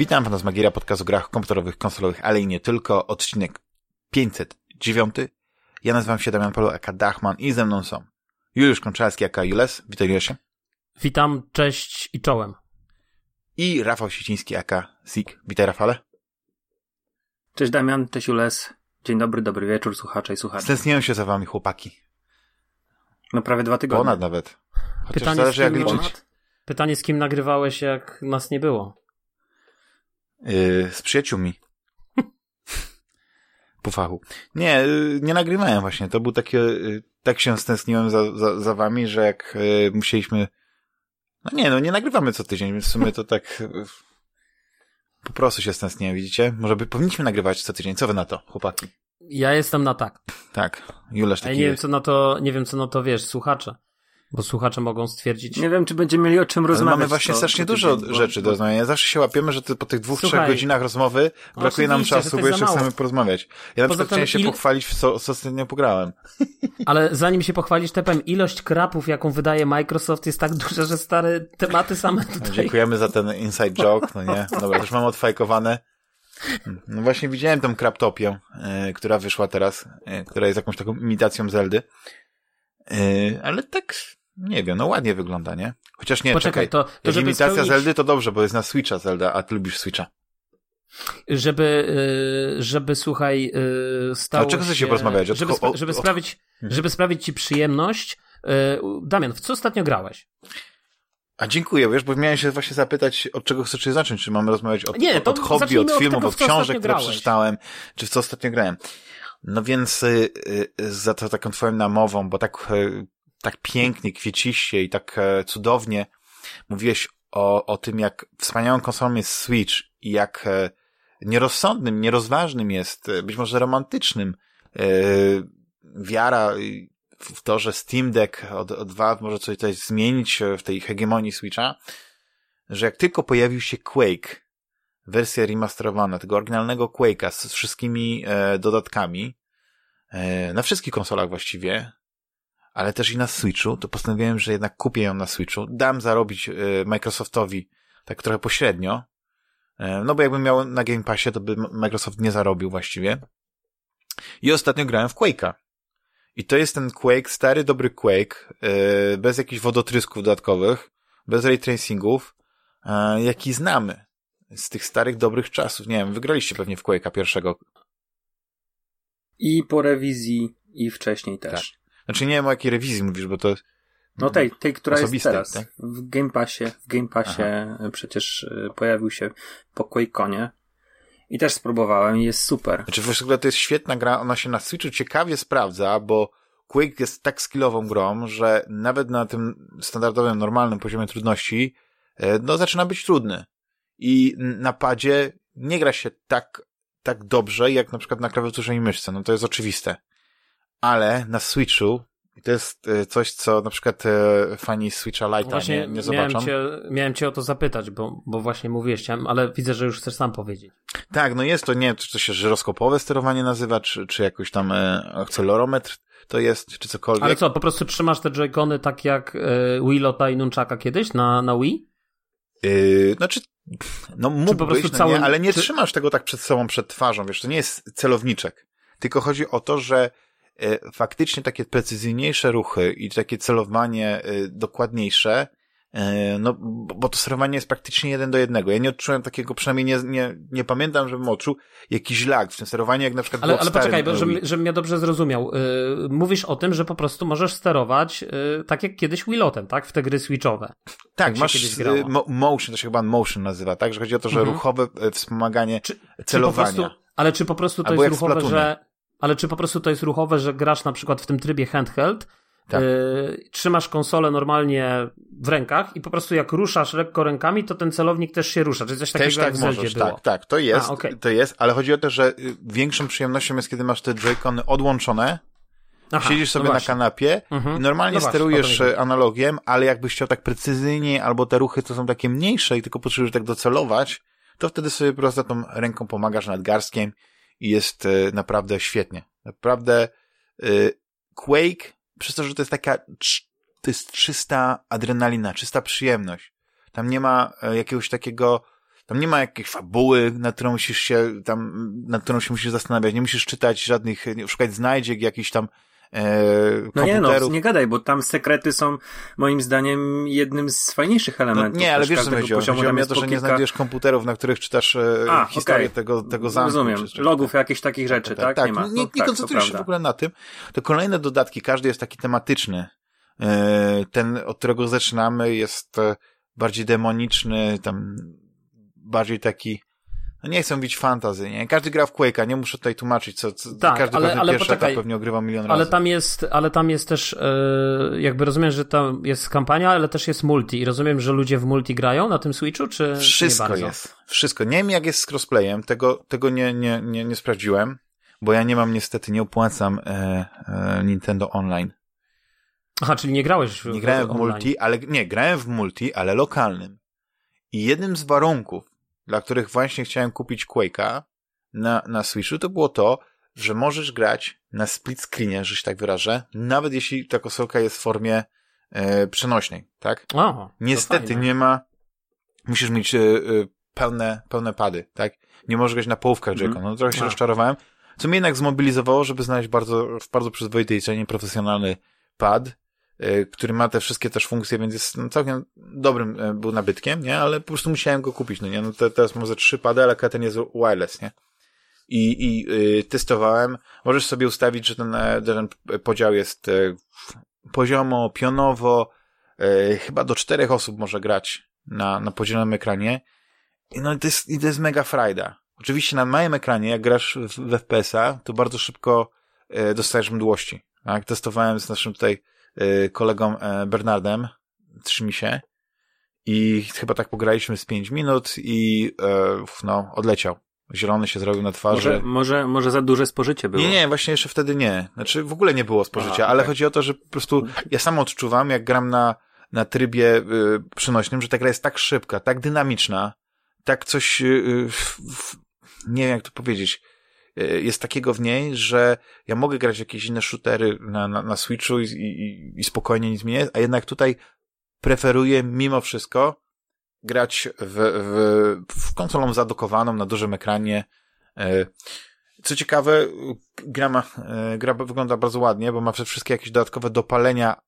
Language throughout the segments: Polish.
Witam Fantasmagieria, podcast o grach komputerowych, konsolowych, ale i nie tylko. Odcinek 509. Ja nazywam się Damian Polu, aka Dachman i ze mną są Juliusz Konczalski, aka Jules. Witaj Julesie. Witam, cześć i czołem. I Rafał Siciński, aka Sik. Witaj Rafale. Cześć Damian, cześć Jules. Dzień dobry, dobry wieczór słuchacze i słuchacze. Stęskniłem się za wami chłopaki. No prawie dwa tygodnie. Ponad nawet. Chociaż Pytanie, zależy jak liczyć. pytanie, z kim nagrywałeś, jak nas nie było? Yy, z przyjaciółmi. po fachu. Nie, yy, nie nagrywałem właśnie. To był takie, yy, tak się stęskniłem za, za, za wami, że jak yy, musieliśmy, no nie, no nie nagrywamy co tydzień, więc w sumie to tak yy, po prostu się stęskniłem, widzicie? Może by powinniśmy nagrywać co tydzień. Co wy na to, chłopaki? Ja jestem na tak. Tak, Julesz A ja taki nie wiem, co na to, nie wiem, co na to wiesz, słuchacze. Bo słuchacze mogą stwierdzić. Nie wiem, czy będziemy mieli o czym Ale rozmawiać. mamy właśnie co- strasznie dużo tydzień, bo- rzeczy do rozmawiania. Zawsze się łapiemy, że ty, po tych dwóch, trzech Słuchaj, godzinach rozmowy brakuje nam czasu, to bo jeszcze chcemy porozmawiać. Ja na Poza przykład chciałem się il- pochwalić, w co, co ostatnio pograłem. Ale zanim się pochwalisz, tepem, ilość krapów, jaką wydaje Microsoft jest tak duża, że stare tematy same tutaj. Dziękujemy za ten inside joke, no nie? Dobra, już mam odfajkowane. No właśnie widziałem tą kraptopię, e, która wyszła teraz, e, która jest jakąś taką imitacją Zeldy. E, ale tak, nie wiem, no ładnie wygląda, nie? Chociaż nie, Poczekaj, czekaj. to, to Jak imitacja spełnić, Zeldy to dobrze, bo jest na Switcha Zelda, a ty lubisz Switcha. żeby, y, żeby słuchaj, y, stało Ale czego chcecie się, porozmawiać? Od- żeby, spra- od- żeby od- sprawić, Mhm. żeby sprawić ci przyjemność. y, Damian, w co ostatnio grałeś? A dziękuję, wiesz, bo miałem się właśnie zapytać, od czego chcesz zacząć, czy mamy rozmawiać od, Nie, od hobby, od od filmów, tego, od co książek, które przeczytałem, czy w co ostatnio grałem. No więc y, y, za to taką twoją namową, bo tak, y, tak pięknie, kwieciście i tak e, cudownie mówiłeś o, o tym, jak wspaniałą konsolą jest Switch i jak e, nierozsądnym, nierozważnym jest, e, być może romantycznym wiara w to, że Steam Deck od, od Valve może coś tutaj zmienić w tej hegemonii Switcha, że jak tylko pojawił się Quake, wersja remasterowana tego oryginalnego Quake'a z wszystkimi e, dodatkami, e, na wszystkich konsolach właściwie, ale też i na Switchu, to postanowiłem, że jednak kupię ją na Switchu, dam zarobić e, Microsoftowi tak trochę pośrednio, e, no bo jakbym miał na Game Passie, to by Microsoft nie zarobił właściwie. I ostatnio grałem w Quake'a. I to jest ten Quake, stary, dobry Quake, yy, bez jakichś wodotrysków dodatkowych, bez ray tracingów, jaki znamy z tych starych, dobrych czasów. Nie wiem, wygraliście pewnie w Quake'a pierwszego. I po rewizji, i wcześniej też. Znaczy nie wiem o jakiej rewizji mówisz, bo to... No tej, tej która jest teraz. tak? W Game Passie, w Game Passie przecież y, pojawił się po QuakeConie. I też spróbowałem i jest super. Znaczy w ogóle to jest świetna gra, ona się na Switchu ciekawie sprawdza, bo Quake jest tak skillową grą, że nawet na tym standardowym, normalnym poziomie trudności, e, no zaczyna być trudny. I na padzie nie gra się tak, tak dobrze, jak na przykład na klawiaturze i myszce, no to jest oczywiste. Ale na Switchu, i to jest e, coś, co na przykład e, fani Switcha Lite'a Właśnie nie, nie miałem, zobaczą. cię, miałem cię o to zapytać, bo, bo właśnie mówiłeś, ale widzę, że już chcesz sam powiedzieć. Tak, no jest to, nie czy to się żyroskopowe sterowanie nazywa, czy, czy jakoś tam e, akcelerometr to jest, czy cokolwiek. Ale co, po prostu trzymasz te joycony tak jak y, Wii Lota i Nunchaka kiedyś na, na Wii? Yy, znaczy, no mógłbyś, po prostu no całym- nie, ale nie czy- trzymasz tego tak przed sobą, przed twarzą, wiesz, to nie jest celowniczek. Tylko chodzi o to, że faktycznie takie precyzyjniejsze ruchy i takie celowanie e, dokładniejsze, e, no, bo, to sterowanie jest praktycznie jeden do jednego. Ja nie odczułem takiego, przynajmniej nie, nie, nie pamiętam, żebym odczuł jakiś lag w tym sterowaniu, jak na przykład Ale, ale poczekaj, bo, żebym, żebym mnie dobrze zrozumiał. Mówisz o tym, że po prostu możesz sterować tak jak kiedyś Wii Lotem, tak? W te gry switchowe. Tak, się masz mo- motion, to się chyba motion nazywa, tak? Że chodzi o to, że Mhm. ruchowe e, wspomaganie Czy, Czy celowania. prostu, ale czy po prostu to Albo jest ruchowe, że... Ale czy po prostu to jest ruchowe, że grasz na przykład w tym trybie handheld, Tak. y, trzymasz konsolę normalnie w rękach i po prostu jak ruszasz lekko rękami, to ten celownik też się rusza. Czy coś takiego Też jak tak w Zeldzie możesz, było? tak, tak, to jest, A, okej. to jest, ale chodzi o to, że y, większą przyjemnością jest, kiedy masz te joycony odłączone, Aha, siedzisz sobie no na właśnie. kanapie Mhm. i normalnie No właśnie, sterujesz mi chodzi. e, analogiem, ale jakbyś chciał tak precyzyjnie, albo te ruchy to są takie mniejsze i tylko potrzebujesz tak docelować, to wtedy sobie po prostu tą ręką pomagasz nadgarstkiem i jest e, naprawdę świetnie. Naprawdę e, Quake, przez to, że to jest taka to jest czysta adrenalina, czysta przyjemność. Tam nie ma e, jakiegoś takiego Tam nie ma jakiejś fabuły, na którą musisz się tam, na którą się musisz zastanawiać. Nie musisz czytać żadnych, szukać znajdziek, jakichś tam e, No nie no, nie gadaj, bo tam sekrety są moim zdaniem jednym z fajniejszych elementów. No, nie, ale wiesz co chodzi, chodzi o to, że nie znajdujesz komputerów, na których czytasz e, A, historię okay. tego, tego zamku. Rozumiem, czy, logów, jakichś takich rzeczy, tak? Tak, tak. nie, ma. No, nie, nie tak, koncentrujesz się w ogóle na tym. To kolejne dodatki, każdy jest taki tematyczny. E, ten, od którego zaczynamy jest bardziej demoniczny, tam bardziej taki no nie chcę mówić fantazy, nie? Każdy gra w Quake'a, nie muszę tutaj tłumaczyć, co, co tak, każdy ale, ale pierwszy poczekaj, pewnie ogrywa milion razy. Ale tam jest, ale tam jest też, yy, jakby rozumiem, że tam jest kampania, ale też jest multi i rozumiem, że ludzie w multi grają na tym Switchu, czy Wszystko nie jest. Wszystko. Nie wiem, jak jest z crossplayem, tego, tego nie, nie, nie, nie sprawdziłem, bo ja nie mam niestety, nie opłacam e, e, Nintendo Online. Aha, czyli nie grałeś w Nie grałem w multi, ale, nie, grałem w multi, ale lokalnym. I jednym z warunków, dla których właśnie chciałem kupić Quake'a na, na Switchu, to było to, że możesz grać na split screenie, że się tak wyrażę, nawet jeśli ta konsolka jest w formie e, przenośnej, tak? O, Niestety nie ma, musisz mieć e, e, pełne, pełne pady, tak? Nie możesz grać na połówkach mm. No trochę się A. rozczarowałem, co mnie jednak zmobilizowało, żeby znaleźć bardzo, w bardzo przyzwoitej cenie profesjonalny pad, który ma te wszystkie też funkcje, więc jest no, całkiem dobrym e, był nabytkiem, nie? Ale po prostu musiałem go kupić, no nie? No te, teraz może trzy pady, ale ten jest wireless, nie? I, i y, testowałem. Możesz sobie ustawić, że ten, ten podział jest y, poziomo, pionowo, y, chyba do czterech osób może grać na, na podzielonym ekranie. I no i to jest, i to jest mega frajda. Oczywiście na małym ekranie, jak grasz w, w FPS-a, to bardzo szybko dostajesz mdłości. Tak? Testowałem z naszym tutaj Y, kolegą e, Bernardem, Trzymisie i chyba tak pograliśmy z 5 minut i e, no, odleciał. Zielony się zrobił na twarzy. Może, może, może za duże spożycie było. Nie, nie, właśnie jeszcze wtedy nie. Znaczy w ogóle nie było spożycia, Aha, ale tak. chodzi o to, że po prostu ja sam odczuwam, jak gram na, na trybie y, przenośnym, że ta gra jest tak szybka, tak dynamiczna, tak coś, y, y, nie wiem jak to powiedzieć, jest takiego w niej, że ja mogę grać jakieś inne shootery na, na, na Switchu i, i, i spokojnie nic mi nie a jednak tutaj preferuję mimo wszystko grać w, w, w konsolą zadokowaną na dużym ekranie. E, co ciekawe, gra, ma, e, gra wygląda bardzo ładnie, bo ma wszystkie jakieś dodatkowe dopalenia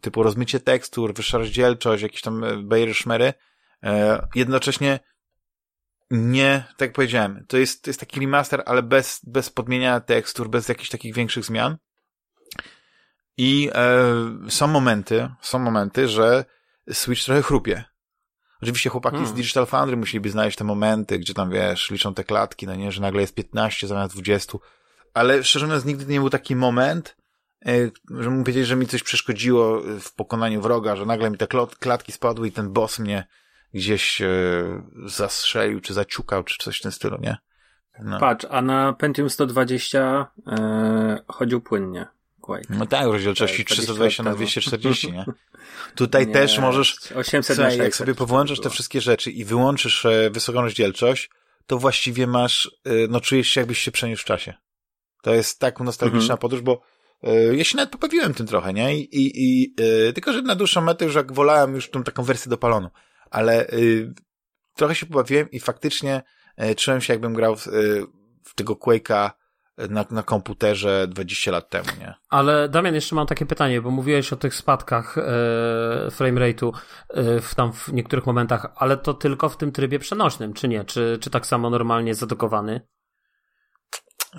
typu rozmycie tekstur, wyższa rozdzielczość, jakieś tam bajery, szmery. Jednocześnie nie, tak jak powiedziałem, to jest, to jest taki remaster, ale bez, bez podmieniania tekstur, bez jakichś takich większych zmian. I e, są momenty, są momenty, że Switch trochę chrupie. Oczywiście chłopaki hmm. z Digital Foundry musieliby znaleźć te momenty, gdzie tam, wiesz, liczą te klatki, no nie, że nagle jest 15 zamiast 20. Ale szczerze mówiąc, nigdy nie był taki moment, e, że mógł powiedzieć, że mi coś przeszkodziło w pokonaniu wroga, że nagle mi te klatki spadły i ten boss mnie gdzieś e, zastrzelił, czy zaciukał, czy coś w tym stylu, nie? No. Patrz, a na Pentium 120 e, chodził płynnie. Quake. No tak, rozdzielczości 320 na 240, nie? Tutaj nie, też możesz, 800 słuchaj, jak sobie powłączasz te wszystkie rzeczy i wyłączysz e, wysoką rozdzielczość, to właściwie masz, no czujesz się jakbyś się przeniósł w czasie. To jest tak nostalgiczna mhm. podróż, bo ja się nawet poprawiłem tym trochę, nie? I, i, i tylko, że na dłuższą metę już jak wolałem już tą taką wersję dopaloną ale y, trochę się pobawiłem i faktycznie y, czułem się jakbym grał w, y, w tego Quake'a na, na komputerze 20 lat temu, nie? Ale Damian, jeszcze mam takie pytanie, bo mówiłeś o tych spadkach e, framerate'u e, w tam w niektórych momentach, ale to tylko w tym trybie przenośnym, czy nie? Czy, czy tak samo normalnie zadokowany?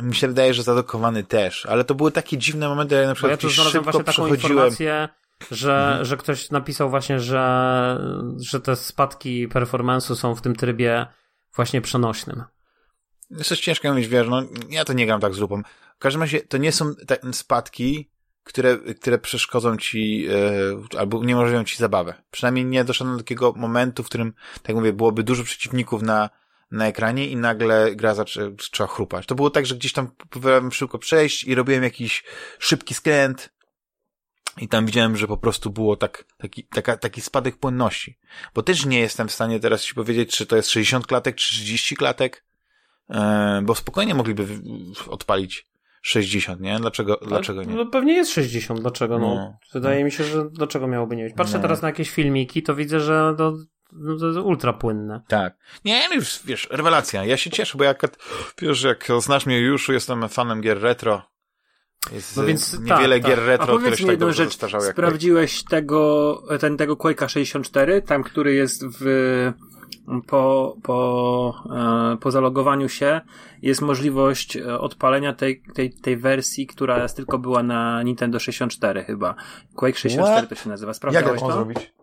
Mi się wydaje, że zadokowany też, ale to były takie dziwne momenty, jak na przykład bo ja tu znalazłem właśnie taką informację, że, mhm. że ktoś napisał właśnie, że, że te spadki performance'u są w tym trybie właśnie przenośnym. Jest coś ciężko mówić, wiesz, no ja to nie gram tak z lupą. W każdym razie to nie są te spadki, które, które przeszkodzą ci e, albo uniemożliwią ci zabawę. Przynajmniej nie doszedłem do takiego momentu, w którym, tak mówię, byłoby dużo przeciwników na, na ekranie i nagle gra zaczęła chrupać. To było tak, że gdzieś tam próbowałem szybko przejść i robiłem jakiś szybki skręt, i tam widziałem, że po prostu było tak, taki, taka, taki spadek płynności. Bo też nie jestem w stanie teraz ci powiedzieć, czy to jest 60 klatek, czy 30 klatek, e, bo spokojnie mogliby odpalić 60, nie? Dlaczego, dlaczego nie? No pewnie jest 60, dlaczego? No, no. Wydaje no. mi się, że dlaczego miałoby nie być. Patrzę no. teraz na jakieś filmiki, to widzę, że to no, to jest ultra płynne. Tak. Nie, no już, wiesz, rewelacja. Ja się cieszę, bo jak, wiesz, jak znasz mnie już, jestem fanem gier retro. Jest No więc niewiele tak, gier tak. retro, A które powiedz się mi tak jedną rzecz. Sprawdziłeś tego, ten, tego Quake'a 64, tam, który jest w, po, po, e, po zalogowaniu się jest możliwość e, odpalenia tej, tej, tej wersji, która jest tylko była na Nintendo 64 chyba. Quake 64 What? to się nazywa. Jak ja Sprawdzałeś to mam zrobić?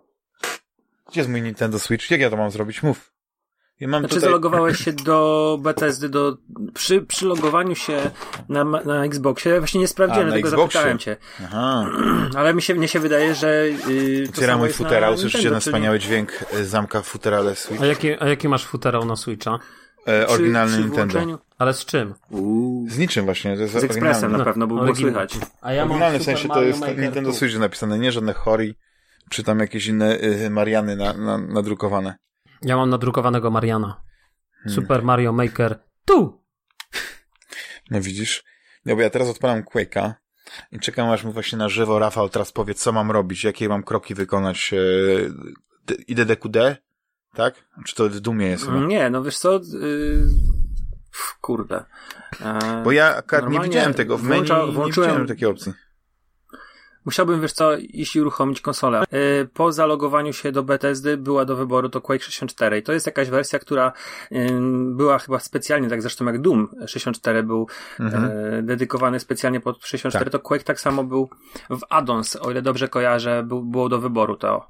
Gdzie jest mój Nintendo Switch? Jak ja to mam zrobić? Mów. Ja mam Znaczy tutaj... zalogowałeś się do Bethesdy, do, przy, przy logowaniu się na, na Xboxie, właśnie nie sprawdziłem, A, dlatego Xboxie. zapytałem cię. Aha. Ale mi się, mnie się wydaje, że yy, Otwieram mój futerał, słyszycie Nintendo, na czyli- wspaniały dźwięk e, zamka w futerale Switch. A jaki, a jaki masz futerał na Switcha? E, przy- oryginalny przy Nintendo. włączeniu- Ale z czym? Uuu. Z niczym właśnie, to jest Z Expressem na pewno, bo było słychać. A ja mam Oryginalny w sensie to jest Maker Nintendo 2. Switch napisane, nie żadne Hori, czy tam jakieś inne y, Mariany na, na, nadrukowane. Ja mam nadrukowanego Mariana. Hmm. Super Mario Maker tu! No widzisz? No bo ja teraz odpalam Quake'a i czekam aż mi właśnie na żywo Rafał teraz powie, co mam robić, jakie mam kroki wykonać. E, d- idę DQD, tak? Czy to w Dumie jest chyba? Nie, no wiesz co, yy... Pff, kurde. E, Bo ja akurat nie widziałem tego w menu, włącza- nie włączyłem- widziałem takiej opcji. Musiałbym, wiesz co, iść i uruchomić konsolę. Yy, po zalogowaniu się do Bethesdy była do wyboru to Quake 64 i to jest jakaś wersja, która yy, była chyba specjalnie, tak zresztą jak Doom 64 był Mhm. e, dedykowany specjalnie pod 64, Tak. to Quake tak samo był w addons, o ile dobrze kojarzę, był, było do wyboru to.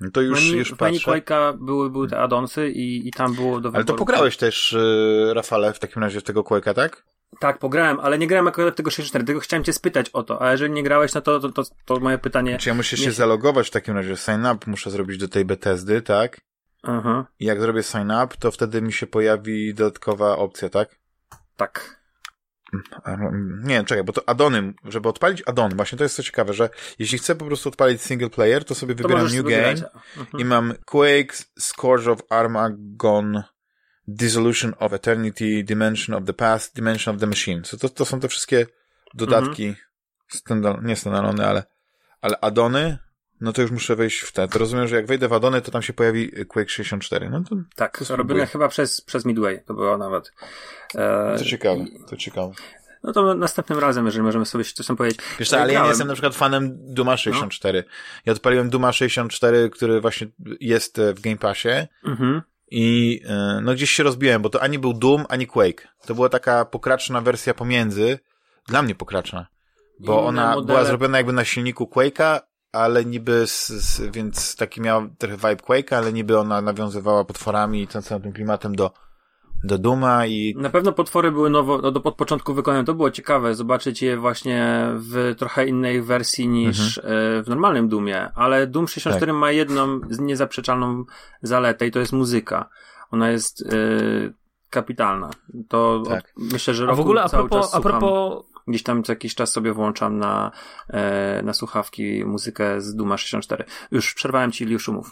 No to już, Menu- już patrzę. Quake'a były, były te addonsy i, i tam było do wyboru. Ale to pograłeś też, y, Rafale, w takim razie tego Quake'a, tak? Tak, pograłem, ale nie grałem akurat tego 64, tylko chciałem cię spytać o to, a jeżeli nie grałeś, no to, to, to, to moje pytanie... Czy ja muszę się zalogować w takim razie, sign up muszę zrobić do tej Bethesdy, tak? Aha, I jak zrobię sign up, to wtedy mi się pojawi dodatkowa opcja, tak? tak. Mm, Nie, czekaj, bo to addony, żeby odpalić addon, właśnie to jest co ciekawe, że jeśli chcę po prostu odpalić single player, to sobie To wybieram new sobie game grać. Mhm. i mam Quake, Scourge of Armagon, Dissolution of Eternity, Dimension of the Past, Dimension of the Machine. So to, to są te wszystkie dodatki, Mhm. standal, nie standalone, ale, ale addony, no to już muszę wejść w te. To rozumiem, że jak wejdę w addony, to tam się pojawi Quake 64. No to, Tak, to robione chyba przez, przez Midway, to było nawet. E, to ciekawe, to ciekawe. No to następnym razem, jeżeli możemy sobie coś tam powiedzieć. Wiesz co, ale ja nie jestem na przykład fanem Duma 64. Ja odpaliłem Duma 64, który właśnie jest e, w Game Passie Mhm. I e, no gdzieś się rozbiłem, bo to ani był Doom, ani Quake. To była taka pokraczna wersja pomiędzy, dla mnie pokraczna, bo Inne ona modele- była zrobiona jakby na silniku Quake'a, ale niby, z, z, więc taki miał trochę vibe Quake'a, ale niby ona nawiązywała potworami i tym całym tym klimatem do, do Duma i Na pewno potwory były nowo, no, do, od początku wykonane. To było ciekawe zobaczyć je właśnie w trochę innej wersji niż Mhm. e, w normalnym Doomie. Ale Doom 64 Tak. ma jedną niezaprzeczalną zaletę i to jest muzyka. Ona jest e, kapitalna. To Tak. od, myślę, że A w ogóle a cały propos, czas a propos Gdzieś tam co jakiś czas sobie włączam na, e, na słuchawki muzykę z Duma 64. Już przerwałem ci, Liuszu, mów.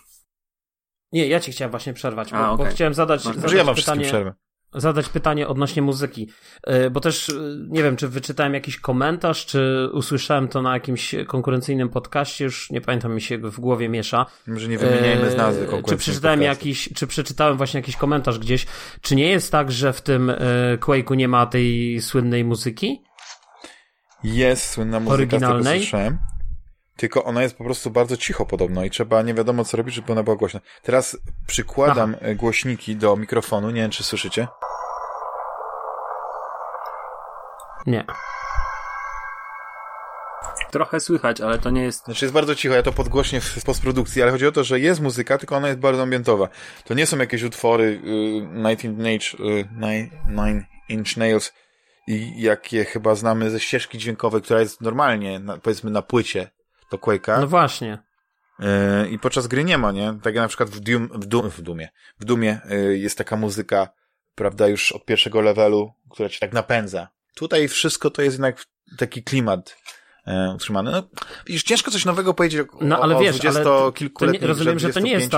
Nie, ja ci chciałem właśnie przerwać, bo, A, bo okej. chciałem zadać, Może zadać ja mam pytanie, przerwę. zadać pytanie odnośnie muzyki. E, Bo też e, nie wiem, czy wyczytałem jakiś komentarz, czy usłyszałem to na jakimś konkurencyjnym podcaście, już nie pamiętam, mi się w głowie miesza. Może nie wymieniajmy z nazwy E, Czy przeczytałem podcastów. jakiś, czy przeczytałem właśnie jakiś komentarz gdzieś. Czy nie jest tak, że w tym Quake'u nie ma tej słynnej muzyki? Jest słynna muzyka, Oryginalnej? z tego słyszałem. Tylko ona jest po prostu bardzo cicho podobno i trzeba nie wiadomo co robić, żeby ona była głośna. Teraz przykładam e, głośniki do mikrofonu, nie wiem czy słyszycie. Nie. Trochę słychać, ale to nie jest Znaczy jest bardzo cicho, ja to podgłośnię w, postprodukcji, ale chodzi o to, że jest muzyka, tylko ona jest bardzo ambientowa. To nie są jakieś utwory y, Nine, Inch, y, Nine, Nine Inch Nails i jakie chyba znamy ze ścieżki dźwiękowej, która jest normalnie, na, powiedzmy na płycie do Quake'a. No właśnie. Yy, I podczas gry nie ma, nie? Tak jak na przykład w, Doom, w, Doom, w Doomie. W Doomie yy, jest taka muzyka, prawda, już od pierwszego levelu, która cię tak napędza. Tutaj wszystko to jest jednak taki klimat yy, utrzymany. No, widzisz, ciężko coś nowego powiedzieć o, No ale o wiesz, ale to, to nie, kilkuletnim rozumiem, że to nie jest 25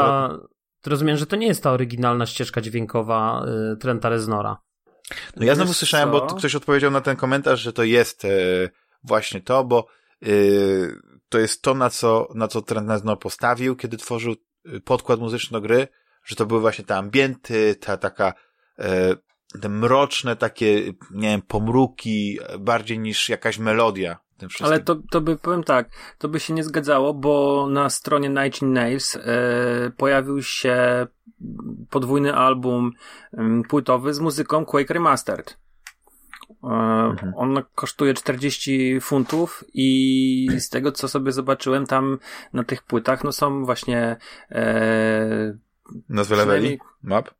ta, rozumiem, że to nie jest ta oryginalna ścieżka dźwiękowa y, Trenta Reznora. No ja znowu Wiesz słyszałem, bo co? tu ktoś odpowiedział na ten komentarz, że to jest e, właśnie to, bo e, to jest to, na co, na co Trent postawił, kiedy tworzył y, podkład muzyczny do gry, że to były właśnie te ambienty, ta taka, e, te mroczne takie, nie wiem, pomruki, bardziej niż jakaś melodia. Ale to, to by, powiem tak, to by się nie zgadzało, bo na stronie Nails e, pojawił się podwójny album em, płytowy z muzyką Quake Remastered. E, Mhm. On kosztuje 40 funtów i z tego co sobie zobaczyłem tam na tych płytach, no są właśnie e, Nazwę leveli? Map?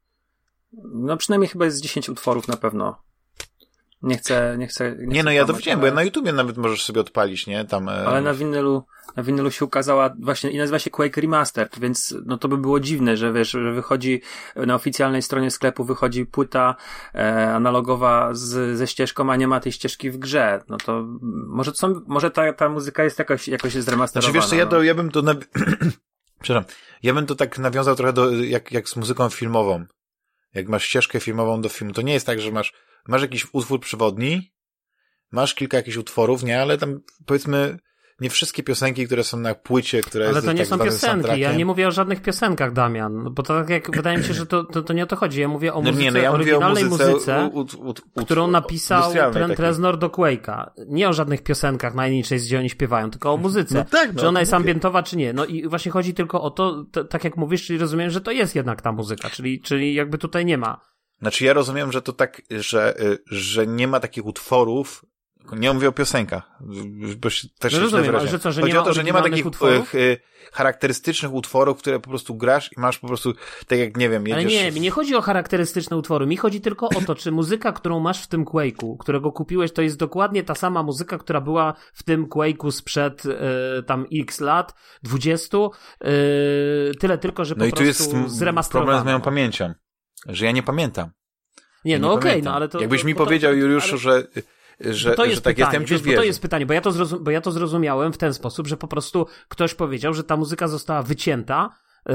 no przynajmniej chyba jest z 10 utworów na pewno. Nie chcę, nie chcę. Nie, chcę no ja to widziałem, ale- bo ja na YouTubie nawet możesz sobie odpalić, nie? Tam, e, Ale na winylu, na winylu się ukazała właśnie i nazywa się Quake Remastered, więc no to by było dziwne, że wiesz, że wychodzi na oficjalnej stronie sklepu wychodzi płyta e, analogowa z, ze ścieżką, a nie ma tej ścieżki w grze. No to może to są, może ta, ta muzyka jest jakoś, jakoś zremasterowana. Znaczy wiesz co, ja, no. to, ja bym to, przepraszam, ja bym to tak nawiązał trochę do, jak, jak z muzyką filmową. Jak masz ścieżkę filmową do filmu, to nie jest tak, że masz, masz jakiś utwór przewodni, masz kilka jakichś utworów, nie, ale tam powiedzmy, nie wszystkie piosenki, które są na płycie, która Ale to nie tak są piosenki, ja nie mówię o żadnych piosenkach, Damian, bo to tak jak, wydaje mi się, że to, to, to nie o to chodzi, ja mówię o No muzyce, nie, no ja mówię o oryginalnej muzyce, muzyce, u, u, u, którą napisał Trent. Reznor do Quake'a. Nie o żadnych piosenkach na Chase, gdzie oni śpiewają, tylko o muzyce. No tak, no, czy ona jest ambientowa, czy nie. No i właśnie chodzi tylko o to, to, tak jak mówisz, czyli rozumiem, że to jest jednak ta muzyka, czyli, czyli jakby tutaj nie ma. Znaczy ja rozumiem, że to tak, że, y, że nie ma takich utworów, nie mówię o piosenkach, bo się też No rozumiem, ale że co, że Chodzi nie o to, że nie ma takich utworów? y, charakterystycznych utworów, które po prostu grasz i masz po prostu, tak jak, nie wiem, Ale jedziesz... nie, mi nie chodzi o charakterystyczne utwory, mi chodzi tylko o to, czy muzyka, którą masz w tym Quake'u, którego kupiłeś, to jest dokładnie ta sama muzyka, która była w tym Quake'u sprzed e, tam x lat, 20, e, tyle tylko, że po No i tu prostu jest zremasterowano. problem z moją pamięcią, że ja nie pamiętam. Nie, Ja no okej, pamiętam. no ale to... Jakbyś to, mi to- powiedział, Juliuszu, ale- że, że, Bo to że jest tak pytanie, jestem, wiesz, to jest pytanie, bo ja to, bo ja to zrozumiałem w ten sposób, że po prostu ktoś powiedział, że ta muzyka została wycięta, yy,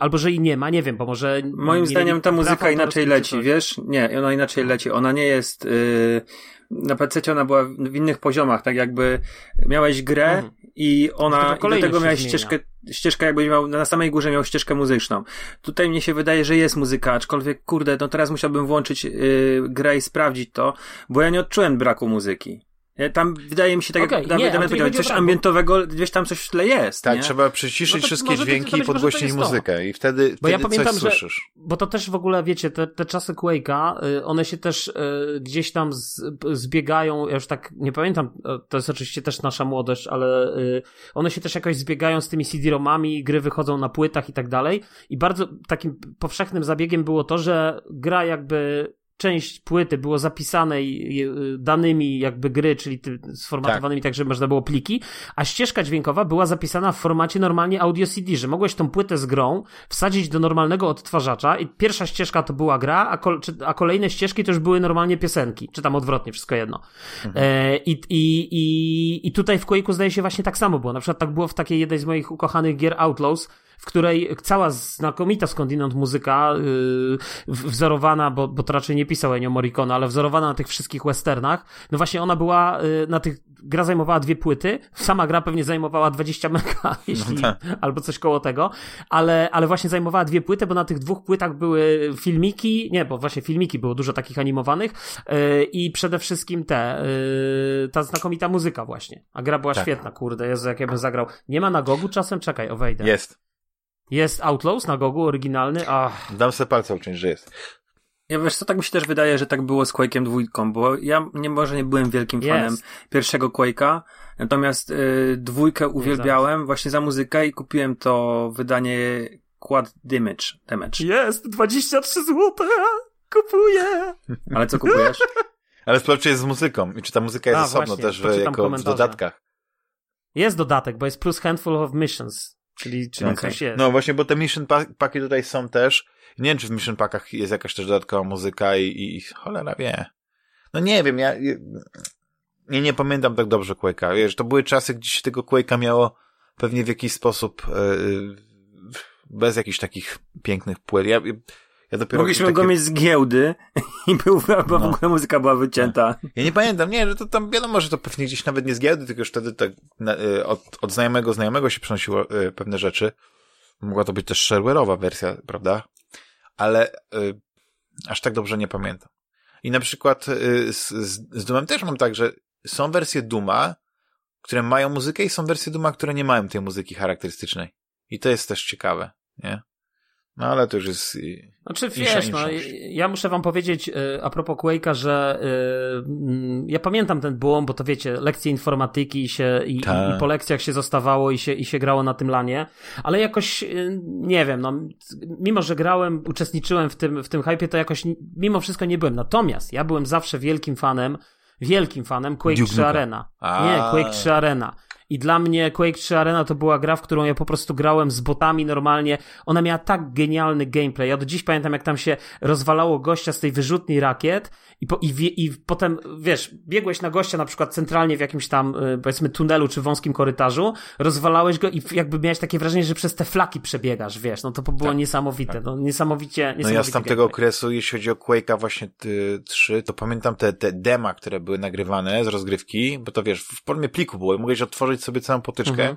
albo że jej nie ma, nie wiem, bo może... Moim nie zdaniem ta muzyka inaczej leci, wiesz? Nie, ona inaczej leci. Ona nie jest. Yy, na PC ona była w innych poziomach, tak jakby miałeś grę Mhm. i ona. I do tego miałeś ścieżkę, ścieżkę jakbyś miał. Na samej górze miał ścieżkę muzyczną. Tutaj mnie się wydaje, że jest muzyka, aczkolwiek kurde, no teraz musiałbym włączyć yy, grę i sprawdzić to, bo ja nie odczułem braku muzyki. Ja Tam wydaje mi się, tak Okej, jak Dawid Damian powiedział, coś bo- ambientowego, gdzieś tam coś w tle jest. Tak, nie? trzeba przyciszyć No wszystkie dźwięki i podgłośnić muzykę i wtedy, Bo ja wtedy pamiętam, coś że- słyszysz. Bo to też w ogóle, wiecie, te, te czasy Quake'a, y, one się też y, gdzieś tam z, zbiegają, ja już tak nie pamiętam, y, to jest oczywiście też nasza młodość, ale one się też jakoś zbiegają z tymi CD-ROMami, gry wychodzą na płytach i tak dalej. I bardzo takim powszechnym zabiegiem było to, że gra jakby część płyty było zapisane i- i, danymi jakby gry, czyli sformatowanymi tak. żeby można było pliki, a ścieżka dźwiękowa była zapisana w formacie normalnie audio CD, że mogłeś tą płytę z grą wsadzić do normalnego odtwarzacza i pierwsza ścieżka to była gra, a, kol, a kolejne ścieżki to już były normalnie piosenki, czy tam odwrotnie, wszystko jedno. E, i, i, i, I tutaj w Quake'u zdaje się właśnie tak samo było. Na przykład tak było w takiej jednej z moich ukochanych gier Outlaws, w której cała znakomita skądinąd muzyka, yy, wzorowana, bo, bo to raczej nie pisał Ennio Morricone, ale wzorowana na tych wszystkich westernach, no właśnie ona była yy, na tych, gra zajmowała dwie płyty, sama gra pewnie zajmowała 20 mega, jeśli, tak. albo coś koło tego, ale, ale właśnie zajmowała dwie płyty, bo na tych dwóch płytach były filmiki, nie, bo właśnie filmiki było dużo takich animowanych yy, i przede wszystkim te, yy, ta znakomita muzyka właśnie, a gra była Tak. świetna, kurde, Jezu, jak ja bym zagrał. Nie ma na Gogu czasem? Czekaj, o wejdę. Jest. Jest Outlaws na Gogu, oryginalny. Ach, Dam sobie palce uciąć, że jest. Ja wiesz co, tak mi się też wydaje, że tak było z Quake'em dwójką, bo ja nie może nie byłem wielkim Jest. fanem pierwszego Quake'a, natomiast y, dwójkę uwielbiałem właśnie za muzykę i kupiłem to wydanie Quad Damage. damage. jest 23 zł. Kupuję. Ale co kupujesz? Ale sprawdź, czy jest z muzyką i czy ta muzyka jest A, osobno właśnie, też w, jako w dodatkach. Jest dodatek, bo jest plus handful of missions, czyli, czyli Okej. coś jest. No właśnie, bo te mission pa- paki tutaj są też. Nie wiem, czy w mission packach jest jakaś też dodatkowa muzyka i, i cholera wie. No nie wiem, ja nie, nie pamiętam tak dobrze Quake'a. Wiesz, to były czasy, gdzie się tego Quake'a miało pewnie w jakiś sposób yy, bez jakichś takich pięknych płyt. Ja, ja dopiero Mogliśmy takie... go mieć z giełdy i był, bo w No. ogóle muzyka była wycięta. Ja nie pamiętam, nie, że to tam wiadomo, że to pewnie gdzieś nawet nie z giełdy, tylko już wtedy tak na, y, od, od znajomego znajomego się przynosiło y, pewne rzeczy. Mogła to być też shareware'owa wersja, prawda? Ale y, aż tak dobrze nie pamiętam. I na przykład y, z, z, z Doomem też mam tak, że są wersje Duma, które mają muzykę i są wersje Duma, które nie mają tej muzyki charakterystycznej. I to jest też ciekawe, nie? No ale to już jest. Znaczy, wiesz, no, inszość. ja muszę wam powiedzieć y, a propos Quake'a, że y, mm, ja pamiętam ten boom, bo to wiecie, lekcje informatyki się, i, Tak. i, i po lekcjach się zostawało i się, i się grało na tym lanie, ale jakoś, y, nie wiem, no, mimo, że grałem, uczestniczyłem w tym, w tym hypie, to jakoś mimo wszystko nie byłem. Natomiast ja byłem zawsze wielkim fanem, wielkim fanem Quake Duke 3 Nukem. Arena. A. Nie, Quake 3 Arena. I dla mnie Quake 3 Arena to była gra, w którą ja po prostu grałem z botami normalnie. Ona miała tak genialny gameplay. Ja do dziś pamiętam, jak tam się rozwalało gościa z tej wyrzutni rakiet i, po, i, wie, i potem, wiesz, biegłeś na gościa na przykład centralnie w jakimś tam, y, powiedzmy, tunelu czy wąskim korytarzu, rozwalałeś go i jakby miałeś takie wrażenie, że przez te flaki przebiegasz, wiesz. No to było Tak, niesamowite. tak. No, niesamowicie, No niesamowity ja z tamtego gameplay. okresu, jeśli chodzi o Quake'a właśnie ty, 3, to pamiętam te, te dema, które były nagrywane z rozgrywki, bo to wiesz, w formie pliku było mogłeś otworzyć sobie całą potyczkę Mhm.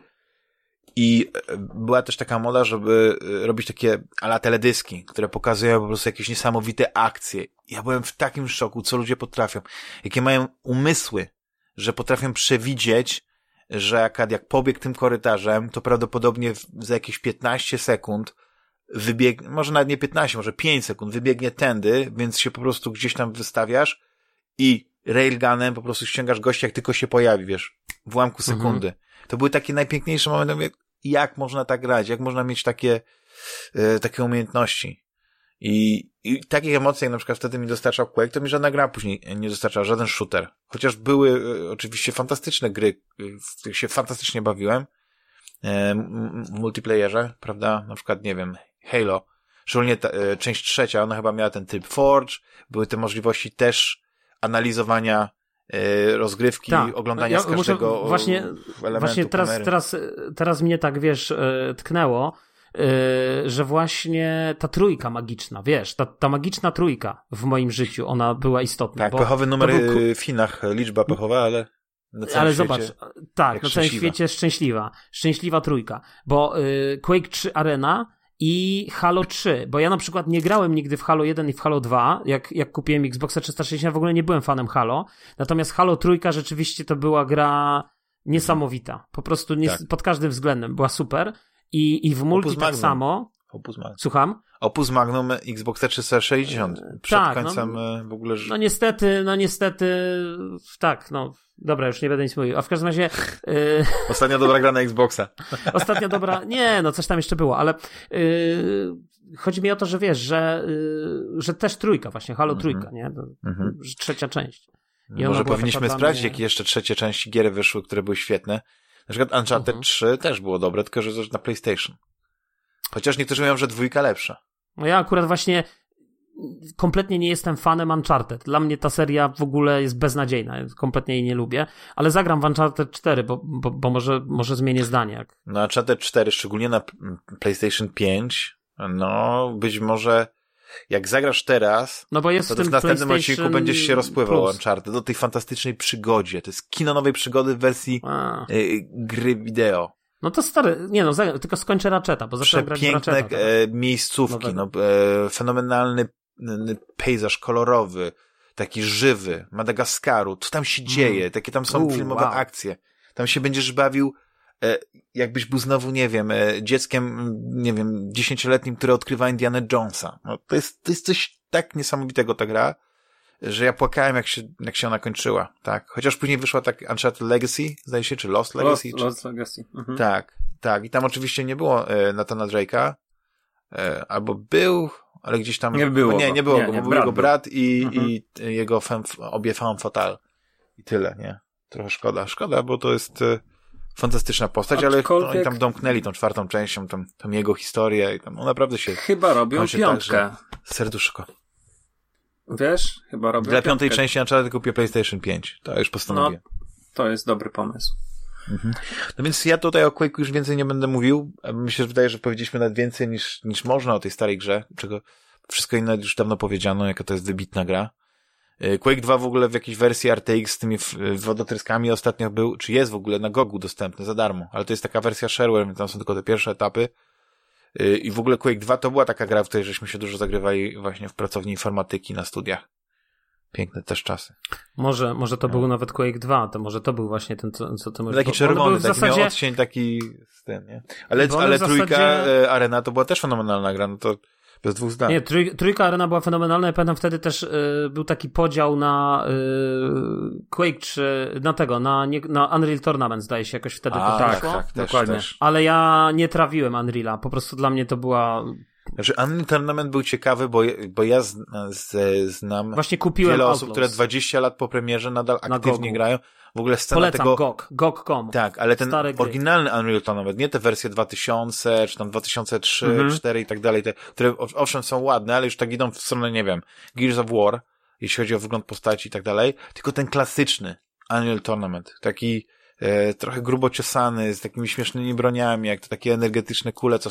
i e, była też taka moda, żeby e, robić takie ala teledyski, które pokazują po prostu jakieś niesamowite akcje. Ja byłem w takim szoku, co ludzie potrafią, jakie mają umysły, że potrafią przewidzieć, że jak, jak pobiegł tym korytarzem, to prawdopodobnie za jakieś 15 sekund wybiegnie, może nawet nie 15, może 5 sekund, wybiegnie tędy, więc się po prostu gdzieś tam wystawiasz i railgunem po prostu ściągasz gościa, jak tylko się pojawi, wiesz, w ułamku Mhm. sekundy. To były takie najpiękniejsze momenty, mówię, jak można tak grać, jak można mieć takie, e, takie umiejętności. I, I takich emocji, jak na przykład wtedy mi dostarczał Quake, to mi żadna gra później nie dostarczała, żaden shooter. Chociaż były e, oczywiście fantastyczne gry, e, w których się fantastycznie bawiłem, e, w multiplayerze, prawda? Na przykład, nie wiem, Halo. Szczególnie ta, e, część trzecia, ona chyba miała ten typ Forge, były te możliwości też analizowania e, rozgrywki, Tak. oglądania Ja muszę każdego o, właśnie- elementu Właśnie teraz, kamery. teraz, teraz mnie tak, wiesz, e, tknęło, e, że właśnie ta trójka magiczna, wiesz, ta, ta magiczna trójka w moim życiu, ona była istotna. Tak, bo pechowy numer był w Chinach, liczba pechowa, ale na całym Ale zobacz, tak, na całym świecie szczęśliwa. Szczęśliwa trójka. Bo Quake 3 Arena i Halo 3, bo ja na przykład nie grałem nigdy w Halo 1 i w Halo 2, jak, jak kupiłem Xboxa 360, w ogóle nie byłem fanem Halo, natomiast Halo trójka rzeczywiście to była gra niesamowita, po prostu nie, Tak. pod każdym względem, była super i, i w multi Opus tak Magnum. samo, Opus Magnum. słucham? Opus Magnum Xbox 360. Przed tak, no- końcem y, w ogóle... No niestety, no niestety, tak, no, dobra, już nie będę nic mówił, a w każdym razie... Y, Ostatnia dobra gra na Xboxa. Ostatnia dobra, nie, no coś tam jeszcze było, ale yy, chodzi mi o to, że wiesz, że, yy, że też trójka właśnie, Halo Mhm. trójka, nie? Mhm. że Trzecia część. I Może powinniśmy taka sprawdzić, mnie- jakie jeszcze trzecie części gier wyszły, które były świetne. Na przykład Uncharted Mhm. 3 też było dobre, tylko że na PlayStation. Chociaż niektórzy mówią, że dwójka lepsza. No ja akurat właśnie kompletnie nie jestem fanem Uncharted. Dla mnie ta seria w ogóle jest beznadziejna, kompletnie jej nie lubię, ale zagram w Uncharted 4, bo, bo, bo może, może zmienię zdanie. Jak... No Uncharted 4, szczególnie na PlayStation 5, no być może jak zagrasz teraz, No bo jest to w tym w następnym odcinku będziesz się rozpływał Plus. Uncharted, do tej fantastycznej przygodzie. To jest kino nowej przygody w wersji y, gry wideo. No to stary, nie no, zagram, tylko skończę Ratcheta, bo zacząłem grać Przepiękne Ratcheta. teraz. e, miejscówki, no, e, fenomenalny pejzaż kolorowy, taki żywy, Madagaskaru, co tam się dzieje, takie tam są Mm. U, filmowe wow. akcje. Tam się będziesz bawił, e, jakbyś był znowu, nie wiem, e, dzieckiem, nie wiem, dziesięcioletnim, które odkrywa Indiana Jonesa. No, to jest, to jest coś tak niesamowitego ta gra, że ja płakałem, jak się, jak się ona kończyła, tak. Chociaż później wyszła tak Uncharted Legacy, zdaje się, czy Lost Legacy, Lost, czy... Lost Legacy. Mhm. Tak, tak. I tam oczywiście nie było e, Nathana Drake'a, e, albo był, ale gdzieś tam... Nie było Nie, go. nie było Nie, go, nie, bo był jego brat i, Mhm. i jego femme, obie femme fatale. I tyle, nie? Trochę szkoda. Szkoda, bo to jest e, fantastyczna postać, ale Aczkolwiek- no, oni tam domknęli tą czwartą częścią, tą, tą jego historię i tam on naprawdę się Chyba robią kończy piątkę. tak, serduszko. Wiesz? Chyba robią Dla piątej piątkę. części Uncharted kupię PlayStation 5. To już postanowię. To jest dobry pomysł. No więc ja tutaj o Quake'u już więcej nie będę mówił. Myślę, że wydaje, że powiedzieliśmy nawet więcej niż, niż można o tej starej grze, czego wszystko inne już dawno powiedziano, jaka to jest wybitna gra. Y, Quake 2 w ogóle w jakiejś wersji RTX z tymi w- wodotryskami ostatnio był, czy jest w ogóle na Gogu dostępny za darmo, ale to jest taka wersja shareware, więc tam są tylko te pierwsze etapy. Y, I w ogóle Quake 2 to była taka gra, w której żeśmy się dużo zagrywali właśnie w pracowni informatyki na studiach. Piękne też czasy. Może, może to no. był nawet Quake 2, to może to był właśnie ten, co, co ty mówisz. Taki czerwony, taki zasadzie... miał odcień taki z tym, nie? Ale, ale trójka zasadzie... Arena to była też fenomenalna gra, no to bez dwóch zdań. Nie, trój, trójka Arena była fenomenalna. Ja pamiętam wtedy też y, był taki podział na y, Quake czy na tego, na, nie, na Unreal Tournament zdaje się jakoś wtedy A, tak, tak, też, dokładnie. Też. Ale ja nie trawiłem Unreala. Po prostu dla mnie to była znaczy, Unreal Tournament był ciekawy, bo, bo ja z, z, znam Właśnie kupiłem wiele Outlaws. osób, które 20 lat po premierze nadal aktywnie grają. W ogóle scena Polecam tego... GOG, GOG.com. Tak, ale ten oryginalny Unreal Tournament, nie te wersje 2000, czy tam 2003, mhm. 4 i tak dalej, te, które owszem są ładne, ale już tak idą w stronę, nie wiem, Gears of War, jeśli chodzi o wygląd postaci i tak dalej, tylko ten klasyczny Unreal Tournament, taki e, trochę grubo ciosany, z takimi śmiesznymi broniami, jak to takie energetyczne kule, co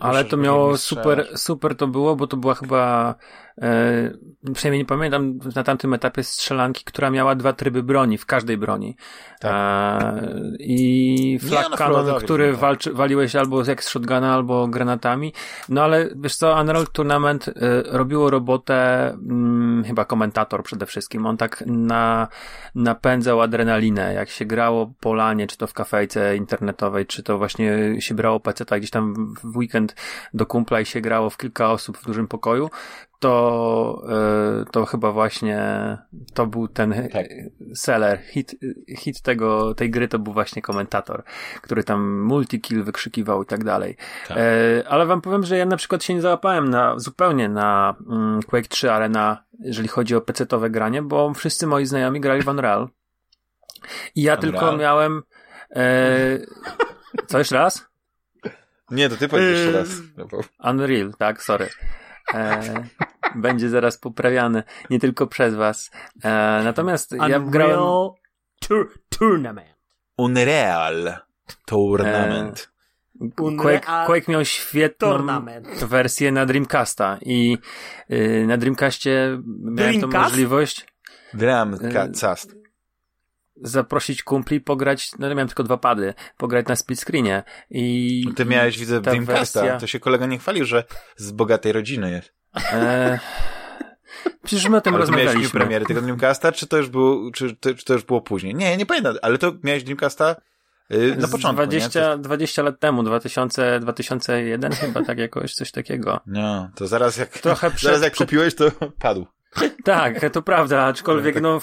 ale to miało super, super to było, bo to była chyba, e, przynajmniej nie pamiętam na tamtym etapie strzelanki, która miała dwa tryby broni, w każdej broni. Tak. E, I flag nie, cannon, który tak. walczy, waliłeś albo jak z shotguna, albo granatami. No ale wiesz co, Unreal Tournament e, robiło robotę, mm, chyba komentator przede wszystkim. On tak na, napędzał adrenalinę, jak się grało po lanie, czy to w kafejce internetowej, czy to właśnie się brało PC, tak gdzieś tam w weekend do kumpla i się grało w kilka osób w dużym pokoju, to, e, to chyba właśnie to był ten tak. seller, hit, hit tego, tej gry to był właśnie komentator, który tam multi-kill wykrzykiwał i tak dalej. Tak. E, ale wam powiem, że ja na przykład się nie załapałem na, zupełnie na mm, Quake 3 Arena, jeżeli chodzi o PC-towe granie, bo wszyscy moi znajomi grali w Unreal. I ja Unreal? tylko miałem e, co jeszcze raz? Nie, to ty powiedz jeszcze raz. Unreal, tak, sorry. E, będzie zaraz poprawiany, nie tylko przez was. E, natomiast Unreal ja grałem... Tour tournament. Unreal Tournament. E, Quake, Quake miał świetną Tournament. wersję na Dreamcasta i y, na Dreamcastie miałem tą możliwość Dreamcast zaprosić kumpli, pograć, no miałem tylko dwa pady, pograć na split screenie i... Ty miałeś, widzę, Dreamcasta, wersja... to się kolega nie chwalił, że z bogatej rodziny jest. E... Przecież my o tym ale rozmawialiśmy. miałeś premiery tego Dreamcasta, czy to już było, czy, to, czy to już było później? Nie, nie pamiętam, ale to miałeś Dreamcasta yy, na początku, 20, 20 lat temu, 2000, 2001 chyba, tak jakoś, coś takiego. No, to zaraz jak, Trochę przed, zaraz jak kupiłeś, to padł. Tak, to prawda, aczkolwiek no,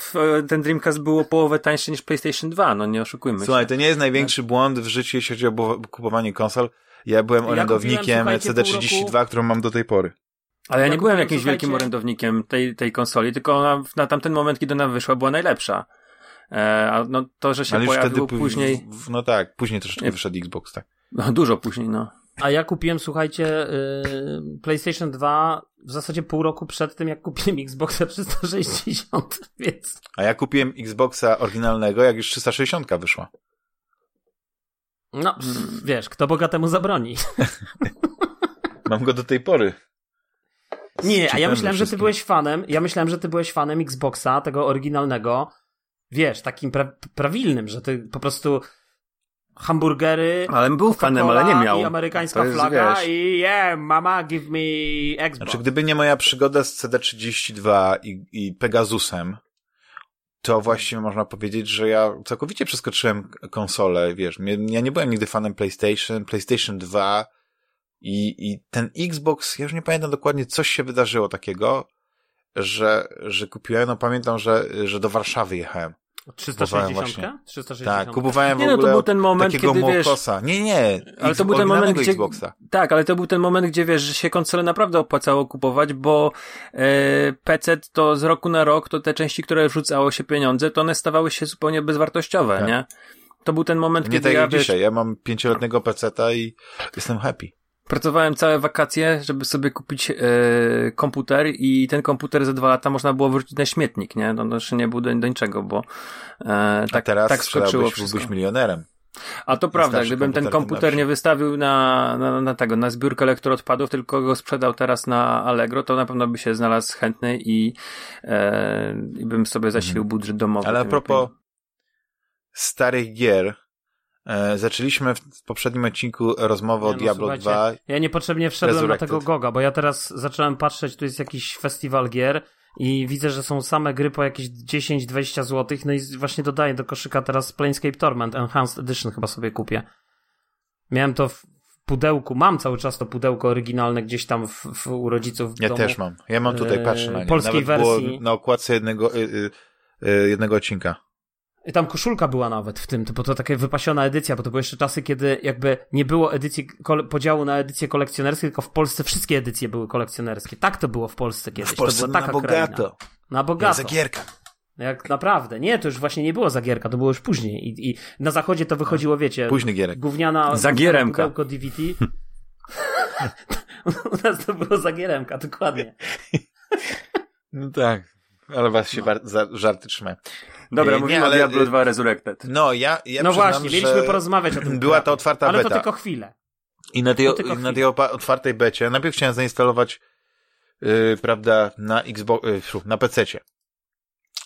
ten Dreamcast było połowę tańszy niż PlayStation 2, no nie oszukujmy Słuchaj, się. to nie jest największy błąd w życiu, jeśli chodzi o kupowanie konsol. Ja byłem ja orędownikiem CD32, pół którą mam do tej pory. Ale ja, nie byłem jakimś słuchajcie... wielkim orędownikiem tej, tej konsoli, tylko ona na tamten moment, kiedy ona wyszła, była najlepsza. E, a no to, że się Ale pojawiło wtedy, później... W, no tak, później troszeczkę wyszedł Xbox, tak. No, dużo później, no. A ja kupiłem, słuchajcie, yy, PlayStation 2 w zasadzie pół roku przed tym, jak kupiłem Xboxa 360, więc... A ja kupiłem Xboxa oryginalnego, jak już 360 wyszła. No, hmm. wiesz, kto bogatemu zabroni. Mam go do tej pory. Nie, a ja myślałem, że ty byłeś fanem, ja myślałem, że ty byłeś fanem Xboxa, tego oryginalnego, wiesz, takim pra prawilnym, że ty po prostu hamburgery. Ale był fanem, ale nie miał. I amerykańska jest, flaga wiesz. i yeah, mama give me Xbox. Znaczy, gdyby nie moja przygoda z CD32 i, i Pegasusem, to właściwie można powiedzieć, że ja całkowicie przeskoczyłem konsolę, wiesz, ja nie byłem nigdy fanem PlayStation, PlayStation 2 i, i ten Xbox, ja już nie pamiętam dokładnie, coś się wydarzyło takiego, że, że kupiłem, no pamiętam, że, że do Warszawy jechałem 360? 360? Tak, kupowałem w nie, no, to był ten moment, takiego kiedy, Mokosa. Wiesz, nie, nie, ale to był ten moment, gdzie, Xboxa. Tak, ale to był ten moment, gdzie wiesz, że się konsole naprawdę opłacało kupować, bo e, PC to z roku na rok, to te części, które wrzucało się pieniądze, to one stawały się zupełnie bezwartościowe, tak. nie? To był ten moment, nie kiedy tak ja, jak wiesz, dzisiaj, ja mam pięcioletniego PC-ta i jestem happy. Pracowałem całe wakacje, żeby sobie kupić e, komputer i ten komputer za dwa lata można było wrócić na śmietnik, nie? No, jeszcze nie był do, do niczego, bo e, tak, A teraz tak skoczyło wszystko. byłbyś milionerem. A to prawda, gdybym ten komputer nie wystawił na, na, na tego, na zbiórkę elektroodpadów, tylko go sprzedał teraz na Allegro, to na pewno by się znalazł chętny i, e, i bym sobie zasilił mhm. budżet domowy. Ale a propos starych gier, E, zaczęliśmy w poprzednim odcinku rozmowę o Nie, no, Diablo słuchajcie, 2. Ja niepotrzebnie wszedłem na tego Goga, bo ja teraz zacząłem patrzeć, tu jest jakiś festiwal gier i widzę, że są same gry po jakieś 10-20 zł, no i właśnie dodaję do koszyka teraz Planescape Torment Enhanced Edition chyba sobie kupię. Miałem to w pudełku, mam cały czas to pudełko oryginalne gdzieś tam w, w u rodziców w Ja domu. też mam. Ja mam tutaj, e, patrzę na nie. polskiej Nawet było wersji. na okładce jednego, y, y, y, jednego odcinka. I tam koszulka była nawet w tym, bo to taka wypasiona edycja, bo to były jeszcze czasy, kiedy jakby nie było edycji, podziału na edycje kolekcjonerskie, tylko w Polsce wszystkie edycje były kolekcjonerskie. Tak to było w Polsce kiedyś. W Polsce to była na taka kraina. bogato. Na bogato. Zagierka. Jak naprawdę. Nie, to już właśnie nie było zagierka, to było już później. I, i na zachodzie to wychodziło, wiecie, Późny gierek. gówniana Zagieremka. pudełko DVD. U nas to było zagieremka, dokładnie. No tak. Ale was się za- żarty trzymają. Dobra, Nie, mówimy ale- o Diablo 2 Resurrected. No, ja, ja no właśnie, mieliśmy porozmawiać o tym. Była to otwarta Ale beta. to tylko chwilę. I na tej, To i na tej otwartej becie, najpierw chciałem zainstalować, yy, prawda, na Xbox, yy, na PC-cie.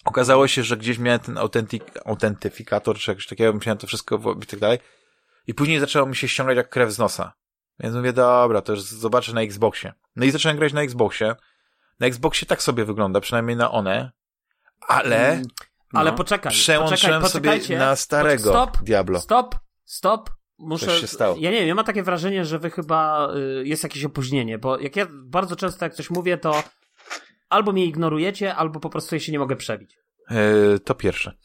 Okazało się, że gdzieś miałem ten autentyk, autentyfikator, czy jakoś takiego, musiałem to wszystko i tak dalej. I później zaczęło mi się ściągać jak krew z nosa. Więc mówię, dobra, to już zobaczę na Xboxie. No i zacząłem grać na Xboxie. Na Xboxie tak sobie wygląda, przynajmniej na one, ale Mm, Ale no. poczekaj, przełączyłem poczekaj, sobie na starego Stop, Diablo. Stop, stop. Muszę. Coś się stało. Ja nie wiem, ja mam takie wrażenie, że wy chyba y, jest jakieś opóźnienie, bo jak ja bardzo często jak coś mówię, to albo mnie ignorujecie, albo po prostu ja się nie mogę przebić. Yy, to pierwsze.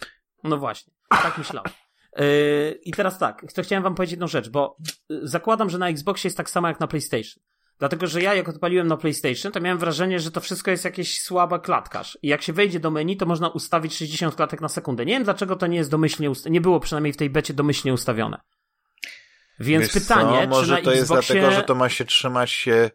No właśnie, tak myślałem. Yy, I teraz tak, to chciałem wam powiedzieć jedną rzecz, bo y, zakładam, że na Xboxie jest tak samo jak na PlayStation. Dlatego, że ja jak odpaliłem na PlayStation, to miałem wrażenie, że to wszystko jest jakieś słabe klatkarz. I jak się wejdzie do menu, to można ustawić 60 klatek na sekundę. Nie wiem, dlaczego to nie jest domyślnie ustawione. Nie było przynajmniej w tej becie domyślnie ustawione. Więc Wiesz pytanie, co? Może czy na to jest Xboxie... dlatego, że to ma się trzymać się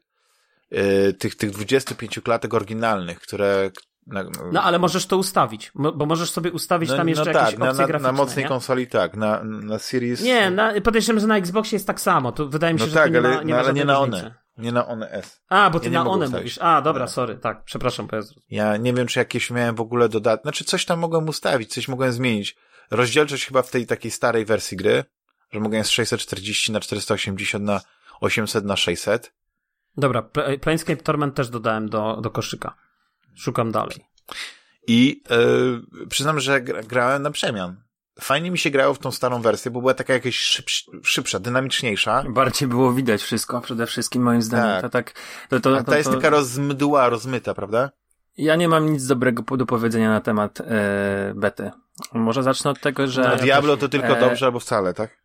yy, tych, tych 25 klatek oryginalnych, które... Na, No ale możesz to ustawić, bo możesz sobie ustawić no, tam jeszcze no jakieś tak, na, opcje na, graficzne. na mocnej nie? konsoli tak, na, na Series... Nie, na, podejrzewam, że na Xboxie jest tak samo. To wydaje mi się, no że tak, to nie ale, ma, nie no, ma ale nie na one. Nie na one S. A, bo ty Ja na one ustawić. mówisz. A, dobra, Tak. sorry, tak, przepraszam, bo ja nie wiem, czy jakieś miałem w ogóle dodatki. Znaczy, coś tam mogłem ustawić, coś mogłem zmienić. Rozdzielczość chyba w tej takiej starej wersji gry, że mogłem z 640 na 480 na 800 na 600. Dobra, Pla- Planescape Torment też dodałem do, do koszyka. Szukam dalej. I yy, przyznam, że gra, grałem na przemian. Fajnie mi się grało w tą starą wersję, bo była taka jakaś szybsza, szybsza dynamiczniejsza. Bardziej było widać wszystko, przede wszystkim moim zdaniem. Tak. To tak, to, to, A to, ta jest taka rozmdła, rozmyta, prawda? Ja nie mam nic dobrego do powiedzenia na temat e, bety. Może zacznę od tego, że Na Diablo to tylko e, dobrze albo wcale, tak?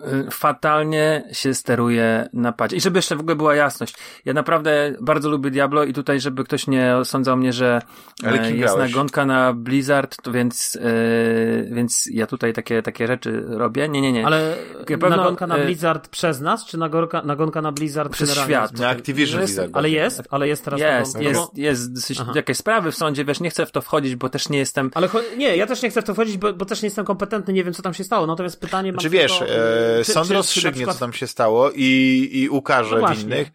Y, fatalnie się steruje na padzie. I żeby jeszcze w ogóle była jasność, ja naprawdę bardzo lubię Diablo i tutaj, żeby ktoś nie osądzał mnie, że Ale e, jest grałeś? nagonka na Blizzard, to więc, e, więc ja tutaj takie, takie rzeczy robię. Nie, nie, nie. Ale Na pewno, nagonka na e, Blizzard przez nas, czy nagonka, nagonka na Blizzard Przez świat. Na Activision Jest- Blizzard. Ale jest, ale jest teraz jest, nagonka. jest, jest dosyć Aha. jakieś sprawy w sądzie, wiesz, nie chcę w to wchodzić, bo też nie jestem Ale nie, ja też nie chcę w to wchodzić, bo, bo też nie jestem kompetentny, nie wiem co tam się stało. Natomiast pytanie mam Czy wiesz, tylko, e, czy- sąd czy- rozstrzygnie, przykład- co tam się stało i, i ukarze No winnych,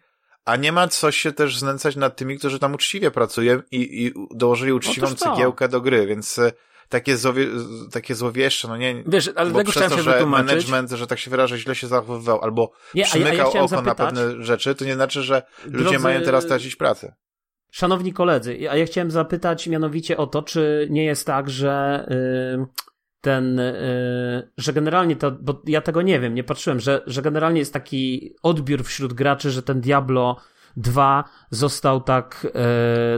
a nie ma co się też znęcać nad tymi, którzy tam uczciwie pracują i, i dołożyli uczciwą Otóż to. cegiełkę do gry, więc e, takie, złowie, takie złowieszcze, no nie... Wiesz, ale bo tego przez to, się że wytłumaczyć. management, że tak się wyrażę, źle się zachowywał, albo Nie, ja- ja przymykał chciałem oko na pewne rzeczy, to nie znaczy, że ludzie Drodzy- mają teraz tracić pracę. Szanowni koledzy, a ja chciałem zapytać mianowicie o to, czy nie jest tak, że y, ten, y, że generalnie to, bo ja tego nie wiem, nie patrzyłem, że, że generalnie jest taki odbiór wśród graczy, że ten Diablo 2 został tak, y,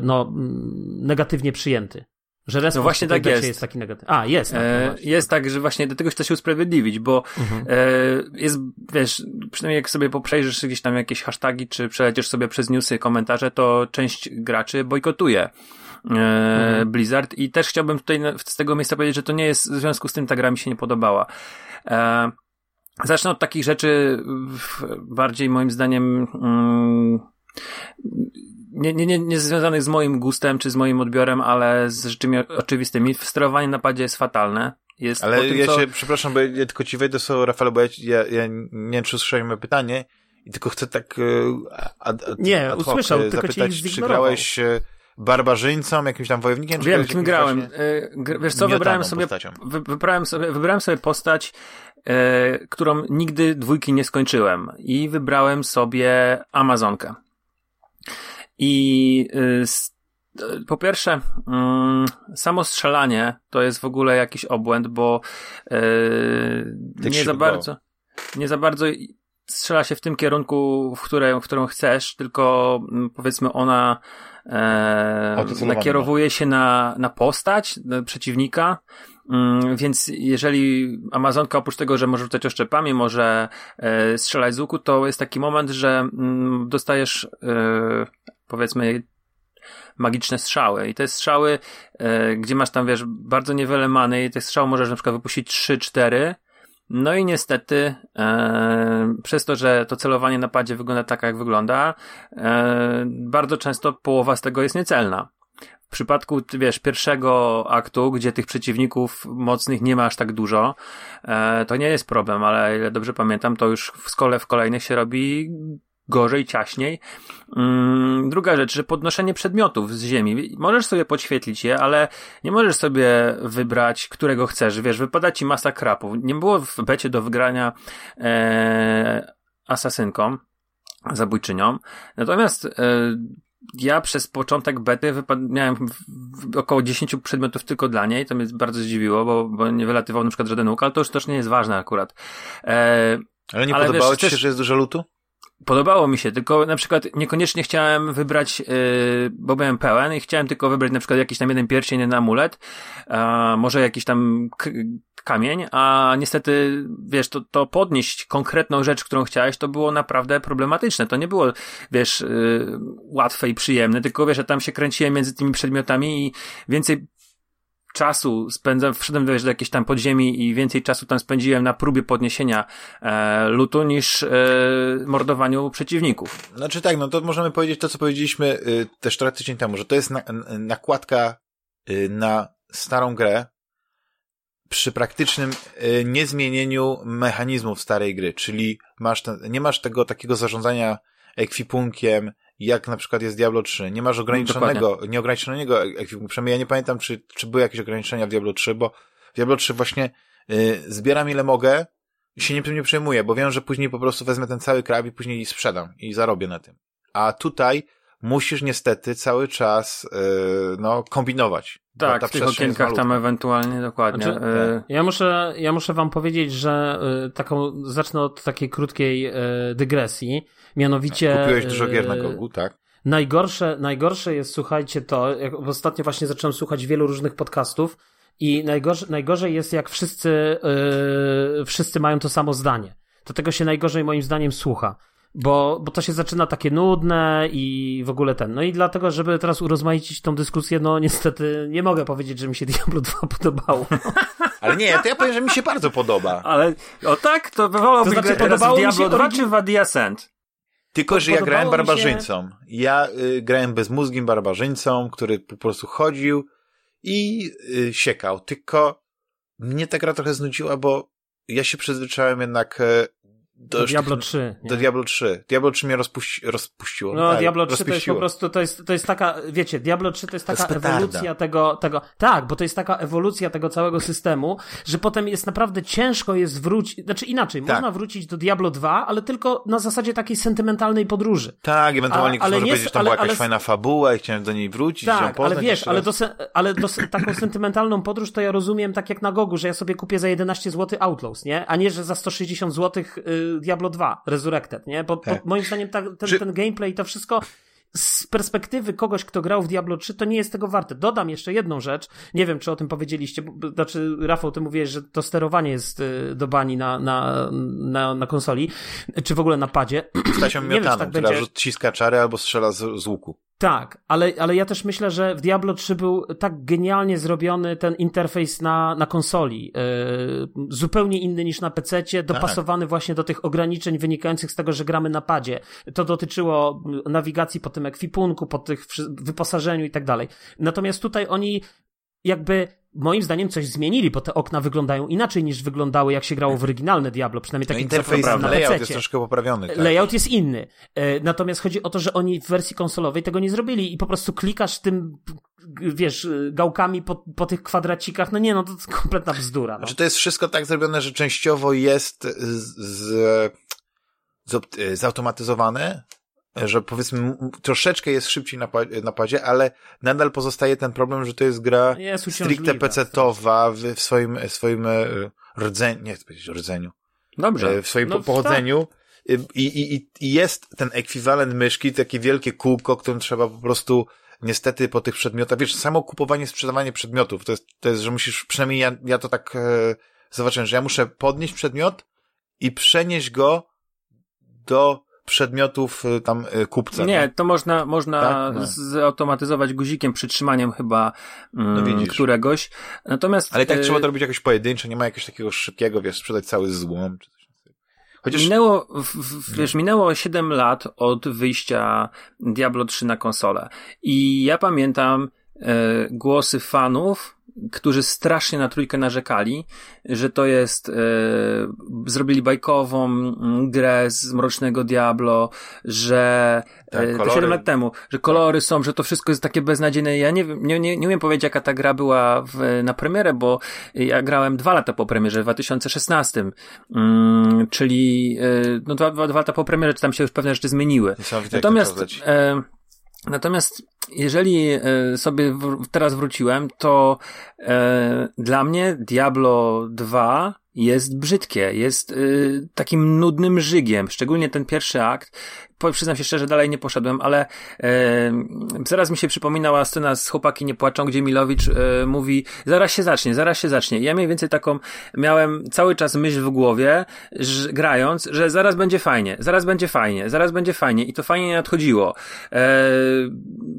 no, mm, negatywnie przyjęty. Że respons No właśnie tak becie jest. taki negatywny. A, jest. tak, no E, właśnie. jest tak, że właśnie do tego chcę się usprawiedliwić, bo Mhm. e, jest, wiesz, przynajmniej jak sobie poprzejrzysz gdzieś tam jakieś hasztagi, czy przelecisz sobie przez newsy, komentarze, to część graczy bojkotuje e, Mhm. Blizzard i też chciałbym tutaj z tego miejsca powiedzieć, że to nie jest w związku z tym ta gra mi się nie podobała. E, zacznę od takich rzeczy bardziej moim zdaniem mm, nie, nie, nie, nie związanych z moim gustem czy z moim odbiorem, ale z rzeczami oczywistymi. Sterowanie na padzie jest fatalne. Jest Ale tym, ja co... się, przepraszam, bo ja tylko ci wejdę słowo, Rafale, bo ja, ja, ja nie wiem, czy usłyszałem moje pytanie i tylko chcę tak e, ad, ad, Nie, ad usłyszał, e, tylko zapytać, czy grałeś e, barbarzyńcą, jakimś tam wojownikiem? Wiem, kim grałem. właśnie E, Wiesz co, wybrałem sobie, wy, wybrałem sobie, wybrałem sobie postać, e, którą nigdy dwójki nie skończyłem i wybrałem sobie Amazonkę. I e, po pierwsze, mm, samo strzelanie to jest w ogóle jakiś obłęd, bo e, nie za bardzo, nie za bardzo strzela się w tym kierunku, w, które, w którym chcesz, tylko mm, powiedzmy ona e, nakierowuje się na, na postać na przeciwnika. Mm, więc jeżeli Amazonka oprócz tego, że może rzucać oszczepami, może e, strzelać z łuku, to jest taki moment, że mm, dostajesz e, powiedzmy magiczne strzały. I te strzały, e, gdzie masz tam, wiesz, bardzo niewiele many i te strzały możesz na przykład wypuścić 3-4 no i niestety, e, przez to, że to celowanie na padzie wygląda tak, jak wygląda, e, bardzo często połowa z tego jest niecelna. W przypadku, wiesz, pierwszego aktu, gdzie tych przeciwników mocnych nie ma aż tak dużo, e, to nie jest problem, ale ile dobrze pamiętam, to już w skole w kolejnych się robi gorzej, ciaśniej. Mm, druga rzecz, że podnoszenie przedmiotów z ziemi. Możesz sobie podświetlić je, ale nie możesz sobie wybrać, którego chcesz. Wiesz, wypada ci masa krapów. Nie było w becie do wygrania e, asasynką, zabójczynią. Natomiast e, ja przez początek bety miałem około 10 przedmiotów tylko dla niej, to mnie bardzo zdziwiło, bo, bo nie wylatywał na przykład żaden łuk, ale to już też nie jest ważne akurat. E, ale nie ale podobało wiesz, ci się, też... że jest dużo lutu? Podobało mi się, tylko na przykład niekoniecznie chciałem wybrać, yy, bo byłem pełen i chciałem tylko wybrać na przykład jakiś tam jeden pierścień, jeden amulet, a może jakiś tam kamień, a niestety, wiesz, to, to podnieść konkretną rzecz, którą chciałeś, to było naprawdę problematyczne. To nie było, wiesz, yy, łatwe i przyjemne, tylko wiesz, że tam się kręciłem między tymi przedmiotami i więcej czasu spędzam, wszedłem wiesz, do jakiejś tam podziemi i więcej czasu tam spędziłem na próbie podniesienia e, lutu niż e, mordowaniu przeciwników. Znaczy tak, no to możemy powiedzieć to, co powiedzieliśmy y, też trochę tydzień temu, że to jest na, nakładka y, na starą grę przy praktycznym y, niezmienieniu mechanizmów starej gry, czyli masz ten, nie masz tego takiego zarządzania ekwipunkiem, jak na przykład jest Diablo 3. Nie masz ograniczonego, Dokładnie. nieograniczonego ekwipunku. Przynajmniej ja nie pamiętam, czy, czy były jakieś ograniczenia w Diablo 3, bo w Diablo 3 właśnie yy, zbieram ile mogę i się tym nie przejmuję, bo wiem, że później po prostu wezmę ten cały krab i później sprzedam i zarobię na tym. A tutaj musisz niestety cały czas yy, no, kombinować. Tak, w tych okienkach tam ewentualnie, dokładnie. Znaczy, yy... Ja muszę, ja muszę wam powiedzieć, że yy, taką, zacznę od takiej krótkiej yy, dygresji. Mianowicie. Kupiłeś dużo gier na Gogu, tak? Najgorsze, najgorsze jest, słuchajcie, to, jak ostatnio właśnie zacząłem słuchać wielu różnych podcastów i najgorzej, najgorzej jest, jak wszyscy, yy, wszyscy mają to samo zdanie. To tego się najgorzej moim zdaniem słucha. Bo, bo to się zaczyna takie nudne i w ogóle ten. No i dlatego, żeby teraz urozmaicić tą dyskusję, no niestety nie mogę powiedzieć, że mi się Diablo 2 podobało. Ale nie, to ja powiem, że mi się bardzo podoba. Ale o tak, to wolałbym to znaczy, grać w Diablo 2 czy w Adiascent? Tylko, że ja grałem barbarzyńcą. Się... Ja y, grałem bezmózgim barbarzyńcą, który po prostu chodził i y, siekał. Tylko mnie ta gra trochę znudziła, bo ja się przyzwyczaiłem jednak y, do, Diablo 3. Nie? Do Diablo 3. Diablo 3 mnie rozpuści, rozpuściło. No, tak, Diablo 3 to jest po prostu, to jest, to jest taka, wiecie, Diablo 3 to jest taka to jest ewolucja tego, tego, tak, bo to jest taka ewolucja tego całego systemu, że potem jest naprawdę ciężko jest wrócić, znaczy inaczej, tak. można wrócić do Diablo 2, ale tylko na zasadzie takiej sentymentalnej podróży. Tak, ewentualnie ktoś może nie, powiedzieć, że tam ale, była jakaś ale, fajna fabuła i chciałem do niej wrócić, tak, ją poznać. ale wiesz, ale, do, ale do, taką sentymentalną podróż to ja rozumiem tak jak na Gogu, że ja sobie kupię za 11 zł Outlaws, nie? A nie, że za 160 zł y, Diablo 2 Resurrected, nie? Bo, tak. bo moim zdaniem ta, ten, Czy... ten gameplay to wszystko z perspektywy kogoś, kto grał w Diablo 3, to nie jest tego warte. Dodam jeszcze jedną rzecz. Nie wiem, czy o tym powiedzieliście. Znaczy, Rafał, ty mówiłeś, że to sterowanie jest y, do bani na, na, na, na konsoli, czy w ogóle na padzie. Stasią Miotaną, wiem, tak która będzie... ciska czary albo strzela z, z łuku. Tak, ale, ale ja też myślę, że w Diablo 3 był tak genialnie zrobiony ten interfejs na, na konsoli. Yy, zupełnie inny niż na PC, dopasowany tak. właśnie do tych ograniczeń wynikających z tego, że gramy na padzie. To dotyczyło nawigacji po tym ekwipunku, po tych wyposażeniu i tak dalej. Natomiast tutaj oni jakby moim zdaniem coś zmienili, bo te okna wyglądają inaczej niż wyglądały jak się grało w oryginalne Diablo, przynajmniej taki no, interfejs, na layout jest troszkę poprawiony. Tak? Layout jest inny. E, natomiast chodzi o to, że oni w wersji konsolowej tego nie zrobili i po prostu klikasz tym wiesz, gałkami po, po tych kwadracikach, no nie, no to jest kompletna bzdura. No. Znaczy to jest wszystko tak zrobione, że częściowo jest z, z, z, zautomatyzowane, że powiedzmy troszeczkę jest szybciej na, na padzie, ale nadal pozostaje ten problem, że to jest gra jest stricte PC-towa w, w swoim, swoim e, rdzeniu, nie chcę powiedzieć rdzeniu, Dobrze. w swoim no, pochodzeniu tak. I, i, i jest ten ekwiwalent myszki, takie wielkie kółko, którym trzeba po prostu niestety po tych przedmiotach, wiesz, samo kupowanie, sprzedawanie przedmiotów, to jest, to jest że musisz, przynajmniej ja, ja to tak e, zobaczyłem, że ja muszę podnieść przedmiot i przenieść go do przedmiotów y, tam y, kupca. Nie, to można, można tak? no. zautomatyzować guzikiem, przytrzymaniem chyba mm, no któregoś. Natomiast. Ale tak y trzeba to robić jakoś pojedynczo, nie ma jakiegoś takiego szybkiego, wiesz, sprzedać cały złom. Czy coś Chociaż... Minęło, w, wiesz, minęło 7 lat od wyjścia Diablo 3 na konsolę. I ja pamiętam e, głosy fanów, którzy strasznie na trójkę narzekali, że to jest, e, zrobili bajkową grę z Mrocznego Diablo, że tak, e, to 7 lat temu, że kolory są, że to wszystko jest takie beznadziejne. Ja nie, nie, nie, nie umiem powiedzieć, jaka ta gra była w, na premierę, bo ja grałem dwa lata po premierze, w 2016, mm, czyli e, no dwa, dwa, dwa lata po premierze, czy tam się już pewne rzeczy zmieniły. Natomiast, e, natomiast jeżeli e, sobie teraz wróciłem, to e, dla mnie Diablo 2 jest brzydkie, jest y, takim nudnym żygiem, szczególnie ten pierwszy akt. Przyznam się szczerze, dalej nie poszedłem, ale e, zaraz mi się przypominała scena z Chłopaki nie płaczą, gdzie Milowicz e, mówi, zaraz się zacznie, zaraz się zacznie. Ja mniej więcej taką miałem cały czas myśl w głowie, że, grając, że zaraz będzie fajnie, zaraz będzie fajnie, zaraz będzie fajnie i to fajnie nie nadchodziło. E,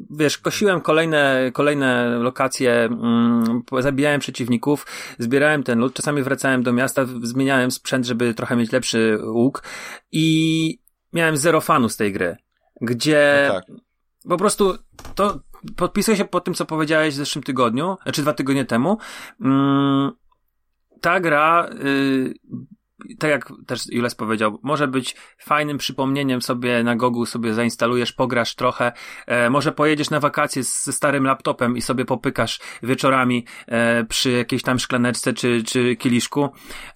wiesz, kosiłem kolejne, kolejne lokacje, mm, zabijałem przeciwników, zbierałem ten lód, czasami wracałem do miasta, zmieniałem sprzęt, żeby trochę mieć lepszy łuk i miałem zero fanu z tej gry, gdzie no tak. po prostu to podpisuję się pod tym, co powiedziałeś w zeszłym tygodniu, czy dwa tygodnie temu. Mm, ta gra y, tak jak też Jules powiedział, może być fajnym przypomnieniem sobie na Gogu, sobie zainstalujesz, pograsz trochę, e, może pojedziesz na wakacje ze starym laptopem i sobie popykasz wieczorami e, przy jakiejś tam szklaneczce czy, czy kieliszku,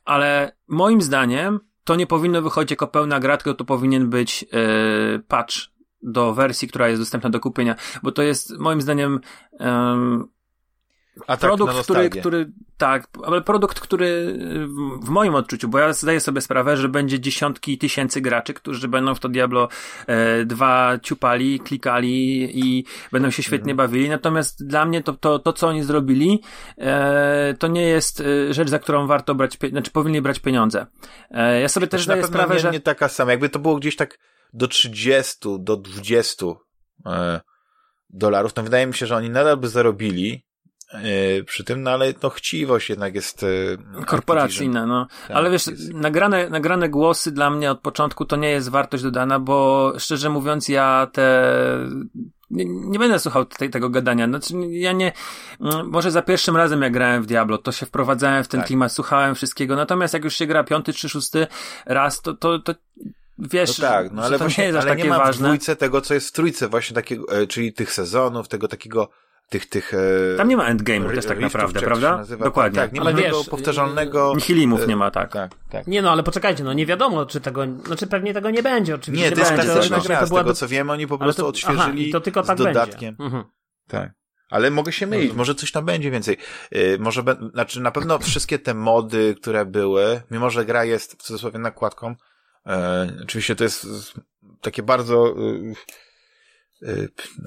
ale moim zdaniem to nie powinno wychodzić jako pełna gra, tylko to powinien być e, patch do wersji, która jest dostępna do kupienia, bo to jest moim zdaniem a produkt, tak, który, który, tak, ale produkt, który w moim odczuciu, bo ja zdaję sobie sprawę, że będzie dziesiątki tysięcy graczy, którzy będą w to Diablo e, 2 ciupali, klikali i będą się świetnie mhm. bawili. Natomiast dla mnie to, to, to co oni zrobili, e, to nie jest e, rzecz, za którą warto brać, znaczy powinni brać pieniądze. E, ja sobie też znaczy, zdaję sprawę, nie, że... nie taka sama, jakby to było gdzieś tak do 30, do 20 e, dolarów, to wydaje mi się, że oni nadal by zarobili, E, przy tym, no ale to chciwość jednak jest e, korporacyjna, no. Tak, ale wiesz, jest... nagrane, nagrane głosy dla mnie od początku to nie jest wartość dodana, bo szczerze mówiąc ja te nie, nie będę słuchał tej, tego gadania. Znaczy, ja nie, mm, może za pierwszym razem jak grałem w Diablo, to się wprowadzałem w ten tak. klimat, słuchałem wszystkiego, natomiast jak już się gra piąty czy szósty raz, to, to, to wiesz, no tak, no ale to właśnie, nie jest ale takie nie ma ważne. w dwójce tego, co jest w trójce, właśnie takiego, e, czyli tych sezonów, tego takiego tych, tych... E, Tam nie ma endgame'u też tak naprawdę, prawda? Dokładnie. Tak, nie ma tego wiesz, powtarzalnego... Nihilimów nie ma, tak. tak. Tak, Nie no, ale poczekajcie, no nie wiadomo, czy tego, znaczy pewnie tego nie będzie, oczywiście. Nie, to jest klasyczna gra, z tego co wiem, oni po prostu to, odświeżyli aha, to tylko tak z dodatkiem. Mhm. Tak. Ale mogę się mylić, może coś tam będzie więcej. Yy, może, be, znaczy na pewno wszystkie te mody, które były, mimo że gra jest w cudzysłowie nakładką, yy, oczywiście to jest takie bardzo... Yy, E,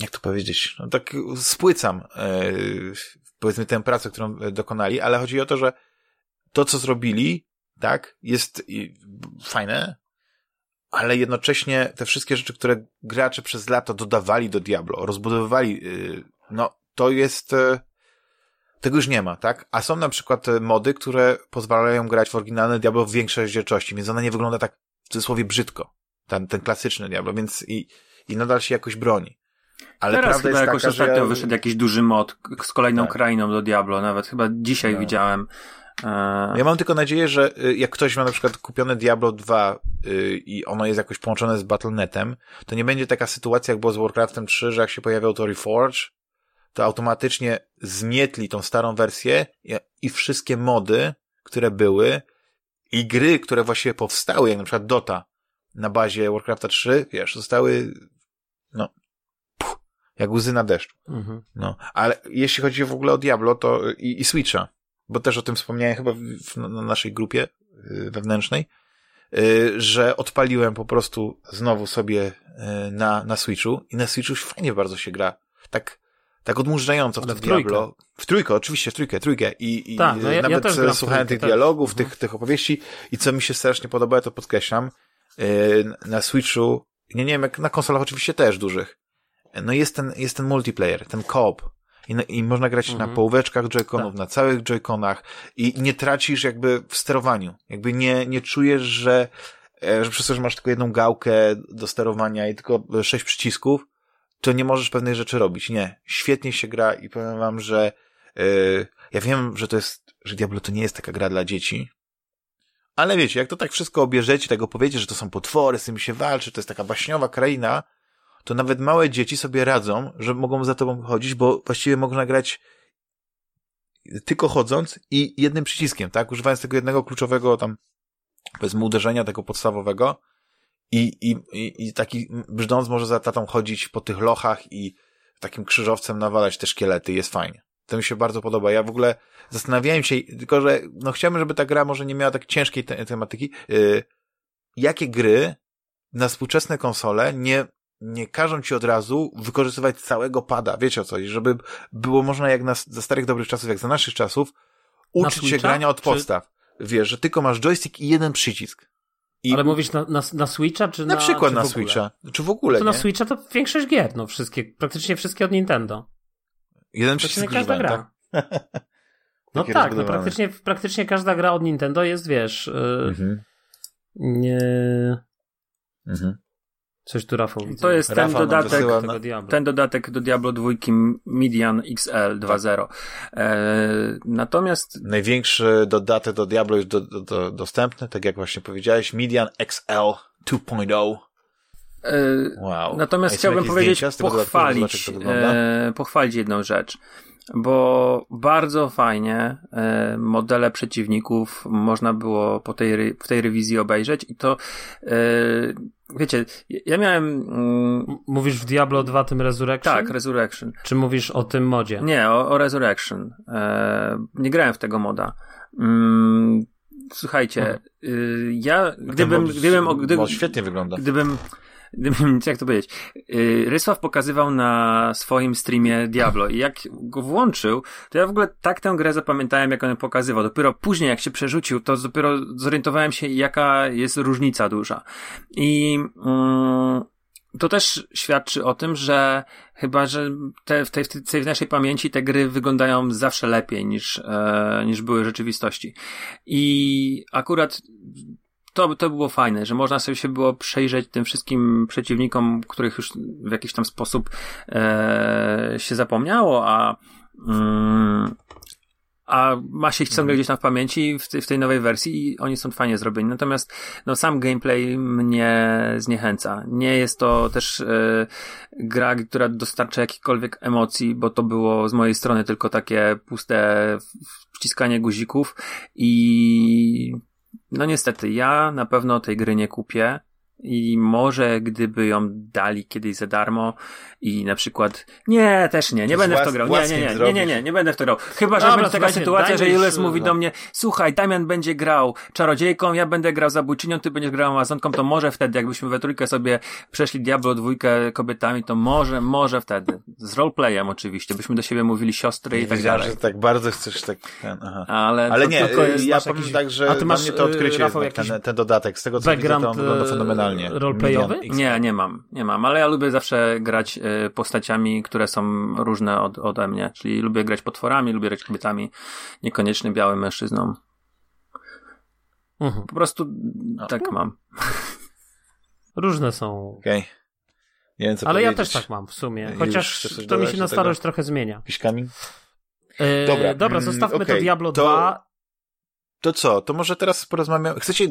jak to powiedzieć, no tak spłycam, e, powiedzmy tę pracę, którą dokonali, ale chodzi o to, że to, co zrobili, tak, jest fajne, ale jednocześnie te wszystkie rzeczy, które gracze przez lata dodawali do Diablo, rozbudowywali, e, no, to jest, tego już nie ma, tak? A są na przykład mody, które pozwalają grać w oryginalne Diablo w większej rozdzielczości, więc ona nie wygląda tak w cudzysłowie brzydko. Ten, ten klasyczny Diablo, więc i, i nadal się jakoś broni. Ale Teraz chyba jakoś taka, ostatnio ja... wyszedł jakiś duży mod z kolejną tak. krainą do Diablo, nawet chyba dzisiaj tak. widziałem. E, ja mam tylko nadzieję, że y, jak ktoś ma na przykład kupione Diablo 2 y, i ono jest jakoś połączone z Battle.netem, to nie będzie taka sytuacja jak było z Warcraftem 3, że jak się pojawiał to Reforge, to automatycznie zmietli tą starą wersję i, i wszystkie mody, które były i gry, które właściwie powstały, jak na przykład Dota na bazie Warcrafta 3, wiesz, zostały no puh, jak łzy na deszczu. Mhm. No, ale jeśli chodzi w ogóle o Diablo to i, i Switcha, bo też o tym wspomniałem chyba w, w, na naszej grupie y, wewnętrznej, y, że odpaliłem po prostu znowu sobie y, na, na Switchu i na Switchu fajnie bardzo się gra. Tak, tak odmurzająco w w trójkę. Diablo. W trójkę, oczywiście, w trójkę, trójkę. I, i no ja- ja nawet w słuchałem trójkę, tych tak. dialogów, Mhm. tych, tych opowieści i co mi się strasznie podoba, ja to podkreślam, na Switchu, nie, nie wiem, jak na konsolach oczywiście też dużych, no jest ten, jest ten multiplayer, ten co-op. I, I można grać Mhm. na połóweczkach joyconów, Tak. na całych joyconach i nie tracisz jakby w sterowaniu. Jakby nie, nie czujesz, że, e, że przez to, że masz tylko jedną gałkę do sterowania i tylko sześć przycisków, to nie możesz pewnej rzeczy robić. Nie. Świetnie się gra i powiem wam, że yy, ja wiem, że to jest, że Diablo to nie jest taka gra dla dzieci, ale wiecie, jak to tak wszystko obierzecie, tego powiecie, że to są potwory, z tym się walczy, to jest taka baśniowa kraina, to nawet małe dzieci sobie radzą, że mogą za tobą chodzić, bo właściwie mogą nagrać tylko chodząc i jednym przyciskiem, tak? Używając tego jednego kluczowego tam, powiedzmy, uderzenia tego podstawowego i, i, i, i taki brzdąc może za tatą chodzić po tych lochach i takim krzyżowcem nawalać te szkielety. Jest fajnie. To mi się bardzo podoba. Ja w ogóle zastanawiałem się, tylko że no chciałbym, żeby ta gra może nie miała tak ciężkiej te tematyki. Yy, jakie gry na współczesne konsole nie, nie każą ci od razu wykorzystywać całego pada. Wiecie o co? Żeby było można jak na, za starych dobrych czasów, jak za naszych czasów, uczyć się Switcha? grania od Czy- podstaw. Wiesz, że tylko masz joystick i jeden przycisk. I Ale mówisz na, na, na Switcha, czy na na przykład czy na w ogóle? Switcha. Czy w ogóle, To na nie? Switcha to większość gier, no wszystkie, praktycznie wszystkie od Nintendo. Jeden przycisk każda używałem, gra. tak? No tak, no praktycznie, praktycznie każda gra od Nintendo jest, wiesz, yy, Mhm. nie... Mhm. Coś tu Rafał widzę. To jest ten Rafał dodatek, Diablo. ten dodatek do Diablo 2 Median XL 2.0. E, natomiast Największy dodatek do Diablo jest do, do, do, dostępny, tak jak właśnie powiedziałeś, Median XL 2.0. Wow. Natomiast chciałbym powiedzieć, zdjęcia pochwalić, e, pochwalić jedną rzecz, bo bardzo fajnie e, modele przeciwników można było po tej, w tej rewizji obejrzeć i to, e, wiecie, ja miałem, mm, Mówisz w Diablo 2 tym Resurrection? tak, Resurrection, Czy mówisz o tym modzie? nie, o, o Resurrection, e, nie grałem w tego moda. Mm, słuchajcie, Mhm. y, ja, Ten gdybym, mod- gdybym, o- gdybym, mod świetnie wygląda. Gdybym, gdybym, jak to powiedzieć, yy, Rysław pokazywał na swoim streamie Diablo i jak go włączył, to ja w ogóle tak tę grę zapamiętałem, jak on pokazywał. Dopiero później, jak się przerzucił, to dopiero zorientowałem się, jaka jest różnica duża. I mm, to też świadczy o tym, że chyba, że te, w, tej, w tej naszej pamięci te gry wyglądają zawsze lepiej niż, e, niż były w rzeczywistości. I akurat to, to było fajne, że można sobie się było przejrzeć tym wszystkim przeciwnikom, których już w jakiś tam sposób e, się zapomniało, a mm, a ma się ich ciągle gdzieś tam w pamięci w, tej- w tej nowej wersji i oni są fajnie zrobieni. Natomiast no, sam gameplay mnie zniechęca. Nie jest to też e, gra, która dostarcza jakichkolwiek emocji, bo to było z mojej strony tylko takie puste wciskanie guzików i no niestety, ja na pewno tej gry nie kupię i może gdyby ją dali kiedyś za darmo i na przykład nie, też nie, nie będę w to grał. Nie, nie, nie, nie, nie, nie, nie będę w to grał. Chyba, że Dobra, będzie taka sytuacja, że Jules mówi no. do mnie, słuchaj, Damian będzie grał czarodziejką, ja będę grał zabójczynią, ty będziesz grał amazonką, to może wtedy, jakbyśmy we trójkę sobie przeszli Diablo dwójkę kobietami, to może, może wtedy. Z roleplayem oczywiście, byśmy do siebie mówili siostry i tak dalej. że tak bardzo chcesz tak... Ten, aha. Ale, Ale to nie, ja powiem jakiś- tak, że A ty masz, dla mnie to odkrycie y, Rafał, jednak, jakiś ten, ten dodatek. Z tego co widzę, to wygląda y, fenomenalnie. roleplayowy? Nie, nie mam, nie mam, ale ja lubię zawsze grać y, postaciami, które są różne od, ode mnie, czyli lubię grać potworami, lubię grać kobietami, niekoniecznie białym mężczyzną. Mhm. Po prostu No. tak mam. Różne są. Okej. Nie wiem, co Ale ja powiedzieć. też tak mam w sumie. Chociaż to mi się na tego? starość trochę zmienia. Jakiś kamień? E, Dobra, dobra, mm, zostawmy to okej, Diablo to- 2. To co? To może teraz porozmawiamy. Chcecie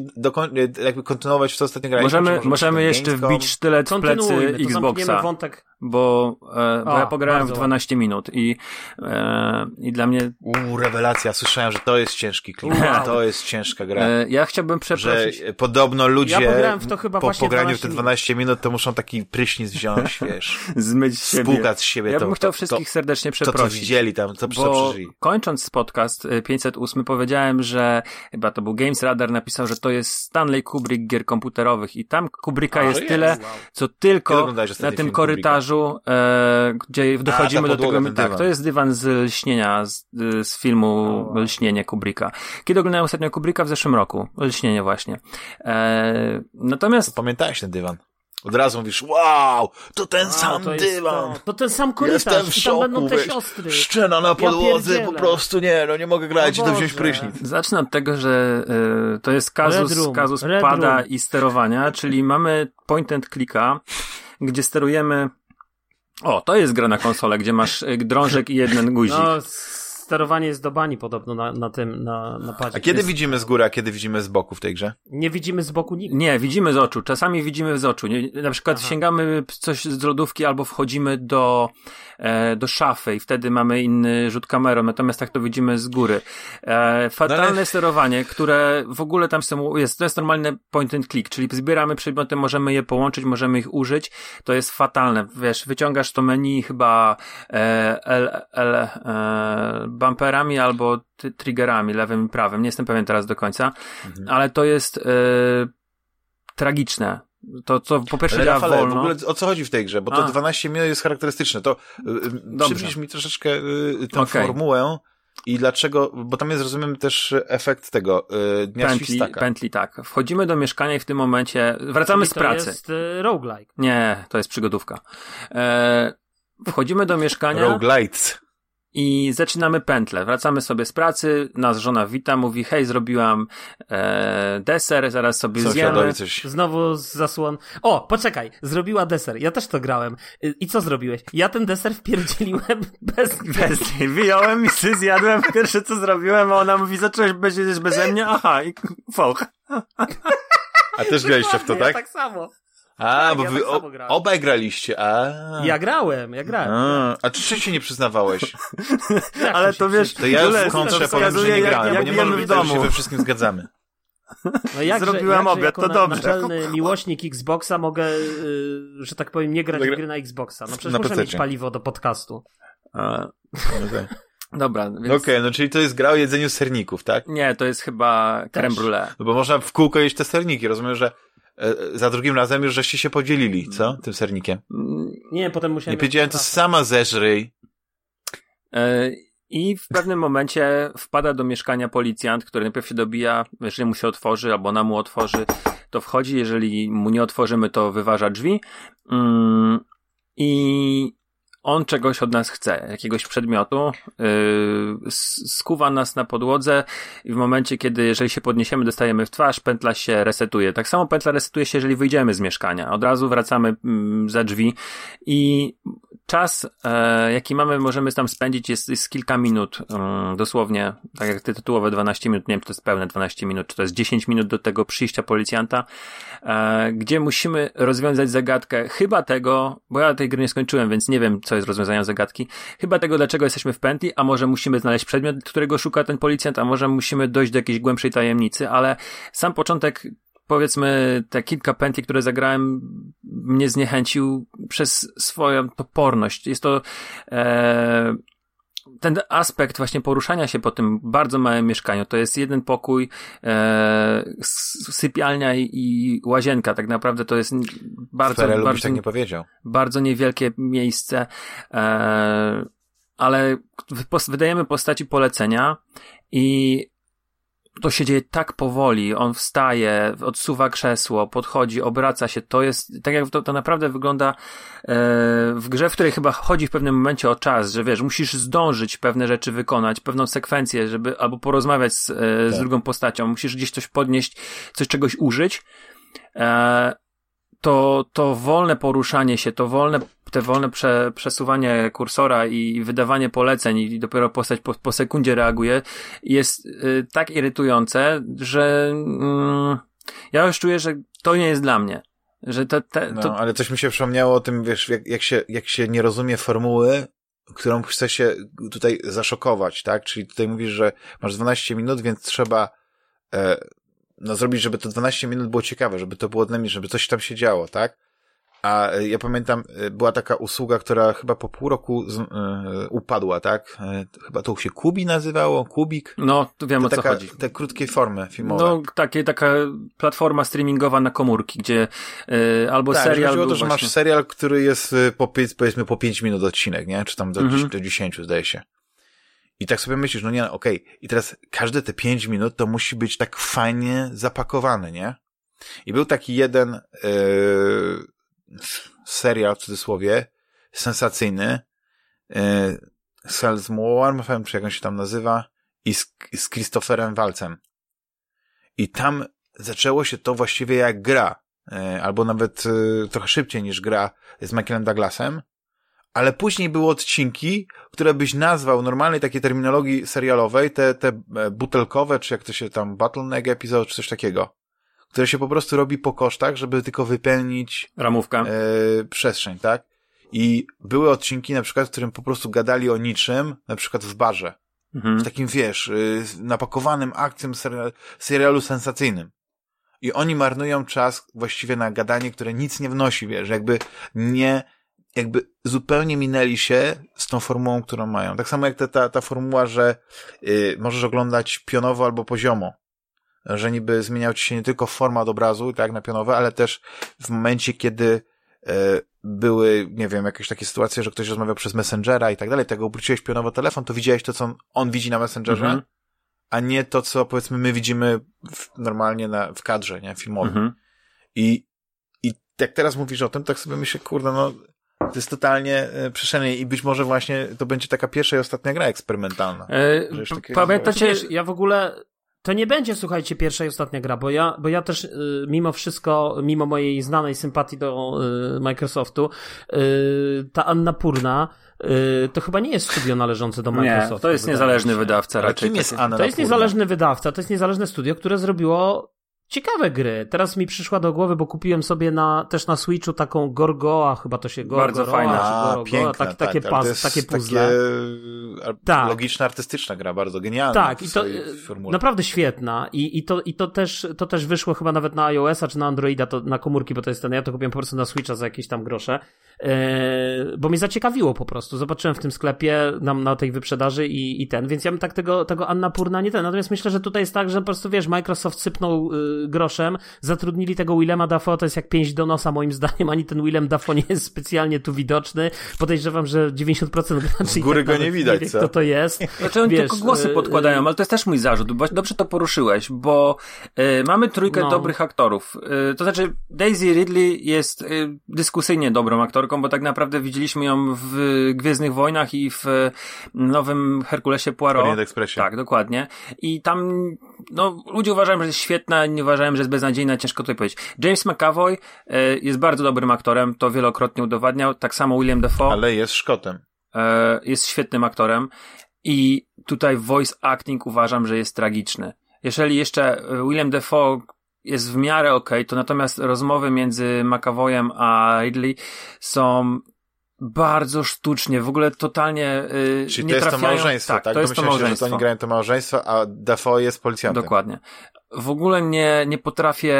jakby kontynuować w to ostatnie granie? Możemy, możemy jeszcze wbić sztylet w plecy to Xboxa. wątek. bo, e, bo ja pograłem w 12 minut i, e, i dla mnie... Uuu, rewelacja, słyszałem, że to jest ciężki klimat, wow. to jest ciężka gra. E, ja chciałbym przeprosić... Że podobno ludzie ja w to chyba po pograniu w te 12 minut. to muszą taki prysznic wziąć, wiesz, zmyć z siebie. z siebie. Ja bym to, chciał wszystkich to, serdecznie przeprosić. To, co widzieli tam, co, bo przeżyli. kończąc podcast 508 e, powiedziałem, że chyba to był Games Radar napisał, że to jest Stanley Kubrick gier komputerowych i tam Kubricka jest, jest, tyle, wow. co tylko na tym korytarzu e, gdzie dochodzimy A, do tego. Tak, to jest dywan z lśnienia, z, z filmu oh. Lśnienie Kubricka. Kiedy oglądałem ostatnio Kubricka w zeszłym roku? Lśnienie właśnie. E, natomiast... To pamiętałeś ten dywan? Od razu mówisz, wow, to ten A, sam to dywan. To, to, ten sam korytarz. Jestem w szoku, będą te siostry. Szczena na podłodze, ja po prostu nie, no nie mogę grać, to wziąć prysznic. Zacznę od tego, że y, to jest kazus, kazus pada i sterowania, czyli mamy point and clicka, gdzie sterujemy o, to jest gra na konsolę, gdzie masz y, drążek i jeden guzik. No, sterowanie jest do bani podobno na, na tym, na, na padzie. A kiedy jest... widzimy z góry, a kiedy widzimy z boku w tej grze? Nie widzimy z boku nigdy. Nie, widzimy z oczu. Czasami widzimy z oczu. Nie, na przykład Aha. sięgamy coś z lodówki albo wchodzimy do, e, do szafy i wtedy mamy inny rzut kamerą, natomiast tak to widzimy z góry. E, fatalne no ale... sterowanie, które w ogóle tam są, jest, to jest normalne point and click, czyli zbieramy przedmioty, możemy je połączyć, możemy ich użyć. To jest fatalne. Wiesz, wyciągasz to menu chyba e, L, L, e, bumperami albo triggerami, lewym i prawym. Nie jestem pewien teraz do końca, mhm. ale to jest e, tragiczne. To, co po pierwsze Ale działa Rafale, wolno. w ogóle o co chodzi w tej grze? Bo to A. 12 minut jest charakterystyczne. To y, przybliż mi troszeczkę y, tę okay. formułę i dlaczego, bo tam jest, rozumiem, też efekt tego y, dnia pętli, świstaka. Pętli, tak. Wchodzimy do mieszkania i w tym momencie wracamy Czyli z pracy. to jest y, roguelike. Nie, to jest przygodówka. E, wchodzimy do mieszkania. Roguelites i zaczynamy pętlę. Wracamy sobie z pracy, nas żona wita, mówi, hej, zrobiłam e, deser, zaraz sobie zjemy. Coś. Znowu z zasłon. O, poczekaj, zrobiła deser. Ja też to grałem. I co zrobiłeś? Ja ten deser wpierdzieliłem bez... Bez Wyjąłem i sobie zjadłem. Pierwsze co zrobiłem, a ona mówi, zacząłeś bez, beze mnie? Aha, i foch. A też graliście w to, tak? Ja tak samo. A, tak, bo ja wy tak obaj graliście. A. Ja grałem, ja grałem. A, a czy się nie przyznawałeś? Ale to wiesz, to ja w kontrze powiem, że nie grałem, jak, bo nie może być, że się we wszystkim zgadzamy. No jakże, Zrobiłem jakże obiad, to na, dobrze. naczelny miłośnik Xboxa mogę, y, że tak powiem, nie grać w gry na Xboxa. No przecież na muszę mieć paliwo do podcastu. A, okay. Dobra, więc... Okej, okay, no czyli to jest gra o jedzeniu serników, tak? Nie, to jest chyba creme brulee. No bo można w kółko jeść te serniki. Rozumiem, że za drugim razem już żeście się podzielili, co? Mm. Tym sernikiem. Nie, potem musiałem... Nie powiedziałem, to sama zeżryj. E, I w pewnym momencie wpada do mieszkania policjant, który najpierw się dobija, jeżeli mu się otworzy, albo ona mu otworzy, to wchodzi, jeżeli mu nie otworzymy, to wyważa drzwi. Mm, I on czegoś od nas chce, jakiegoś przedmiotu, yy, skuwa nas na podłodze i w momencie, kiedy jeżeli się podniesiemy, dostajemy w twarz, pętla się resetuje. Tak samo pętla resetuje się, jeżeli wyjdziemy z mieszkania. Od razu wracamy mm, za drzwi i czas, e, jaki mamy, możemy tam spędzić jest, jest kilka minut, um, dosłownie, tak jak tytułowe 12 minut, nie wiem, czy to jest pełne 12 minut, czy to jest 10 minut do tego przyjścia policjanta, e, gdzie musimy rozwiązać zagadkę? Chyba tego, bo ja tej gry nie skończyłem, więc nie wiem, co jest rozwiązaniem zagadki, chyba tego, dlaczego jesteśmy w pętli, a może musimy znaleźć przedmiot, którego szuka ten policjant, a może musimy dojść do jakiejś głębszej tajemnicy, ale sam początek powiedzmy te kilka pętli, które zagrałem, mnie zniechęcił przez swoją toporność. Jest to e, ten aspekt właśnie poruszania się po tym bardzo małym mieszkaniu. To jest jeden pokój, e, sypialnia i, i, łazienka. Tak naprawdę to jest bardzo, bardzo, tak nie powiedział. bardzo niewielkie miejsce. E, ale wydajemy postaci polecenia i to się dzieje tak powoli, on wstaje, odsuwa krzesło, podchodzi, obraca się, to jest, tak jak to, to naprawdę wygląda e, w grze, w której chyba chodzi w pewnym momencie o czas, że wiesz, musisz zdążyć pewne rzeczy wykonać, pewną sekwencję, żeby, albo porozmawiać z, e, tak. z drugą postacią, musisz gdzieś coś podnieść, coś czegoś użyć, e, to, to wolne poruszanie się, to wolne, te wolne prze, przesuwanie kursora i wydawanie poleceń i dopiero postać po, po sekundzie reaguje, jest y, tak irytujące, że y, ja już czuję, że to nie jest dla mnie. Że te, te, to... No, ale coś mi się przypomniało o tym, wiesz, jak, jak, się, jak się nie rozumie formuły, którą chce się tutaj zaszokować, tak? Czyli tutaj mówisz, że masz 12 minut, więc trzeba e, no, zrobić, żeby to 12 minut było ciekawe, żeby to było dla mnie, żeby coś tam się działo, tak? A e, ja pamiętam, e, była taka usługa, która chyba po pół roku z, e, upadła, tak? Chyba to się Kubi nazywało, Kubik. No, to wiem to o co taka, chodzi. Te krótkie formy filmowe. No, takie, taka platforma streamingowa na komórki, gdzie e, albo tak, serial. Chodziło o to, że właśnie... masz serial, który jest y, po, powiedzmy po 5 minut odcinek, nie? Czy tam do, Mhm. do 10 zdaje się. I tak sobie myślisz, no nie, no, okej. I teraz każde te 5 minut to musi być tak fajnie zapakowane, nie? I był taki jeden yy, serial w cudzysłowie, sensacyjny, Salzmoor, nie wiem, czy jak on się tam nazywa, i z, z Christopherem Walcem. I tam zaczęło się to właściwie jak gra, e, albo nawet e, trochę szybciej niż gra z Michaelem Douglasem, ale później były odcinki, które byś nazwał normalnej takiej terminologii serialowej, te, te e, butelkowe, czy jak to się tam, bottleneck episode, czy coś takiego, które się po prostu robi po kosztach, żeby tylko wypełnić Ramówka. e, przestrzeń, tak? I były odcinki na przykład, w którym po prostu gadali o niczym, na przykład w barze. Mhm. W takim, wiesz, y, napakowanym akcją serial, serialu sensacyjnym. I oni marnują czas właściwie na gadanie, które nic nie wnosi, wiesz, jakby nie, jakby zupełnie minęli się z tą formułą, którą mają. Tak samo jak ta, ta, ta formuła, że y, możesz oglądać pionowo albo poziomo. Że niby zmieniał ci się nie tylko format obrazu, tak, na pionowe, ale też w momencie, kiedy e, były, nie wiem, jakieś takie sytuacje, że ktoś rozmawiał przez Messengera i tak dalej, tego obróciłeś pionowo telefon, to widziałeś to, co on, on widzi na Messengerze, Mhm. a nie to, co powiedzmy my widzimy w, normalnie na, w kadrze, nie, filmowym. Mhm. I, I jak teraz mówisz o tym, tak sobie myślę, kurde, no, to jest totalnie e, przeszenie i być może właśnie to będzie taka pierwsza i ostatnia gra eksperymentalna. E, pamiętacie, ja w ogóle. To nie będzie, słuchajcie, pierwsza i ostatnia gra, bo ja, bo ja też y, mimo wszystko, mimo mojej znanej sympatii do y, Microsoftu, y, ta Anna Purna y, to chyba nie jest studio należące do nie, Microsoftu. to jest niezależny wydawca raczej. kim jest Anna To jest niezależny wydawca, to jest niezależne studio, które zrobiło ciekawe gry. Teraz mi przyszła do głowy, bo kupiłem sobie na, też na Switchu taką Gorgoa, chyba to się Gorgoa, Bardzo fajna. czy A, Gorogoa, piękna, tak, tak, takie, jest takie puzzle. Takie, Tak. logiczna, artystyczna gra, bardzo genialna Tak, w i to e, formule. naprawdę świetna. I, i, to, i to, też, to też wyszło chyba nawet na iOS-a czy na Androida, to na komórki, bo to jest ten, ja to kupiłem po prostu na Switcha za jakieś tam grosze, e, bo mnie zaciekawiło po prostu. Zobaczyłem w tym sklepie na, na tej wyprzedaży i, i ten, więc ja bym tak tego, tego Anna Purna nie ten. Natomiast myślę, że tutaj jest tak, że po prostu wiesz, Microsoft sypnął y, groszem, zatrudnili tego Willema Dafoe, to jest jak pięć do nosa moim zdaniem, ani ten Willem Dafoe nie jest specjalnie tu widoczny. Podejrzewam, że 90% graczy Z góry i tak go nie widać, wie, co? kto to jest. Znaczy oni Wiesz, tylko głosy e, podkładają, ale to jest też mój zarzut, bo dobrze to poruszyłeś, bo e, mamy trójkę No. dobrych aktorów. E, to znaczy Daisy Ridley jest e, dyskusyjnie dobrą aktorką, bo tak naprawdę widzieliśmy ją w Gwiezdnych Wojnach i w e, nowym Herkulesie Poirot. Orient Expressie. Tak, dokładnie. I tam, no, ludzie uważają, że jest świetna, nie uważają, że jest beznadziejna, ciężko tutaj powiedzieć. James McAvoy e, jest bardzo dobrym aktorem, to wielokrotnie udowadniał, tak samo William Dafoe Ale jest Szkotem. e, jest świetnym aktorem i tutaj voice acting uważam, że jest tragiczny. Jeżeli jeszcze e, William Defoe jest w miarę okej, to natomiast rozmowy między McAvoyem a Ridley są bardzo sztucznie, w ogóle totalnie yy, Czyli nie to jest to trafiają. małżeństwo, tak? tak? To jest to Domyślam się, że małżeństwo. to oni grają to małżeństwo, a Dafoe jest policjantem. Dokładnie. W ogóle nie, nie potrafię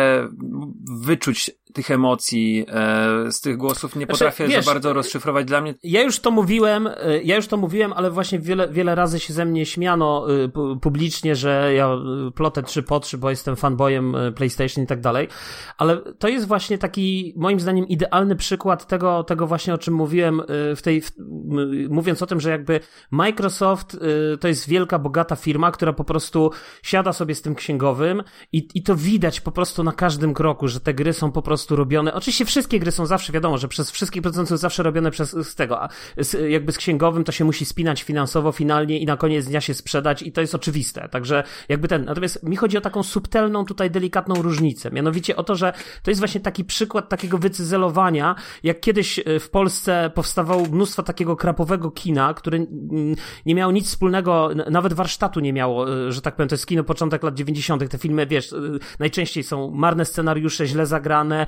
wyczuć tych emocji e, z tych głosów, nie Znaczy, potrafię wiesz, za bardzo rozszyfrować. Dla mnie Ja już to mówiłem, y, ja już to mówiłem, ale właśnie wiele, wiele razy się ze mnie śmiano pu- publicznie, że ja y, plotę 3 po 3, bo jestem fanboyem PlayStation i tak dalej. Ale to jest właśnie taki, moim zdaniem, idealny przykład tego, tego właśnie, o czym mówiłem w tej, w, mówiąc o tym, że jakby Microsoft to jest wielka, bogata firma, która po prostu siada sobie z tym księgowym i, i to widać po prostu na każdym kroku, że te gry są po prostu robione. Oczywiście wszystkie gry są zawsze, wiadomo, że przez wszystkich producentów zawsze robione przez z tego, a z, jakby z księgowym to się musi spinać finansowo finalnie i na koniec dnia się sprzedać i to jest oczywiste. Także jakby ten, natomiast mi chodzi o taką subtelną tutaj delikatną różnicę. Mianowicie o to, że to jest właśnie taki przykład takiego wycyzelowania, jak kiedyś e, w Polsce powstawało mnóstwo takiego krapowego kina, które nie miało nic wspólnego, nawet warsztatu nie miało, e, że tak powiem, to jest kino początek lat 90. Te filmy, wiesz, e, najczęściej są marne scenariusze, źle zagrane,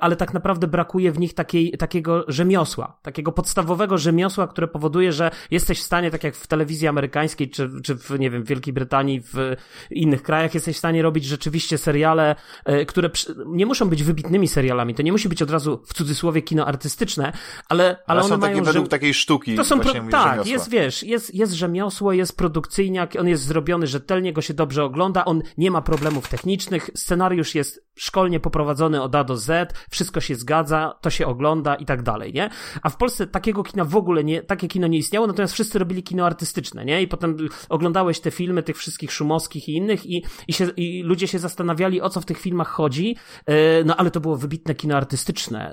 ale tak naprawdę brakuje w nich takiej, takiego rzemiosła, takiego podstawowego rzemiosła, które powoduje, że jesteś w stanie, tak jak w telewizji amerykańskiej, czy, czy w, nie wiem, Wielkiej Brytanii, w innych krajach, jesteś w stanie robić rzeczywiście seriale, e, które nie muszą być wybitnymi serialami, to nie musi być od razu w cudzysłowie kino artystyczne, ale, ale, ale one są mają... takie według takiej sztuki. To są pro... tak, rzemiosła. jest, wiesz, jest, jest rzemiosło, jest produkcyjniak, on jest zrobiony rzetelnie, go się dobrze ogląda, on nie ma problemów technicznych, scenariusz jest szkolnie poprowadzony od A do Z, wszystko się zgadza, to się ogląda i tak dalej, nie? A w Polsce takiego kina w ogóle nie, takie kino nie istniało, natomiast wszyscy robili kino artystyczne, nie? I potem oglądałeś te filmy tych wszystkich Szumowskich i innych i, i, się, i ludzie się zastanawiali, o co w tych filmach chodzi, yy, no ale to było wybitne kino artystyczne,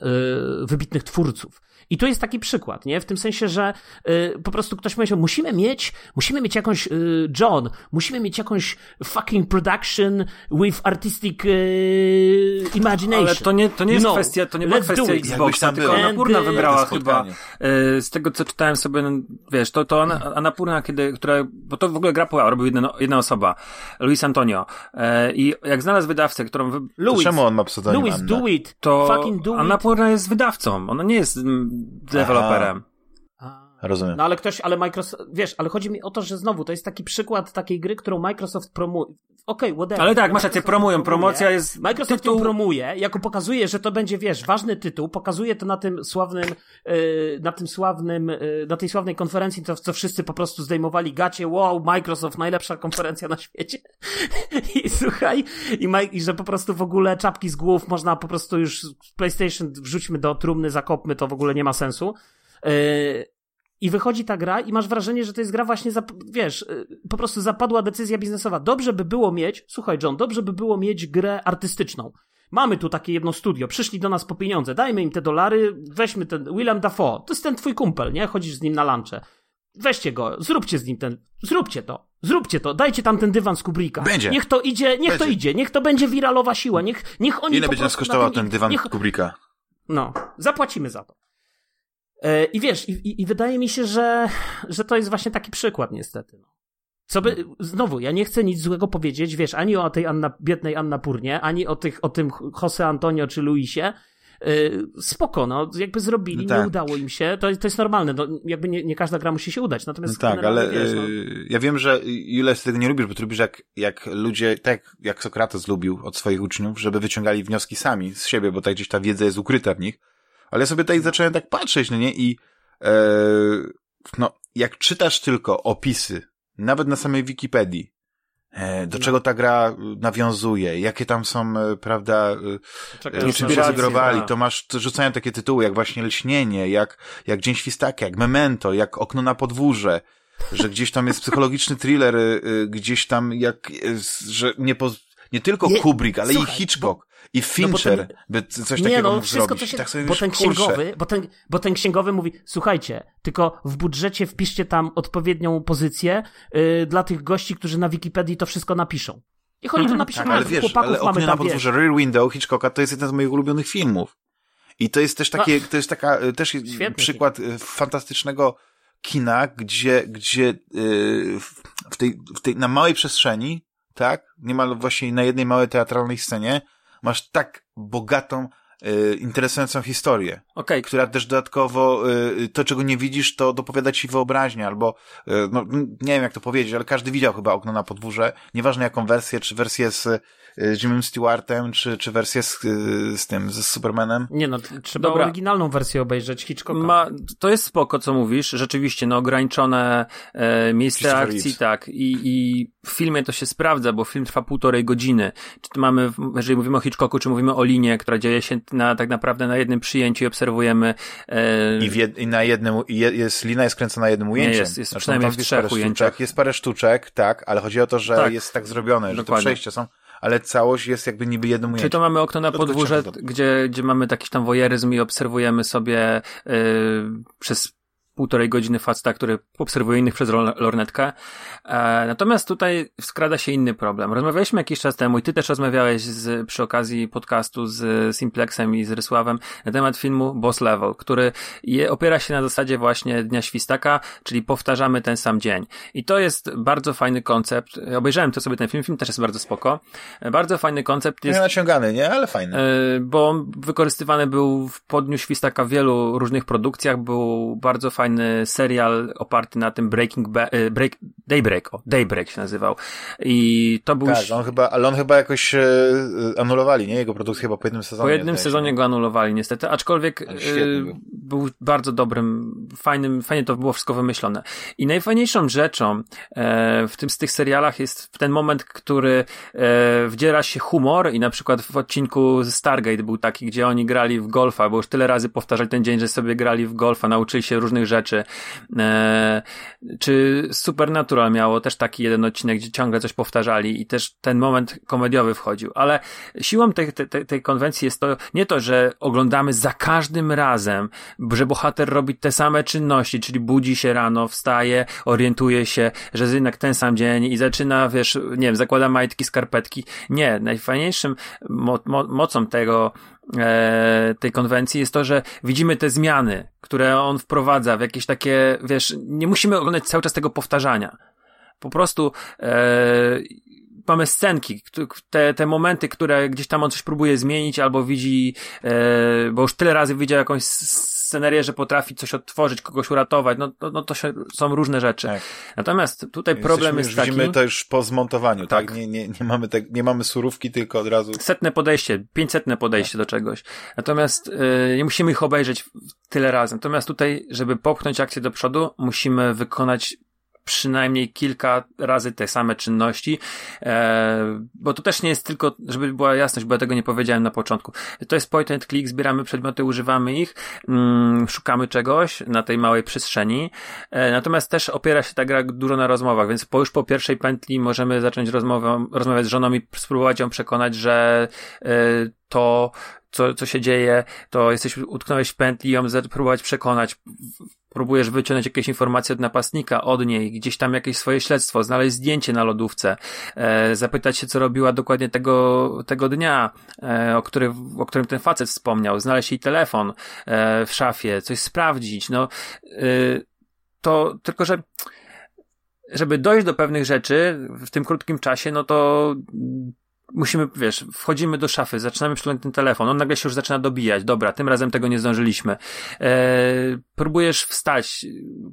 yy, wybitnych twórców. I tu jest taki przykład, nie? W tym sensie, że y, po prostu ktoś powiedział, musimy mieć, musimy mieć jakąś, y, John, musimy mieć jakąś fucking production with artistic y, imagination. Ale to nie, to nie jest you kwestia, to nie była kwestia Xboxa, tylko Annapurna wybrała chyba, y, z tego co czytałem sobie, no, wiesz, to, to Annapurna, kiedy, która, bo to w ogóle gra Power robił jedna, jedna osoba, Luis Antonio. Y, I jak znalazł wydawcę, którą... Wy... Louis, czemu on ma pseudonim Louis, do it. To fucking do Annapurna jest wydawcą, ona nie jest mm, deweloperem. Rozumiem. No ale ktoś, ale Microsoft, wiesz, ale chodzi mi o to, że znowu to jest taki przykład takiej gry, którą Microsoft promuje. Okej, okay, whatever. Ale tak, masz rację, promują, promocja jest... Microsoft tytuł... ją promuje, jako pokazuje, że to będzie, wiesz, ważny tytuł, pokazuje to na tym sławnym, yy, na tym sławnym, yy, na tej sławnej konferencji, to co wszyscy po prostu zdejmowali gacie, wow, Microsoft, najlepsza konferencja na świecie. I słuchaj, i, i że po prostu w ogóle czapki z głów można po prostu już PlayStation wrzućmy do trumny, zakopmy, to w ogóle nie ma sensu. Yy, i wychodzi ta gra i masz wrażenie, że to jest gra właśnie, za, wiesz, y, po prostu zapadła decyzja biznesowa. Dobrze by było mieć, słuchaj John, dobrze by było mieć grę artystyczną. Mamy tu takie jedno studio, przyszli do nas po pieniądze, dajmy im te dolary, weźmy ten William Dafoe, to jest ten twój kumpel, nie? Chodzisz z nim na lunche. Weźcie go, zróbcie z nim ten, zróbcie to, zróbcie to, dajcie tam ten dywan z Kubricka. Będzie. Niech to idzie, niech będzie. to idzie, niech to będzie wiralowa siła, niech, niech oni Ile będzie nas kosztował ten dywan niech... Kubricka? No, zapłacimy za to. I wiesz, i, i, wydaje mi się, że, że to jest właśnie taki przykład, niestety. No. Co by, znowu, ja nie chcę nic złego powiedzieć, wiesz, ani o tej Anna, biednej Annapurnie, ani o, tych, o tym Jose Antonio czy Luisie. Yy, spoko, no, jakby zrobili, no tak. nie udało im się, to, to jest normalne, no, jakby nie, nie każda gra musi się udać, natomiast... No tak, ale wiesz, no... ja wiem, że Jules, ty tego nie lubisz, bo ty lubisz jak, jak ludzie, tak jak Sokrates lubił od swoich uczniów, żeby wyciągali wnioski sami z siebie, bo tak gdzieś ta wiedza jest ukryta w nich, ale ja sobie tutaj zacząłem tak patrzeć, no nie, i e, no, jak czytasz tylko opisy, nawet na samej Wikipedii, e, do no. czego ta gra nawiązuje, jakie tam są, e, prawda, się zagrowali, to masz, to rzucają takie tytuły, jak właśnie Lśnienie, jak, jak Dzień Świstaka, jak Memento, jak Okno na podwórze, że gdzieś tam jest psychologiczny thriller, gdzieś tam jak, że nie, po, nie tylko Kubrick, ale słuchaj, i Hitchcock. I Fincher no ten, by coś nie, takiego no, mógł wszystko zrobić. To się, tak sobie bo ten księgowy, bo ten, bo ten księgowy mówi, słuchajcie, tylko w budżecie wpiszcie tam odpowiednią pozycję yy, dla tych gości, którzy na Wikipedii to wszystko napiszą. I oni to napiszą, tak, ale wiesz, chłopaków ale mamy na podwórze Rear Window Hitchcocka to jest jeden z moich ulubionych filmów. I to jest też takie, to jest taka, też przykład film. fantastycznego kina, gdzie, gdzie w tej, w tej, na małej przestrzeni, tak, niemal właśnie na jednej małej teatralnej scenie, masz tak bogatą, y, interesującą historię, okay. która też dodatkowo y, to, czego nie widzisz, to dopowiada ci wyobraźnia, albo y, no, nie wiem jak to powiedzieć, ale każdy widział chyba okno na podwórze, nieważne jaką wersję, czy wersję z z Jimem Stewartem, czy, czy wersję z, z tym, z Supermanem? Nie no, trzeba Dobra. oryginalną wersję obejrzeć Hitchcocka. Ma, to jest spoko, co mówisz, rzeczywiście, no ograniczone e, miejsce akcji, tak, i, i w filmie to się sprawdza, bo film trwa półtorej godziny. Czy mamy, jeżeli mówimy o Hitchcocku, czy mówimy o linie, która dzieje się na, tak naprawdę na jednym przyjęciu i obserwujemy... E... I, w jed, I na jednym, jest, lina jest kręcona jednym ujęciem. Nie, jest, jest znaczy, przynajmniej w trzech ujęciach. Jest parę sztuczek, tak, ale chodzi o to, że tak. jest tak zrobione, że te przejścia są ale całość jest jakby niby ujęciem. Czyli to mamy okno na podwórze, gdzie, gdzie mamy taki tam wojeryzm i obserwujemy sobie yy, przez półtorej godziny faceta, który obserwuje innych przez lornetkę. E, natomiast tutaj skrada się inny problem. Rozmawialiśmy jakiś czas temu i ty też rozmawiałeś z, przy okazji podcastu z Simplexem i z Rysławem na temat filmu Boss Level, który je, opiera się na zasadzie właśnie Dnia Świstaka, czyli powtarzamy ten sam dzień. I to jest bardzo fajny koncept. Obejrzałem to sobie ten film, film też jest bardzo spoko. Bardzo fajny koncept jest... Nie naciągany, nie? Ale fajny. E, bo wykorzystywany był w Podniu Świstaka w wielu różnych produkcjach. Był bardzo fajny serial oparty na tym Breaking ba e, Break, Daybreak, o, Daybreak się nazywał. I to był... Tak, on chyba, ale on chyba jakoś e, anulowali, nie? Jego produkcję chyba po jednym sezonie. Po jednym sezonie go anulowali niestety, aczkolwiek e, był bardzo dobrym, fajnym, fajnie to było wszystko wymyślone. I najfajniejszą rzeczą e, w tym z tych serialach jest ten moment, który e, wdziera się humor i na przykład w odcinku Stargate był taki, gdzie oni grali w golfa, bo już tyle razy powtarzali ten dzień, że sobie grali w golfa, nauczyli się różnych rzeczy. E, czy Supernatural miało też taki jeden odcinek, gdzie ciągle coś powtarzali i też ten moment komediowy wchodził, ale siłą tej, tej, tej konwencji jest to nie to, że oglądamy za każdym razem, że bohater robi te same czynności, czyli budzi się rano, wstaje, orientuje się, że jest jednak ten sam dzień i zaczyna, wiesz, nie wiem, zakłada majtki, skarpetki. Nie, najfajniejszym mo mo mocą tego, tej konwencji jest to, że widzimy te zmiany, które on wprowadza w jakieś takie, wiesz, nie musimy oglądać cały czas tego powtarzania. Po prostu e, mamy scenki, te, te momenty, które gdzieś tam on coś próbuje zmienić albo widzi, e, bo już tyle razy widział jakąś scenerię, że potrafi coś otworzyć, kogoś uratować, no, no, no to się, są różne rzeczy. Tak. Natomiast tutaj problem jest taki... Widzimy to już po zmontowaniu, tak? tak? Nie, nie, nie, mamy te, nie mamy surówki, tylko od razu... Setne podejście, pięćsetne podejście tak. do czegoś. Natomiast yy, nie musimy ich obejrzeć tyle razy. Natomiast tutaj, żeby popchnąć akcję do przodu, musimy wykonać przynajmniej kilka razy te same czynności, e, bo to też nie jest tylko, żeby była jasność, bo ja tego nie powiedziałem na początku. To jest point and click, zbieramy przedmioty, używamy ich, mm, szukamy czegoś na tej małej przestrzeni, e, natomiast też opiera się ta gra dużo na rozmowach, więc po, już po pierwszej pętli możemy zacząć rozmowę, rozmawiać z żoną i spróbować ją przekonać, że e, to co, co się dzieje, to jesteś, utknąłeś w pętli i ją próbować przekonać. Próbujesz wyciągnąć jakieś informacje od napastnika, od niej, gdzieś tam jakieś swoje śledztwo, znaleźć zdjęcie na lodówce, e, zapytać się, co robiła dokładnie tego, tego dnia, e, o, który, o którym ten facet wspomniał, znaleźć jej telefon e, w szafie, coś sprawdzić, no, e, to tylko, że żeby dojść do pewnych rzeczy w tym krótkim czasie, no to musimy, wiesz, wchodzimy do szafy, zaczynamy przeglądać ten telefon, on nagle się już zaczyna dobijać, dobra, tym razem tego nie zdążyliśmy. Eee, próbujesz wstać,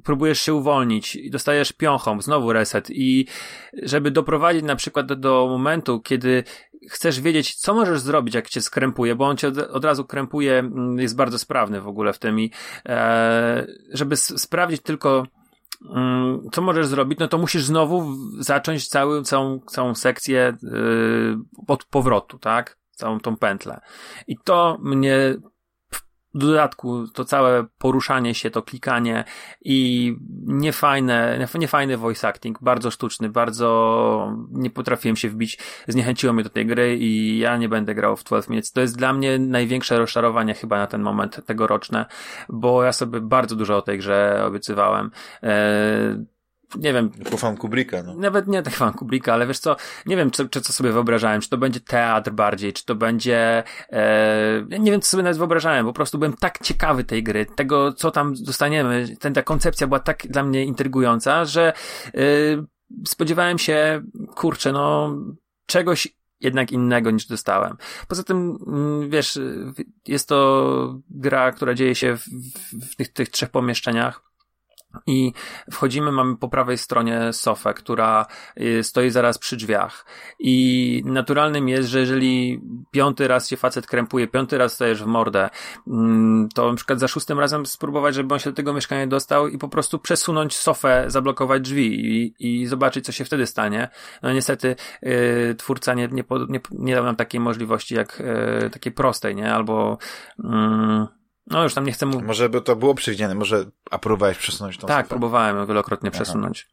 próbujesz się uwolnić i dostajesz piąchą, znowu reset i żeby doprowadzić na przykład do, do momentu, kiedy chcesz wiedzieć, co możesz zrobić, jak cię skrępuje, bo on cię od, od razu krępuje, mm, jest bardzo sprawny w ogóle w tym i e, żeby sprawdzić tylko co możesz zrobić? No to musisz znowu zacząć cały, całą, całą sekcję yy, od powrotu, tak? Całą tą pętlę. I to mnie w dodatku to całe poruszanie się, to klikanie i niefajne, niefajny voice acting, bardzo sztuczny, bardzo nie potrafiłem się wbić, zniechęciło mnie do tej gry i ja nie będę grał w 12 Minutes. To jest dla mnie największe rozczarowanie chyba na ten moment tegoroczne, bo ja sobie bardzo dużo o tej grze obiecywałem. Eee, nie wiem. Po fan Kubricka, no. Nawet nie tak fan Kubricka, ale wiesz co, nie wiem, czy, czy co sobie wyobrażałem, czy to będzie teatr bardziej, czy to będzie, e, nie wiem, co sobie nawet wyobrażałem, po prostu byłem tak ciekawy tej gry, tego, co tam dostaniemy, ten, ta koncepcja była tak dla mnie intrygująca, że e, spodziewałem się, kurczę, no, czegoś jednak innego niż dostałem. Poza tym, mm, wiesz, jest to gra, która dzieje się w, w, w tych, tych trzech pomieszczeniach, i wchodzimy, mamy po prawej stronie sofę, która y, stoi zaraz przy drzwiach. I naturalnym jest, że jeżeli piąty raz się facet krępuje, piąty raz stajesz w mordę, mm, to na przykład za szóstym razem spróbować, żeby on się do tego mieszkania dostał i po prostu przesunąć sofę, zablokować drzwi i, i zobaczyć, co się wtedy stanie. No niestety yy, twórca nie, nie, nie, nie dał nam takiej możliwości, jak yy, takiej prostej, nie? Albo yy, no już tam nie chcę mu... Może by to było przewidziane, może a próbowałeś przesunąć tą Tak, sofę? próbowałem wielokrotnie Aha. przesunąć.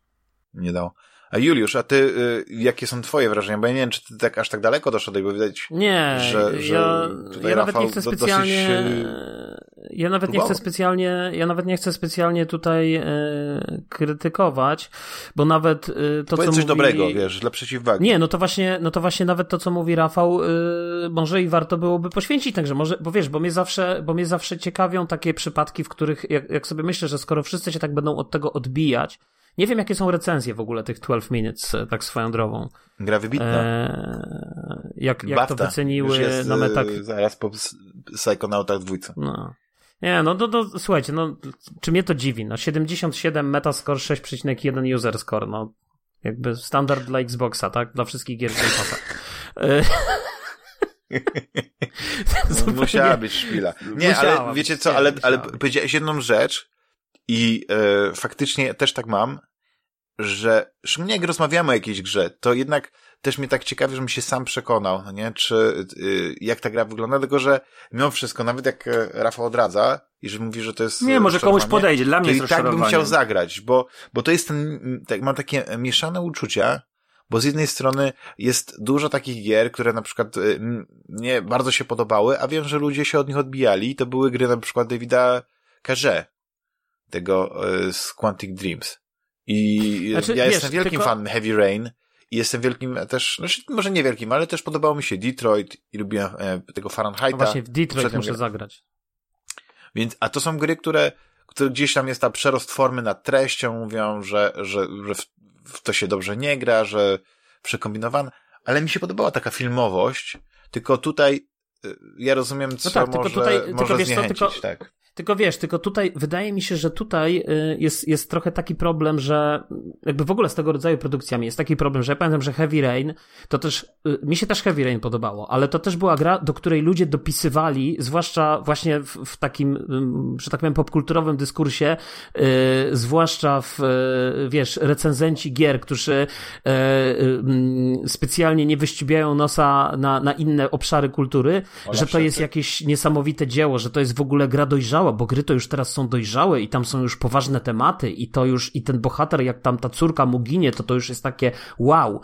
Nie dało. A Juliusz, a ty, y, jakie są twoje wrażenia? Bo ja nie wiem, czy ty tak aż tak daleko doszedłeś, bo widać, nie, że, że ja, tutaj ja nawet nie chcę specjalnie, dosyć... ja nawet nie chcę specjalnie, ja nawet nie chcę specjalnie tutaj e, krytykować, bo nawet e, to, Powiedz co coś mówi... dobrego, wiesz, dla przeciwwagi. Nie, no to właśnie, no to właśnie nawet to, co mówi Rafał, e, może i warto byłoby poświęcić także, może, bo wiesz, bo mnie zawsze, bo mnie zawsze ciekawią takie przypadki, w których, jak, jak sobie myślę, że skoro wszyscy się tak będą od tego odbijać, nie wiem, jakie są recenzje w ogóle tych 12 Minutes, e, tak swoją drogą. Gra wybitna. Eee, jak jak to wyceniły jest, na metak... Zaraz po Psychonautach dwójce. No. Nie, no to, to słuchajcie, no czy mnie to dziwi? No 77 metascore, 6,1 user score, no jakby standard dla Xboxa, tak? Dla wszystkich gier Game Passa. no, musiała być szpila. Nie, ale wiecie co, ale, ale powiedziałeś jedną rzecz i e, faktycznie też tak mam, że szczególnie jak rozmawiamy o jakiejś grze, to jednak też mnie tak ciekawi, żebym się sam przekonał, no nie, czy y, jak ta gra wygląda, tylko że mimo wszystko, nawet jak e, Rafał odradza i że mówi, że to jest Nie, może komuś podejdzie, dla mnie to i tak bym chciał zagrać, bo, bo to jest ten, tak, mam takie mieszane uczucia, bo z jednej strony jest dużo takich gier, które na przykład y, mnie bardzo się podobały, a wiem, że ludzie się od nich odbijali, to były gry na przykład Davida Cage, tego y, z Quantic Dreams. I znaczy, ja wiesz, jestem wielkim tylko... fanem Heavy Rain i jestem wielkim też, znaczy może nie wielkim, ale też podobało mi się Detroit i lubiłem e, tego Fahrenheita. No właśnie w Detroit muszę grę. zagrać. Więc, a to są gry, które, które gdzieś tam jest ta przerost formy nad treścią, mówią, że, że, że w, w to się dobrze nie gra, że przekombinowane, ale mi się podobała taka filmowość, tylko tutaj y, ja rozumiem, co no tak, może, tylko tutaj, może tylko, wiesz, to, tylko, tak. Tylko wiesz, tylko tutaj wydaje mi się, że tutaj y, jest, jest trochę taki problem, że jakby w ogóle z tego rodzaju produkcjami jest taki problem, że ja pamiętam, że Heavy Rain to też, y, mi się też Heavy Rain podobało, ale to też była gra, do której ludzie dopisywali, zwłaszcza właśnie w, w takim, że tak powiem, popkulturowym dyskursie, yy, zwłaszcza w, yy, wiesz, recenzenci gier, którzy yy, specjalnie nie wyścibiają nosa na, na inne obszary kultury, że to jest jakieś niesamowite dzieło, że to jest w ogóle gra dojrzała, dojrzała, bo gry to już teraz są dojrzałe i tam są już poważne tematy i to już, i ten bohater, jak tam ta córka mu ginie, to to już jest takie wow.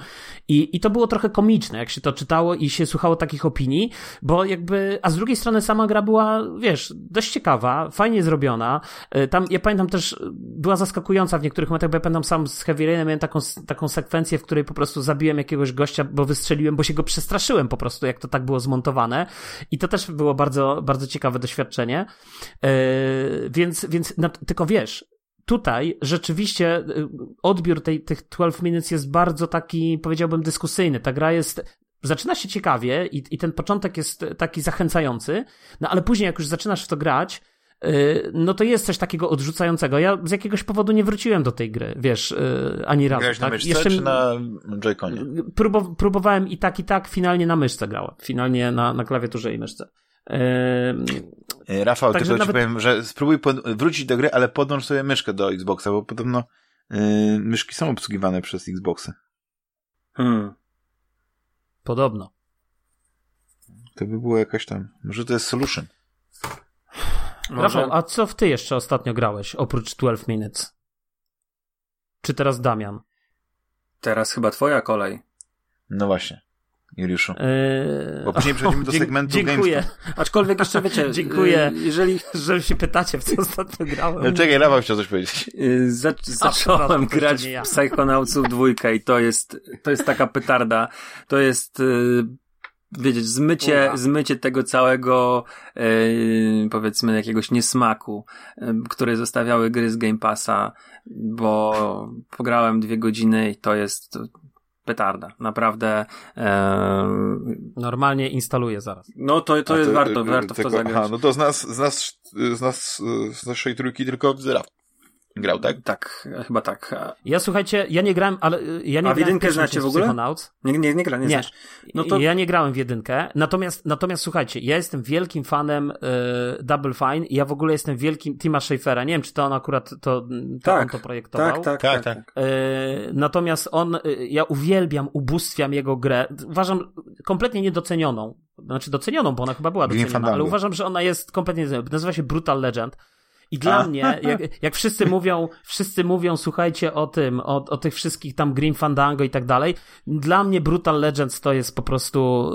I, i to było trochę komiczne, jak się to czytało i się słuchało takich opinii, bo jakby, a z drugiej strony sama gra była, wiesz, dość ciekawa, fajnie zrobiona. E, tam, ja pamiętam też, była zaskakująca w niektórych momentach, bo ja pamiętam sam z Heavy Rainem, miałem taką, taką sekwencję, w której po prostu zabiłem jakiegoś gościa, bo wystrzeliłem, bo się go przestraszyłem po prostu, jak to tak było zmontowane. I to też było bardzo, bardzo ciekawe doświadczenie. E, więc, więc no, tylko wiesz, tutaj rzeczywiście e, odbiór tej, tych 12 minutes jest bardzo taki, powiedziałbym, dyskusyjny. Ta gra jest zaczyna się ciekawie i, i ten początek jest taki zachęcający, no ale później jak już zaczynasz w to grać, e, no to jest coś takiego odrzucającego. Ja z jakiegoś powodu nie wróciłem do tej gry, wiesz, ani razu. Grałeś tak? na myszce Jeszcze... czy na Joy-Conie? próbowałem i tak, i tak, finalnie na myszce grałem. Finalnie na, na klawiaturze i myszce. Yy, Rafał, tylko nawet... ci powiem, że spróbuj pod... wrócić do gry, ale podłącz sobie myszkę do Xboxa, bo podobno yy, myszki są obsługiwane przez Xboxy. Hmm. Podobno. To by było jakaś tam. Może to jest solution. Może... Rafał, a co w ty jeszcze ostatnio grałeś, oprócz 12 Minutes? Czy teraz Damian? Teraz chyba twoja kolej. No właśnie. Juliuszu. Eee... Bo później przechodzimy do segmentu Dziękuję. GameStop. Aczkolwiek jeszcze wiecie... Dziękuję, yy, jeżeli... że się pytacie, w co ostatnio grałem. No czekaj, Rafał chciał coś powiedzieć. Yy, zac zacząłem grać w Psychonautsów dwójkę i to jest, to jest taka petarda. To jest... Yy, wiedzieć, zmycie, zmycie tego całego, yy, powiedzmy, jakiegoś niesmaku, yy, które zostawiały gry z Game Passa, bo pograłem dwie godziny i to jest, petarda. Naprawdę. E... Normalnie instaluję zaraz. No to, to jest warto, warto tylko, w to zagrać. Aha, no to z nas, z nas, z nas, z naszej trójki tylko Zera grał, tak? Tak, chyba tak. Ja słuchajcie, ja nie grałem, ale ja nie A w jedynkę znacie w ogóle? Nie, nie, nie gra, nie, nie. No to... Ja nie grałem w jedynkę, natomiast, natomiast słuchajcie, ja jestem wielkim fanem y, Double Fine i ja w ogóle jestem wielkim Tima Schafera. Nie wiem, czy to on akurat to, to tak, on to projektował. Tak, tak, tak. tak, tak. Y, natomiast on, y, ja uwielbiam, ubóstwiam jego grę. Uważam kompletnie niedocenioną. Znaczy docenioną, bo ona chyba była doceniona, ale uważam, że ona jest kompletnie Nazywa się Brutal Legend. I dla A? mnie, jak, jak wszyscy mówią, wszyscy mówią, słuchajcie o tym, o, o tych wszystkich tam Green Fandango i tak dalej, dla mnie Brutal Legends to jest po prostu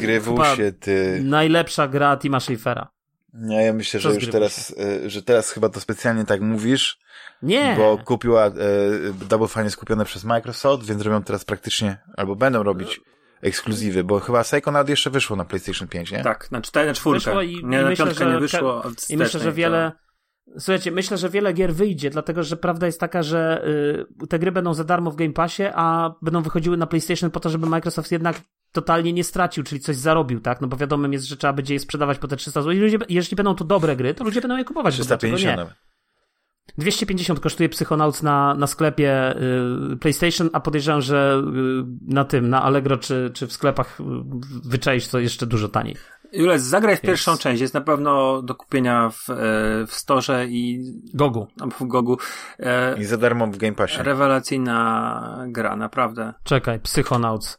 yy, się ty. najlepsza gra Tima Schafera. Nie, ja myślę, że już teraz, y, że teraz chyba to specjalnie tak mówisz. Nie. Bo kupiła, e, Double Fine jest kupione przez Microsoft, więc robią teraz praktycznie, albo będą robić ekskluzywy, bo chyba Psychonaut jeszcze wyszło na PlayStation 5, nie? Tak, na 4, na 4. Wyszło i, nie, i na myślę, że, nie wyszło. I myślę, że wiele... To... Słuchajcie, myślę, że wiele gier wyjdzie, dlatego że prawda jest taka, że y, te gry będą za darmo w Game Passie, a będą wychodziły na PlayStation po to, żeby Microsoft jednak totalnie nie stracił, czyli coś zarobił, tak? No bo wiadomym jest, że trzeba będzie je sprzedawać po te 300 zł. I ludzie, jeżeli będą to dobre gry, to ludzie będą je kupować. 350 nawet. 250 kosztuje Psychonauts na, na sklepie y, PlayStation, a podejrzewam, że y, na tym, na Allegro czy, czy w sklepach y, wyczaisz to jeszcze dużo taniej. Jules, zagraj w Więc... pierwszą część. Jest na pewno do kupienia w, e, w Storze i... Gogu. W Gogu. E, I za darmo w Game Passie. Rewelacyjna gra, naprawdę. Czekaj, Psychonauts.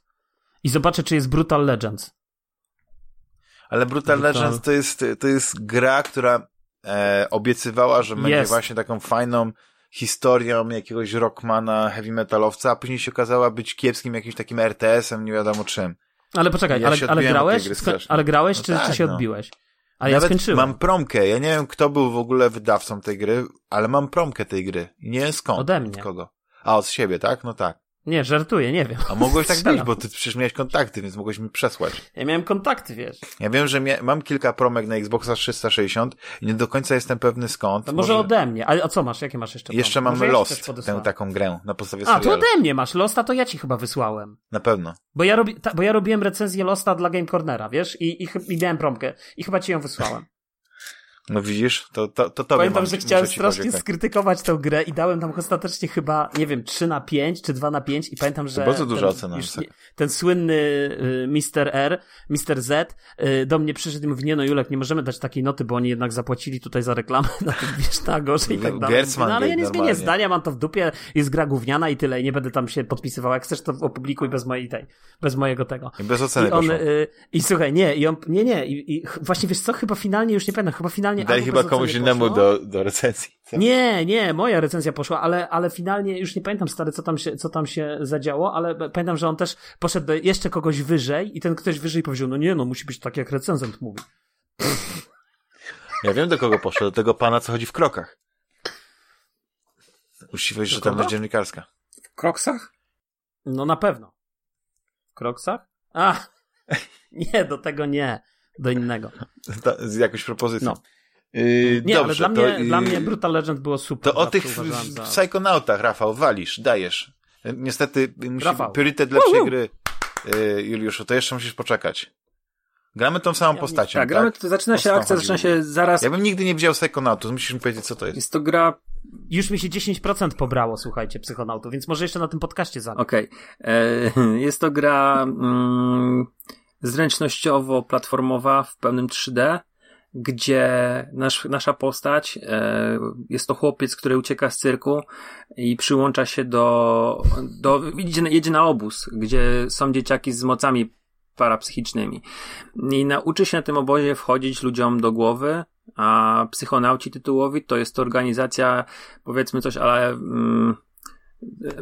I zobaczę, czy jest Brutal Legends. Ale Brutal, Brutal... Legends to jest, to jest gra, która e, obiecywała, że będzie jest. właśnie taką fajną historią jakiegoś rockmana, heavy metalowca, a później się okazała być kiepskim jakimś takim RTS-em, nie wiadomo czym. Ale poczekaj, ja ale, ale grałeś? Ale grałeś, no czy, tak, czy się no. odbiłeś? A ja skończyłem. mam promkę. Ja nie wiem, kto był w ogóle wydawcą tej gry, ale mam promkę tej gry. Nie skąd. Ode mnie. Od kogo. A, od siebie, tak? No tak. Nie, żartuję, nie wiem. A mogłeś tak być, bo ty przecież miałeś kontakty, więc mogłeś mi przesłać. Ja miałem kontakty, wiesz. Ja wiem, że mam kilka promek na Xboxa 360 i nie do końca jestem pewny skąd. To może, może... ode mnie. A, a co masz? Jakie masz jeszcze? Jeszcze mam Lost, tę taką grę na podstawie A, to ode mnie masz Losta, to ja ci chyba wysłałem. Na pewno. Bo ja, robi, ta, bo ja robiłem recenzję Losta dla Game Cornera, wiesz? I, i, i miałem promkę. I chyba ci ją wysłałem. No widzisz, to, to, to tobie Pamiętam, mam, że chciałem strasznie skrytykować tę grę i dałem tam ostatecznie chyba, nie wiem, 3 na 5 czy 2 na 5 i pamiętam, że... To bardzo duża ocena. Już, ten słynny y, Mr. R, Mr. Z y, do mnie przyszedł i mówi, nie no Julek, nie możemy dać takiej noty, bo oni jednak zapłacili tutaj za reklamę na tym, wiesz, na gorzej i tak dalej. No ale ja nie zmienię zdania, mam to w dupie, jest gra gówniana i tyle i nie będę tam się podpisywał. Jak chcesz, to opublikuj bez mojej tej, bez mojego tego. I bez oceny I on, y, I słuchaj, nie, i on, nie, nie, i, i właśnie wiesz co, chyba finalnie, już nie pamiętam, chyba finalnie... Daj chyba komuś innemu do, do recenzji. Co? Nie, nie, moja recenzja poszła, ale, ale finalnie już nie pamiętam stary, co tam, się, co tam się zadziało, ale pamiętam, że on też poszedł do jeszcze kogoś wyżej i ten ktoś wyżej powiedział, no nie, no musi być tak jak recenzent mówi. Ja wiem do kogo poszedł, do tego pana, co chodzi w krokach. Uczciwość rzetelność dziennikarska. W kroksach? No na pewno. W kroksach? A, nie, do tego nie. Do innego. z jakąś propozycją. No. Yy, nie, dobrze, ale dla, to, mnie, yy, dla mnie Brutal Legend było super. To o tych za... psychonautach, Rafał, walisz, dajesz. Niestety musi Rafał. priorytet lepszej gry, yy, Juliuszu, to jeszcze musisz poczekać. Gramy tą samą ja postacią. Tak, gramy, to zaczyna się akcja, zaczyna się zaraz. Ja bym nigdy nie widział Psychonautów, musisz mi powiedzieć, co to jest. Jest to gra. Już mi się 10% pobrało, słuchajcie, Psychonautów, więc może jeszcze na tym podcaście zagram. Okej. Okay. E, jest to gra mm, zręcznościowo-platformowa w pełnym 3D gdzie nasz, nasza postać e, jest to chłopiec, który ucieka z cyrku i przyłącza się do, do jedzie, jedzie na obóz, gdzie są dzieciaki z mocami parapsychicznymi. I nauczy się na tym obozie wchodzić ludziom do głowy, a psychonauci tytułowi to jest to organizacja, powiedzmy coś, ale mm,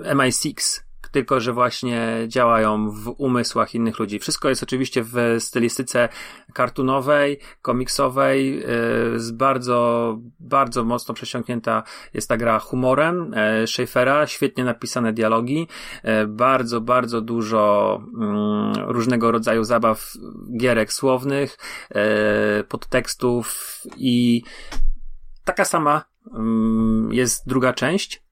MI6, tylko że właśnie działają w umysłach innych ludzi. Wszystko jest oczywiście w stylistyce kartunowej, komiksowej, yy, z bardzo, bardzo mocno przesiąknięta jest ta gra humorem yy, Schaeffera, świetnie napisane dialogi, yy, bardzo, bardzo dużo mm, różnego rodzaju zabaw, gierek słownych, podtekstów i taka sama mm, jest druga część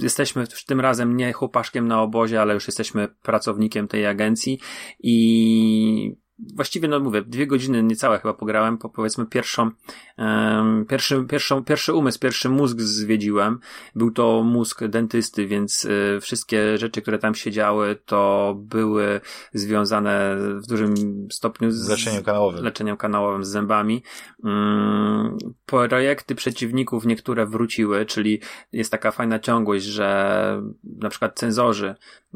jesteśmy tym razem nie chłopaszkiem na obozie, ale już jesteśmy pracownikiem tej agencji i właściwie, no mówię, dwie godziny niecałe chyba pograłem, po powiedzmy pierwszą, um, pierwszy, pierwszą, pierwszy umysł, pierwszy mózg zwiedziłem. Był to mózg dentysty, więc y, wszystkie rzeczy, które tam się działy, to były związane w dużym stopniu z, z leczeniem kanałowym. leczeniem kanałowym z zębami. Um, projekty przeciwników niektóre wróciły, czyli jest taka fajna ciągłość, że na przykład cenzorzy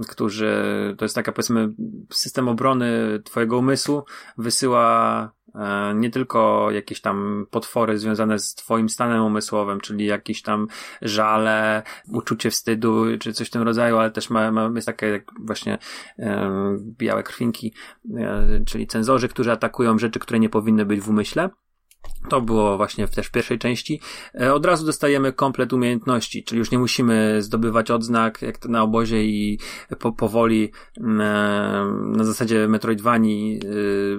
którzy, to jest taka powiedzmy system obrony twojego umysłu, wysyła e, nie tylko jakieś tam potwory związane z twoim stanem umysłowym, czyli jakieś tam żale, uczucie wstydu, czy coś w tym rodzaju, ale też ma, ma jest takie właśnie e, białe krwinki, e, czyli cenzorzy, którzy atakują rzeczy, które nie powinny być w umyśle. To było właśnie też w pierwszej części. E, od razu dostajemy komplet umiejętności, czyli już nie musimy zdobywać odznak jak to na obozie i po, powoli mm, e, na zasadzie Metroidvanii e,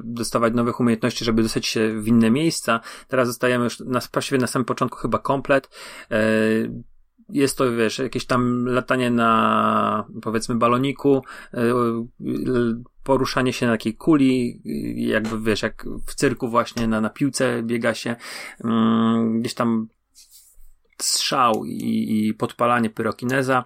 dostawać nowych umiejętności, żeby dostać się w inne miejsca. Teraz dostajemy już na, właściwie na samym początku chyba komplet jest to, wiesz, jakieś tam latanie na, powiedzmy, baloniku, poruszanie się na takiej kuli, jakby wiesz, jak w cyrku właśnie na, na piłce biega się, mm, gdzieś tam strzał i, i podpalanie pyrokineza.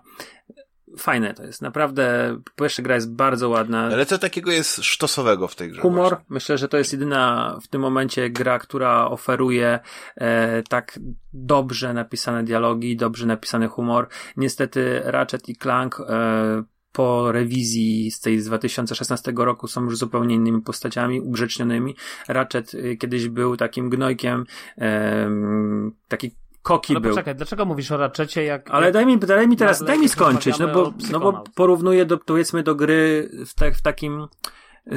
Fajne to jest, naprawdę. Pierwsza gra jest bardzo ładna. Ale co takiego jest sztosowego w tej grze? Humor. Właśnie? Myślę, że to jest jedyna w tym momencie gra, która oferuje e, tak dobrze napisane dialogi, dobrze napisany humor. Niestety Ratchet i Clank e, po rewizji z tej z 2016 roku są już zupełnie innymi postaciami, ugrzecznionymi. Ratchet y, kiedyś był takim gnojkiem, taki koki Ale był. Poczekaj, dlaczego mówisz o Ratchetie jak... Ale daj mi, daj mi teraz, daj mi skończyć, no bo, no bo porównuję do, powiedzmy do gry w, te, w takim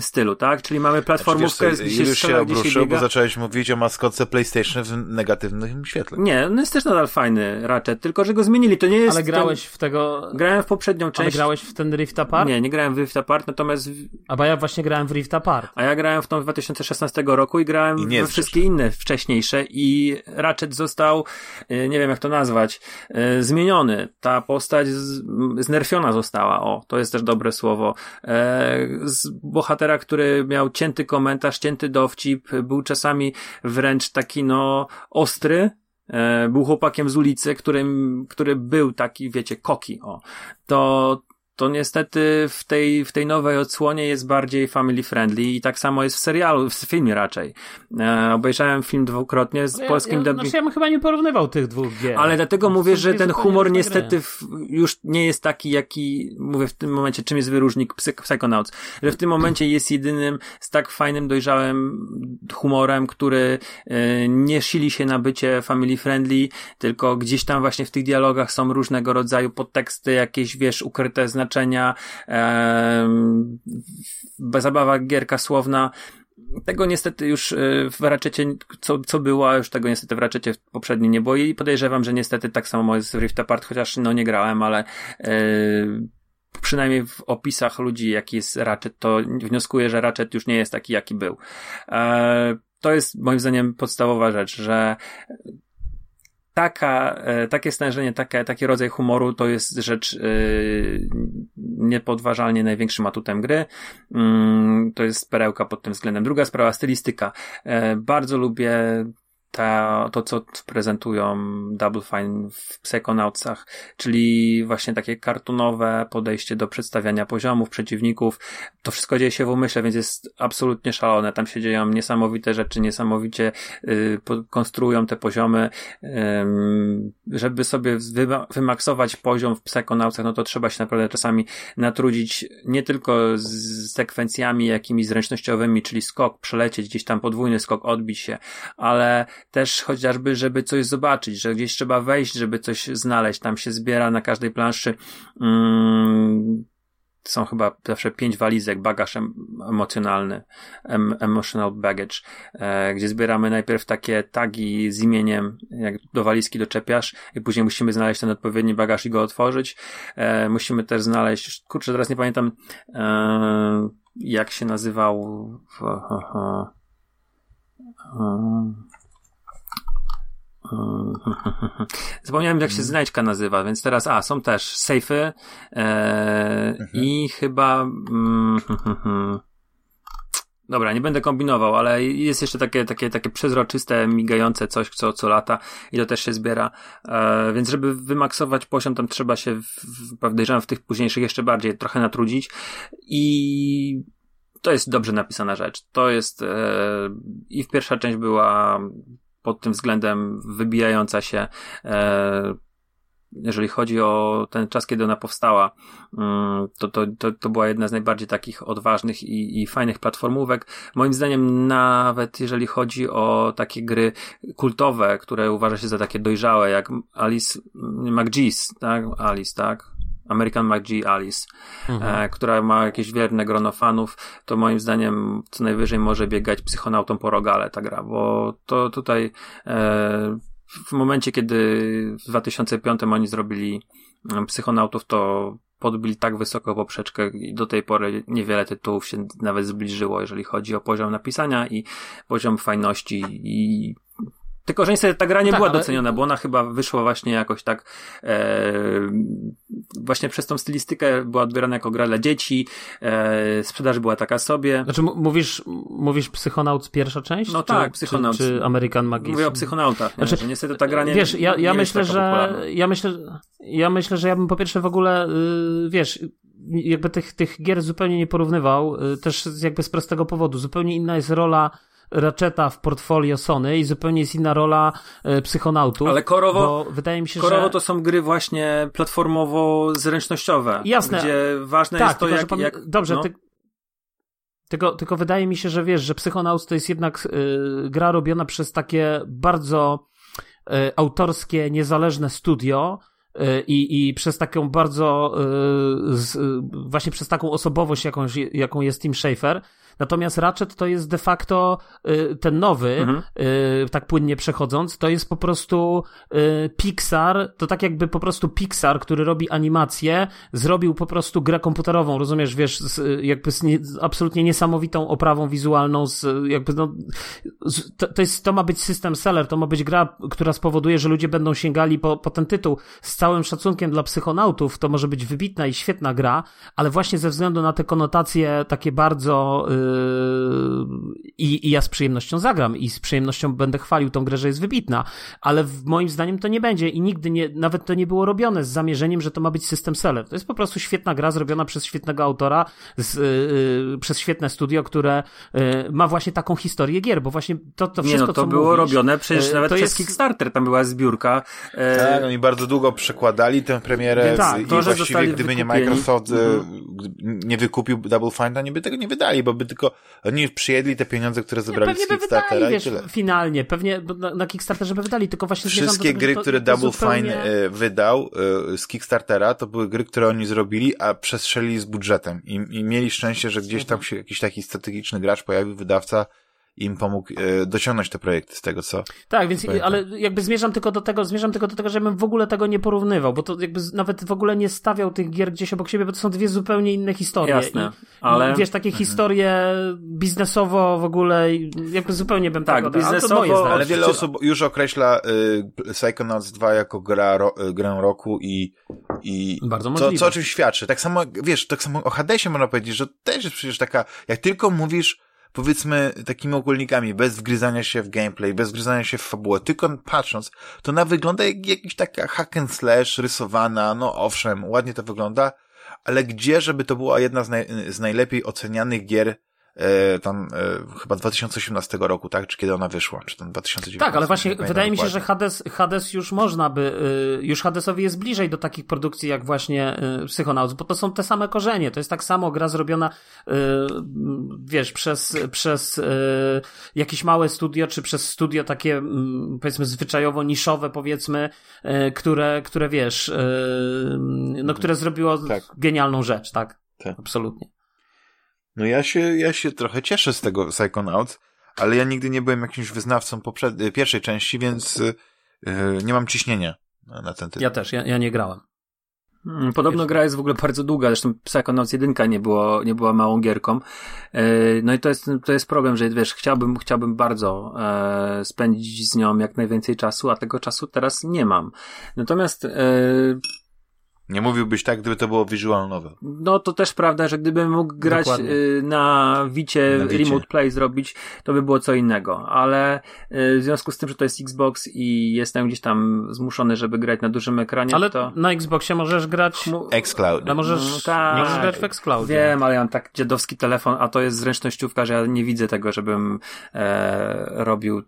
stylu, tak? Czyli mamy platformówkę, znaczy, gdzie już się obruszył, bo zacząłeś mówić o maskotce PlayStation w negatywnym świetle. Nie, on jest też nadal fajny Ratchet, tylko że go zmienili, to nie jest... Ale grałeś ten... w tego... Grałem w poprzednią część. Ale grałeś w ten Rift Apart? Nie, nie grałem w Rift Apart, natomiast... A bo ja właśnie grałem w Rift Apart. A ja grałem w tą 2016 roku i grałem I we wszystkie inne wcześniejsze i Ratchet został, y, nie wiem jak to nazwać, y, zmieniony. Ta postać z, znerfiona została, o, to jest też dobre słowo. E, z bohaterem bohatera, który miał cięty komentarz, cięty dowcip, był czasami wręcz taki no ostry, e, był chłopakiem z ulicy, którym, który był taki, wiecie, koki, o. To, to niestety w tej, w tej nowej odsłonie jest bardziej family friendly i tak samo jest w serialu, w filmie raczej. E, obejrzałem film dwukrotnie z ja, polskim ja, dubbingiem. Znaczy ja bym chyba nie porównywał tych dwóch gier. Ale dlatego mówię, że ten humor niestety w, już nie jest taki, jaki mówię w tym momencie, czym jest wyróżnik Psychonauts, że w tym momencie jest jedynym z tak fajnym, dojrzałym humorem, który e, nie sili się na bycie family friendly, tylko gdzieś tam właśnie w tych dialogach są różnego rodzaju podteksty, jakieś wiesz, ukryte znaczenia znaczenia, e, zabawa gierka słowna. Tego niestety już e, w raczecie, co, co było, już tego niestety w raczecie poprzednim nie było i podejrzewam, że niestety tak samo jest w Rift Apart, chociaż no nie grałem, ale e, przynajmniej w opisach ludzi, jaki jest Ratchet, to wnioskuję, że Ratchet już nie jest taki, jaki był. E, to jest moim zdaniem podstawowa rzecz, że taka, e, takie stężenie, takie, taki rodzaj humoru to jest rzecz yy, niepodważalnie największym atutem gry. Yy, to jest perełka pod tym względem. Druga sprawa, stylistyka. Yy, bardzo lubię ta, to, co prezentują Double Fine w Psychonautsach, czyli właśnie takie kartunowe podejście do przedstawiania poziomów, przeciwników. To wszystko dzieje się w umyśle, więc jest absolutnie szalone. Tam się dzieją niesamowite rzeczy, niesamowicie y, konstruują te poziomy. Y, żeby sobie wymaksować poziom w Psychonautsach, no to trzeba się naprawdę czasami natrudzić nie tylko z sekwencjami jakimiś zręcznościowymi, czyli skok, przelecieć gdzieś tam podwójny skok, odbić się, ale też chociażby, żeby coś zobaczyć, że gdzieś trzeba wejść, żeby coś znaleźć. Tam się zbiera na każdej planszy. Mm, są chyba zawsze pięć walizek, bagaż emocjonalny, emotional baggage, e, gdzie zbieramy najpierw takie tagi z imieniem, jak do walizki doczepiasz i później musimy znaleźć ten odpowiedni bagaż i go otworzyć. E, musimy też znaleźć, kurczę, teraz nie pamiętam, e, jak się nazywał, Zapomniałem, jak się mhm. znajdźka nazywa, więc teraz, a, są też sejfy e, mhm. i chyba. Mm, Dobra, nie będę kombinował, ale jest jeszcze takie, takie, takie przezroczyste, migające coś, co, co lata i to też się zbiera. E, więc żeby wymaksować poziom, tam trzeba się, w, podejrzewam, w tych późniejszych jeszcze bardziej trochę natrudzić i to jest dobrze napisana rzecz. To jest e, i w pierwsza część była pod tym względem wybijająca się. E, jeżeli chodzi o ten czas, kiedy ona powstała, mm, to, to, to, to była jedna z najbardziej takich odważnych i, i fajnych platformówek. Moim zdaniem, nawet jeżeli chodzi o takie gry kultowe, które uważa się za takie dojrzałe, jak Alice McGee's, tak? Alice, tak? American McGee Alice, mhm. e, która ma jakieś wierne grono fanów, to moim zdaniem co najwyżej może biegać psychonautą po rogale ta gra, bo to tutaj e, w momencie, kiedy w 2005 oni zrobili mm, psychonautów, to podbili tak wysoko poprzeczkę i do tej pory niewiele tytułów się nawet zbliżyło, jeżeli chodzi o poziom napisania i poziom fajności i tylko, że niestety ta gra nie tak, była ale... doceniona, bo ona chyba wyszła właśnie jakoś tak e, właśnie przez tą stylistykę była odbierana jako gra dla dzieci, e, sprzedaż była taka sobie. Znaczy mówisz, mówisz Psychonaut pierwsza część? No czy, tak, Psychonaut. Czy, czy American Magician? Mówię o Psychonautach, znaczy, że niestety ta gra nie Wiesz, ja, ja myślę, że ja myślę, ja myślę, że ja bym po pierwsze w ogóle, yy, wiesz, jakby tych, tych gier zupełnie nie porównywał, yy, też jakby z prostego powodu. Zupełnie inna jest rola Ratcheta w portfolio Sony i zupełnie jest inna rola e, psychonautów. Ale korowo, wydaje mi się, korowo że... to są gry właśnie platformowo-zręcznościowe. Jasne. Gdzie ważne tak, jest to, jak, pan... jak... Dobrze, no. ty... Tylko, tylko wydaje mi się, że wiesz, że Psychonauts to jest jednak y, gra robiona przez takie bardzo y, autorskie, niezależne studio, i, i przez taką bardzo, z, właśnie przez taką osobowość, jakąś, jaką jest Tim Schafer, Natomiast Ratchet to jest de facto y, ten nowy, mhm. Y, tak płynnie przechodząc, to jest po prostu y, Pixar, to tak jakby po prostu Pixar, który robi animację, zrobił po prostu grę komputerową, rozumiesz, wiesz, z, jakby z, nie, z absolutnie niesamowitą oprawą wizualną, z, jakby no, z, to, to, jest, to ma być system seller, to ma być gra, która spowoduje, że ludzie będą sięgali po, po ten tytuł z całym szacunkiem dla psychonautów, to może być wybitna i świetna gra, ale właśnie ze względu na te konotacje takie bardzo yy, i, I ja z przyjemnością zagram i z przyjemnością będę chwalił tą grę, że jest wybitna, ale w, moim zdaniem to nie będzie i nigdy nie, nawet to nie było robione z zamierzeniem, że to ma być system seller. To jest po prostu świetna gra zrobiona przez świetnego autora, z, yy, przez świetne studio, które yy, ma właśnie taką historię gier, bo właśnie to, to wszystko, nie, no, to co było mówisz, robione przecież nawet przez jest... Kickstarter, tam była zbiórka. E... Tak, oni bardzo długo przekładali tę premierę tak, i to, właściwie gdyby nie Microsoft mhm. nie wykupił Double Fine, to nie by tego nie wydali, bo by tylko oni przyjedli te pieniądze, które zebrali nie, z Kickstartera wydali, wiesz, i tyle. Finalnie, pewnie na, na Kickstarterze by wydali, tylko właśnie Wszystkie tego, gry, to, które Double zupełnie... Fine e, wydał e, z Kickstartera, to były gry, które oni zrobili, a przestrzelili z budżetem. I, i mieli szczęście, że gdzieś tam się jakiś taki strategiczny gracz pojawił, wydawca, im pomógł e, dociągnąć te projekty z tego, co. Tak, więc, ale jakby zmierzam tylko do tego, zmierzam tylko do tego, żebym w ogóle tego nie porównywał, bo to jakby nawet w ogóle nie stawiał tych gier gdzieś obok siebie, bo to są dwie zupełnie inne historie. Jasne, I, ale... I, wiesz, takie mhm. historie biznesowo w ogóle, jakby zupełnie bym tak, tego biznesowo, ale, ale wiele osób już określa y, Psychonauts 2 jako gra, ro, y, grę roku i, i Bardzo możliwe. co, co o czym świadczy. Tak samo, wiesz, tak samo o Hadesie można powiedzieć, że też jest przecież taka, jak tylko mówisz powiedzmy takimi ogólnikami, bez wgryzania się w gameplay, bez wgryzania się w fabułę, tylko patrząc, to ona wygląda jak jakiś taka hack and slash rysowana, no owszem, ładnie to wygląda, ale gdzie, żeby to była jedna z, naj, z najlepiej ocenianych gier tam e, chyba 2018 roku, tak? Czy kiedy ona wyszła? Czy tam 2019? Tak, ale właśnie wydaje mi się, że Hades, Hades już można by, y, już Hadesowi jest bliżej do takich produkcji jak właśnie y, Psychonauts, bo to są te same korzenie. To jest tak samo gra zrobiona, y, wiesz, przez, przez jakieś małe studio, czy przez studio takie, mm, powiedzmy, zwyczajowo niszowe, powiedzmy, które, które wiesz, no, które zrobiło tak. genialną rzecz, tak? Tak. Absolutnie. No ja się, ja się trochę cieszę z tego Psychonauts, ale ja nigdy nie byłem jakimś wyznawcą poprzed... Y, pierwszej części, więc yy, nie mam ciśnienia na, na ten tytuł. Ja też, ja, ja nie grałem. Hmm, podobno gra jest w ogóle bardzo długa, zresztą Psychonauts 1 nie, było, nie była małą gierką. E, no i to jest, to jest problem, że wiesz, chciałbym, chciałbym bardzo e, spędzić z nią jak najwięcej czasu, a tego czasu teraz nie mam. Natomiast e, nie mówiłbyś tak, gdyby to było visual novel. No to też prawda, że gdybym mógł grać y, na Wicie, na Remote Play zrobić, to by było co innego, ale y, w związku z tym, że to jest Xbox i jestem gdzieś tam zmuszony, żeby grać na dużym ekranie, ale to... na Xboxie możesz grać... Xcloud. No możesz, no, tak, możesz grać w Xcloud. Wiem, ale ja mam tak dziadowski telefon, a to jest zręcznościówka, że ja nie widzę tego, żebym e, robił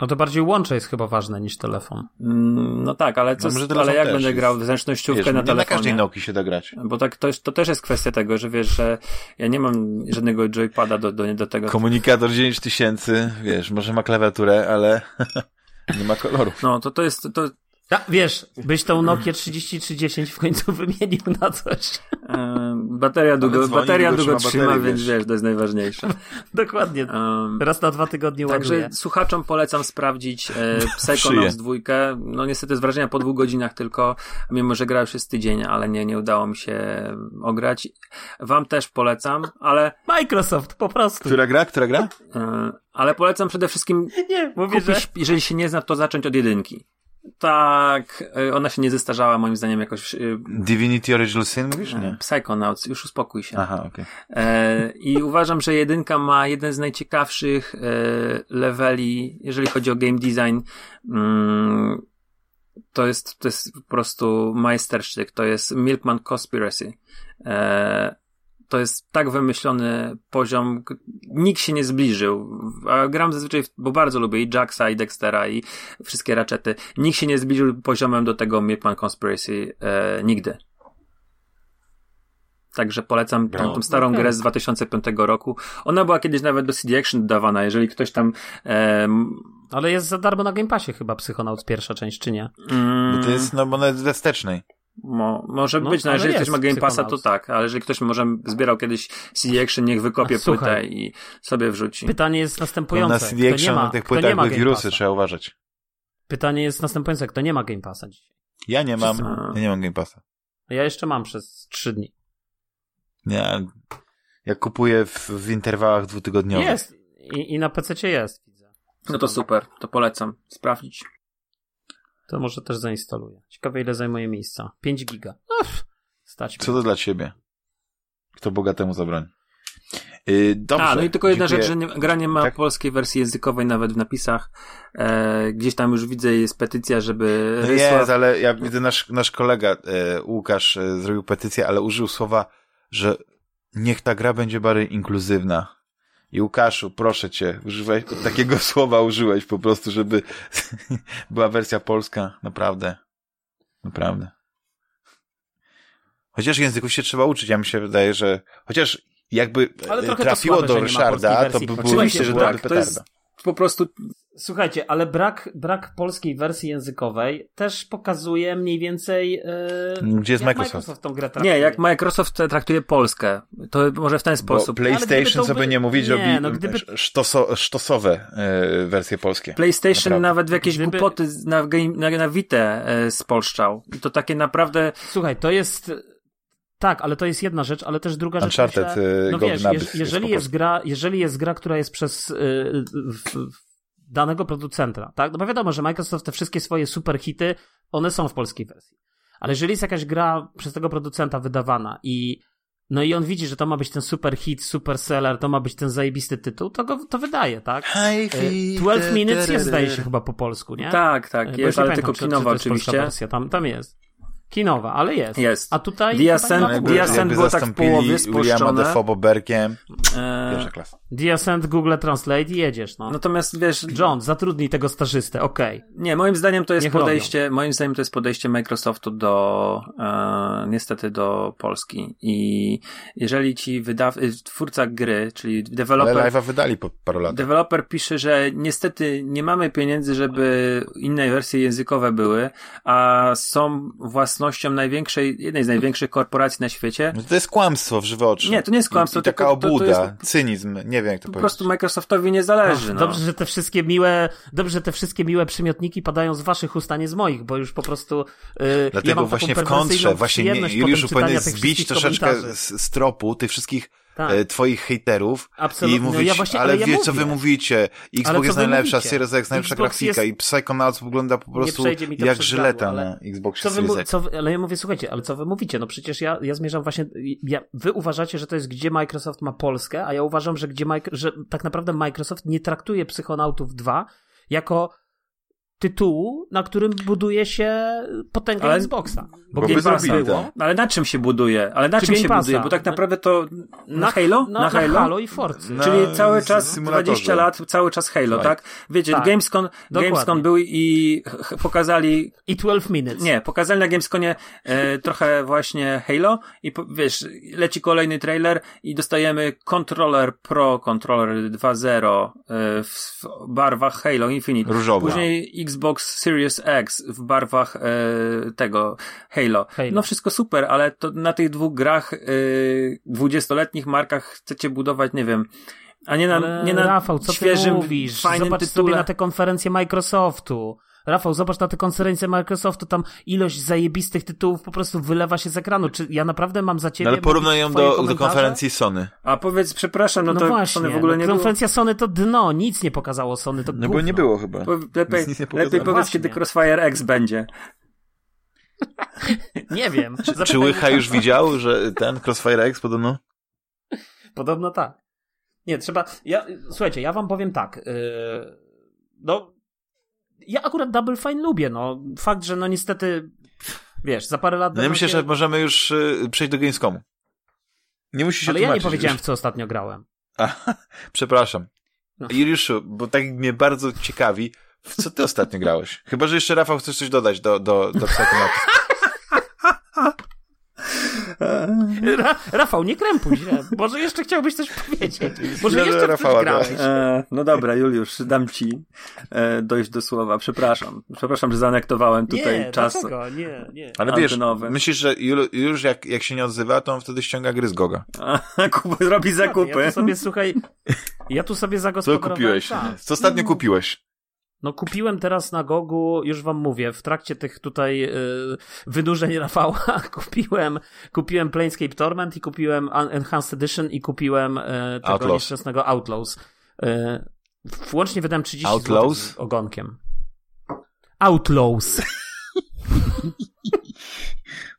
No to bardziej łącze jest chyba ważne niż telefon. Mm, No tak, ale, co, No ale jak będę grał w zręcznościówkę Wiesz, na nie na każdej telefonie? Nokii się da grać. Bo tak to, jest- to też jest kwestia tego, że wiesz, że ja nie mam żadnego joypada do, do, do tego. Komunikator 9000, wiesz, może ma klawiaturę, ale nie ma koloru. No, to to jest, to, Ja, wiesz, byś tą Nokia 3310 w końcu wymienił na coś. e, bateria długo, dzwoni, bateria długo długo trzyma trzyma, baterię, więc wiesz. to jest najważniejsze. Dokładnie. Um, Raz na dwa tygodnie ładuje. Także słuchaczom polecam sprawdzić e, Psychonauts 2. No niestety z wrażenia po dwóch godzinach tylko, mimo że się z tydzień, ale nie, nie udało mi się ograć. Wam też polecam, ale, Microsoft, po prostu. Która gra? Która gra? e, ale polecam przede wszystkim Nie, mówię, że... kupić, jeżeli się nie zna, to zacząć od jedynki. Tak, e, ona się nie zestarzała moim zdaniem jakoś. e, Divinity Original Sin mówisz? Nie. Psychonauts, już uspokój się. Aha, okej. E, I uważam, że jedynka ma jeden z najciekawszych e, leveli, jeżeli chodzi o game design. Mm, to jest, to jest po prostu majstersztyk. To jest Milkman Conspiracy. E, to jest tak wymyślony poziom, nikt się nie zbliżył. A gram zazwyczaj, w- bo bardzo lubię i Jacksa, i Dextera, i wszystkie raczety. Nikt się nie zbliżył poziomem do tego Milkman Conspiracy e, nigdy. Także polecam tą, Brawo. tą starą Okej. grę z 2005 roku. Ona była kiedyś nawet do CD Action dodawana, jeżeli ktoś tam em, Ale jest za darmo na Game Passie chyba Psychonauts pierwsza część, czy nie? mm, Bo to jest, no bo ona jest wstecznej. Mo, może No, być, no jeżeli ktoś ma Game Passa, to tak, ale jeżeli ktoś może zbierał kiedyś CD Action, niech wykopie A, słuchaj. płytę i sobie wrzuci. Pytanie jest na następujące. CD Kto nie Action ma, na tych płytach były Game wirusy, trzeba uważać. Pytanie jest następujące. Kto nie ma Game Passa dzisiaj? Ja nie mam, Wszyscy- ja nie mam Game Passa. Ja jeszcze mam przez trzy dni. Nie, ja kupuję w, w interwałach dwutygodniowych. Jest. I, I na PC jest, widzę. No to super, to polecam sprawdzić. To może też zainstaluję. Ciekawe ile zajmuje miejsca. 5 giga. Pff, stać Co to dla ciebie? Kto bogatemu zabroni? Yy, dobrze. A, no i tylko jedna dziękuję. rzecz, że nie, gra nie ma Tak? polskiej wersji językowej nawet w napisach. E, gdzieś tam już widzę, jest petycja, żeby No Rysław... jest, ale ja widzę, nasz, nasz kolega e, Łukasz e, zrobił petycję, ale użył słowa, że niech ta gra będzie bardziej inkluzywna. I Łukaszu, proszę cię, używaj, takiego słowa użyłeś po prostu, żeby była wersja polska. Naprawdę. Naprawdę. Chociaż języków się trzeba uczyć. Ja mi się wydaje, że chociaż jakby e, trafiło słabe, do Ryszarda, to by było Oczywiście, że tak, to jest po prostu Słuchajcie, ale brak, brak polskiej wersji językowej też pokazuje mniej więcej. Yy, Gdzie jest jak Microsoft? tą grę traktuje. Nie, jak Microsoft traktuje Polskę, to może w ten Bo sposób. Ale PlayStation, co by nie mówić, nie, robi no gdyby- sztoso, sztosowe e, wersje polskie. PlayStation Naprawdę. nawet w jakieś Gdyby- głupoty na, na, na Vita e, spolszczał. I to takie naprawdę... Słuchaj, to jest. Tak, ale to jest jedna rzecz, ale też druga rzecz. Uncharted, myślę, no wiesz, jest jeżeli jest, polsku. gra, jeżeli jest gra, która jest przez y, w, w, danego producenta, tak? No bo wiadomo, że Microsoft te wszystkie swoje super hity, one są w polskiej wersji. Ale jeżeli jest jakaś gra przez tego producenta wydawana i no i on widzi, że to ma być ten super hit, super seller, to ma być ten zajebisty tytuł, to go to wydaje, tak? Y, 12 Minutes jest zdaje się chyba po polsku, nie? Tak, tak, jest, ale tylko kinowa to jest polska oczywiście. wersja, tam, tam jest. Kinowa, ale jest. Jest. A tutaj... The Ascent-. The Ascent było tak w połowie spolszczone. Defoe Boberkiem. E, Pierwsza klasa. The Ascent, Google Translate i jedziesz, no. natomiast wiesz, John, zatrudnij tego stażystę, okej. nie, moim zdaniem to jest Niech podejście, moim zdaniem to jest podejście Microsoftu do, e, niestety do Polski. I jeżeli ci wydaw, y, twórca gry, czyli Ale deweloper, live'a wydali po paru latach. Deweloper pisze, że niestety nie mamy pieniędzy, żeby inne wersje językowe były, a są własnością największej, jednej z największych korporacji na świecie. No to jest kłamstwo w żywe oczy. Nie, to nie jest kłamstwo, I, i taka tylko to- to obłuda, jest- cynizm, nie wiem jak to Po powiedzieć. prostu Microsoftowi nie zależy. No. Dobrze, że te wszystkie miłe, dobrze, że te wszystkie miłe przymiotniki padają z waszych ust, a nie z moich, bo już po prostu yy, ja Dlatego mam właśnie taką w kontrze, właśnie nie, Juliuszu czytania powinien tych zbić troszeczkę z, z tropu tych wszystkich Tak. e, twoich hejterów Absolutnie. i No mówić, ja właśnie- ale ale ja wie co wy mówicie, Xbox jest najlepsza, mówicie? Series X najlepsza Xbox grafika jest- i Psychonauts wygląda po prostu jak żyleta na Co wy, Series X. co wy, ale ja mówię, słuchajcie, ale co wy mówicie? No przecież ja, ja zmierzam właśnie, ja, wy uważacie, że to jest gdzie Microsoft ma Polskę, a ja uważam, że gdzie że tak naprawdę Microsoft nie traktuje Psychonautów 2 jako tytułu, na którym buduje się potęga Ale- Xboxa. Bo Game by Passa było. to. Ale na czym się buduje? Ale na Czy czym Game się Passa? buduje? Bo tak naprawdę to na, Halo? Na, Na, Halo? Halo i Forcy. Na- Czyli cały czas, symulatorze. 20 lat, cały czas Halo, Tak. tak? Wiecie, Tak. Gamescom, Dokładnie. Gamescom był i pokazali, I 12 Minutes. nie, pokazali na Gamesconie e, trochę właśnie Halo i po, wiesz, leci kolejny trailer i dostajemy Controller Pro, Controller 2.0 e, w, w barwach Halo Infinite. Różowa. Później Xbox Series X w barwach e, tego Halo. Halo. No wszystko super, ale to na tych dwóch grach y, dwudziestoletnich markach chcecie budować, nie wiem, a nie na, Ale nie na Rafał, co świeżym, ty mówisz? fajnym Zobacz tytule. sobie na te konferencje Microsoftu. Rafał, zobacz na te konferencje Microsoftu, tam ilość zajebistych tytułów po prostu wylewa się z ekranu. Czy ja naprawdę mam za ciebie... No ale porównaj ją do, do konferencji Sony. A powiedz, przepraszam, no, No, to właśnie, Sony w ogóle nie było. konferencja Sony to dno, nic nie pokazało Sony, to No gówno. bo nie było chyba. Po- Lepiej, Nic nie pokazało. lepiej powiedz, Właśnie. kiedy Crossfire X będzie. Nie wiem. Czy Zapytaj- Łycha już widział, że ten Crossfire X podobno? Podobno tak. Nie, trzeba. Ja, słuchajcie, ja wam powiem tak. Yy, no. Ja akurat Double Fine lubię, no. Fakt, że no niestety. Wiesz, za parę lat. No ja myślę, że możemy już y, przejść do Gamescomu. Nie musisz się Ale ja nie powiedziałem, już. w co ostatnio grałem. A, przepraszam. No. Juliuszu, bo tak mnie bardzo ciekawi, w co ty ostatnio grałeś? Chyba, że jeszcze Rafał chcesz coś dodać do, do, do Psychonauts. Ra Rafał, nie krępuj się. Może jeszcze chciałbyś coś powiedzieć. Może jeszcze Rafała grałeś. E, no dobra, Juliusz, dam ci e, dojść do słowa. Przepraszam. Przepraszam, że zanektowałem tutaj nie, czas. dlaczego? Nie, nie. Ale wiesz, myślisz, że Jul- już jak, jak się nie odzywa, to on wtedy ściąga gry z Goga. A, Kup, robi zakupy. Ja tu sobie, słuchaj, ja tu sobie Co zagospodarowałem kupiłeś? czas. Co ostatnio kupiłeś? No kupiłem teraz na Gogu, już wam mówię, w trakcie tych tutaj y, wynurzeń Rafała kupiłem, kupiłem Planescape Torment i kupiłem Enhanced Edition i kupiłem y, tego Outlaws. nieszczęsnego Outlaws. Y, włącznie wydałem 30 Outlaws? zł z ogonkiem. Outlaws.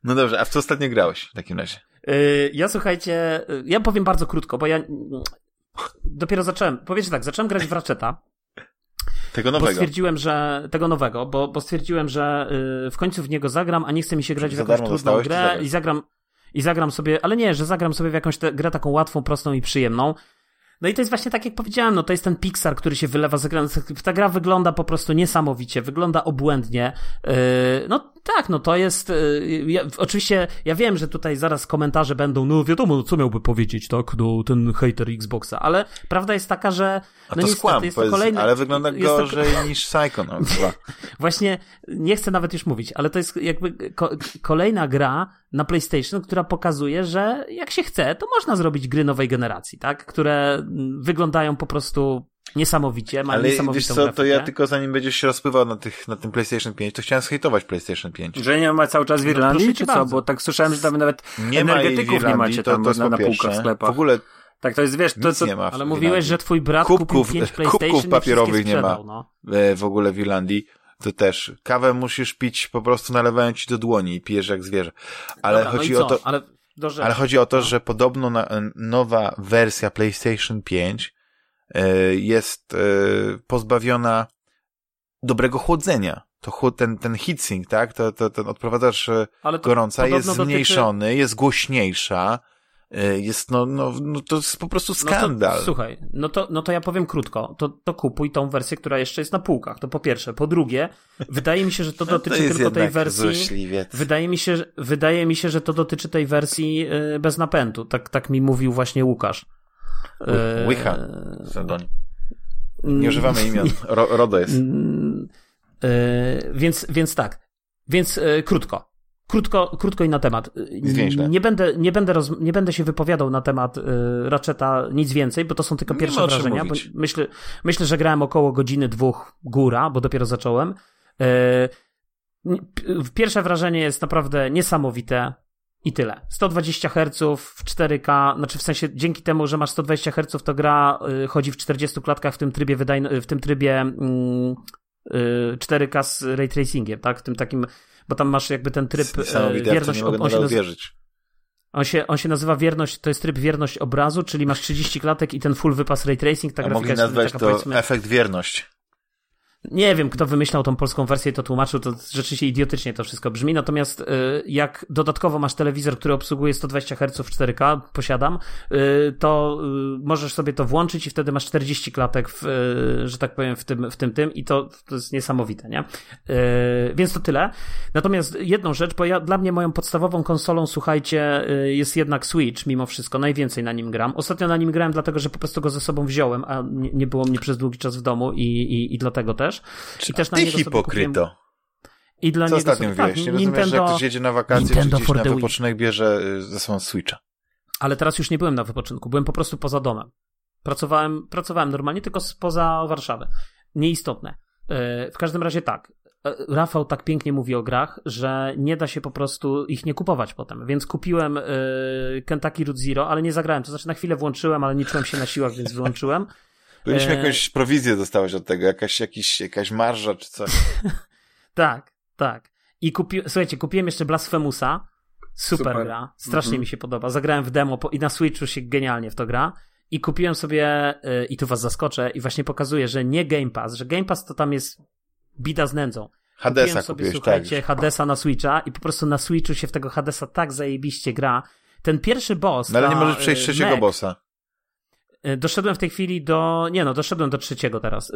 No dobrze, a w co ostatnio grałeś w takim razie? Y, ja słuchajcie, y, ja powiem bardzo krótko, bo ja mm, dopiero zacząłem, powiedzcie tak, zacząłem grać w Ratcheta. Tego Bo nowego. stwierdziłem, że tego nowego, bo, bo stwierdziłem, że y, w końcu w niego zagram, a nie chce mi się grać w jakąś trudną grę i zagram i zagram sobie, ale nie, że zagram sobie w jakąś tę grę taką łatwą, prostą i przyjemną. No i to jest właśnie tak, jak powiedziałem, no to jest ten Pixar, który się wylewa z ekranu. Ta gra wygląda po prostu niesamowicie, wygląda obłędnie. Yy, no tak, no to jest. Yy, ja, oczywiście ja wiem, że tutaj zaraz komentarze będą, no wiadomo, no co miałby powiedzieć, tak, no ten hater Xboxa, ale prawda jest taka, że. A no to niestety, skłam, jest to kolejny, ale wygląda jest to- gorzej niż Psycho, no chyba. Właśnie nie chcę nawet już mówić, ale to jest jakby ko kolejna gra na PlayStation, która pokazuje, że jak się chce, to można zrobić gry nowej generacji, tak? Które mm, wyglądają po prostu niesamowicie, mają Ale niesamowitą wiesz co, to grafikę. ja tylko zanim będziesz się rozpływał na, tych, na tym PlayStation 5, to chciałem zhejtować PlayStation 5. Że nie ma cały czas w No, Irlandii, proszę czy co? bardzo. Bo tak słyszałem, że tam nawet Nie ma energetyków nie Irlandii, macie to, tam to jest na, na półkach w sklepach. W ogóle Tak, to jest, wiesz, to co... nie ma Ale mówiłeś, że twój brat Kubków- kupił 5 PlayStation kubków i papierowych nie ma. No. w ogóle w Irlandii, to też kawę musisz pić po prostu nalewają ci do dłoni i pijesz jak zwierzę. Ale Dobra, chodzi no o to, Ale, ale chodzi o to, No. że podobno na, nowa wersja PlayStation 5 e, jest e, pozbawiona dobrego chłodzenia. To chłod, ten, ten heatsink, tak? To, to, ten odprowadzacz e, ale to gorąca jest dotyczy- zmniejszony, jest głośniejsza, jest no, no, no to jest po prostu skandal. No to, słuchaj, no to, no to ja powiem krótko. To, to kupuj tą wersję, która jeszcze jest na półkach. To po pierwsze. Po drugie, wydaje mi się, że to No dotyczy jest tylko tej wersji. złośliwiec. Wydaje mi, się, wydaje mi się, że to dotyczy tej wersji yy, bez napędu. Tak, tak mi mówił właśnie Łukasz. Yy, Łycha. Mm, Nie używamy imion. Ro, RODO jest. Mm, yy, więc, więc tak. Więc yy, krótko. Krótko, krótko i na temat. Zwięźle. Nie będę, nie, będę roz, nie będę się wypowiadał na temat yy, Ratcheta nic więcej, bo to są tylko pierwsze wrażenia. Myślę, myślę, że grałem około godziny, dwóch góra, bo dopiero zacząłem. P- pierwsze wrażenie jest naprawdę niesamowite. I tyle. 120 Hz w 4K, znaczy w sensie dzięki temu, że masz 120 Hz, to gra y, chodzi w 40 klatkach w tym trybie wydajno, w tym trybie mm, y, 4K z ray tracingiem, tak? W tym takim, bo tam masz jakby ten tryb to wierność, nie mogę on, nazywa, wierzyć. on, się, on się nazywa wierność, to jest tryb wierność obrazu, czyli masz 30 klatek i ten full wypas ray tracing, ta A grafika mogli jest nazwać taka to efekt wierność. Nie wiem, kto wymyślał tą polską wersję i to tłumaczył, to rzeczywiście idiotycznie to wszystko brzmi, natomiast y, jak dodatkowo masz telewizor, który obsługuje 120 Hz w 4K, posiadam, y, to y, możesz sobie to włączyć i wtedy masz 40 klatek, w, że tak powiem, w tym, w tym, tym i to, to jest niesamowite, nie? Więc to tyle. Natomiast jedną rzecz, bo ja, dla mnie moją podstawową konsolą, słuchajcie, jest jednak Switch, mimo wszystko, najwięcej na nim gram. Ostatnio na nim grałem dlatego, że po prostu go ze sobą wziąłem, a nie, nie było mnie przez długi czas w domu i, i, i dlatego też. I też na ty niego hipokryto. I dla Co niego ostatnio sobie, tak, Nie rozumiesz, że jak ktoś jedzie na wakacje Nintendo czy gdzieś na wypoczynek bierze y, ze sobą Switcha. Ale teraz już nie byłem na wypoczynku, byłem po prostu poza domem. Pracowałem, pracowałem normalnie, tylko spoza Warszawy. Nieistotne. Y, w każdym razie tak. Y, Rafał tak pięknie mówi o grach, że nie da się po prostu ich nie kupować potem. Więc kupiłem Kentucky Root Zero, ale nie zagrałem. To znaczy na chwilę włączyłem, ale nie czułem się na siłach, więc wyłączyłem. Powinniśmy e... jakąś prowizję dostałeś od tego, jakaś, jakiś, jakaś marża czy coś. tak, tak. I kupi... słuchajcie, kupiłem jeszcze Blasphemousa. Super, Super. gra. Strasznie mm -hmm. mi się podoba. Zagrałem w demo po... i na Switchu się genialnie w to gra. I kupiłem sobie, yy, i tu was zaskoczę, i właśnie pokazuję, że nie Game Pass, że Game Pass to tam jest bida z nędzą. Hadesa kupiłem sobie, kupiłeś, słuchajcie, tak. Hadesa na Switcha i po prostu na Switchu się w tego Hadesa tak zajebiście gra. Ten pierwszy boss. No ale nie możesz przejść y, trzeciego Mac, bossa. E, doszedłem w tej chwili do. Nie no, doszedłem do trzeciego teraz.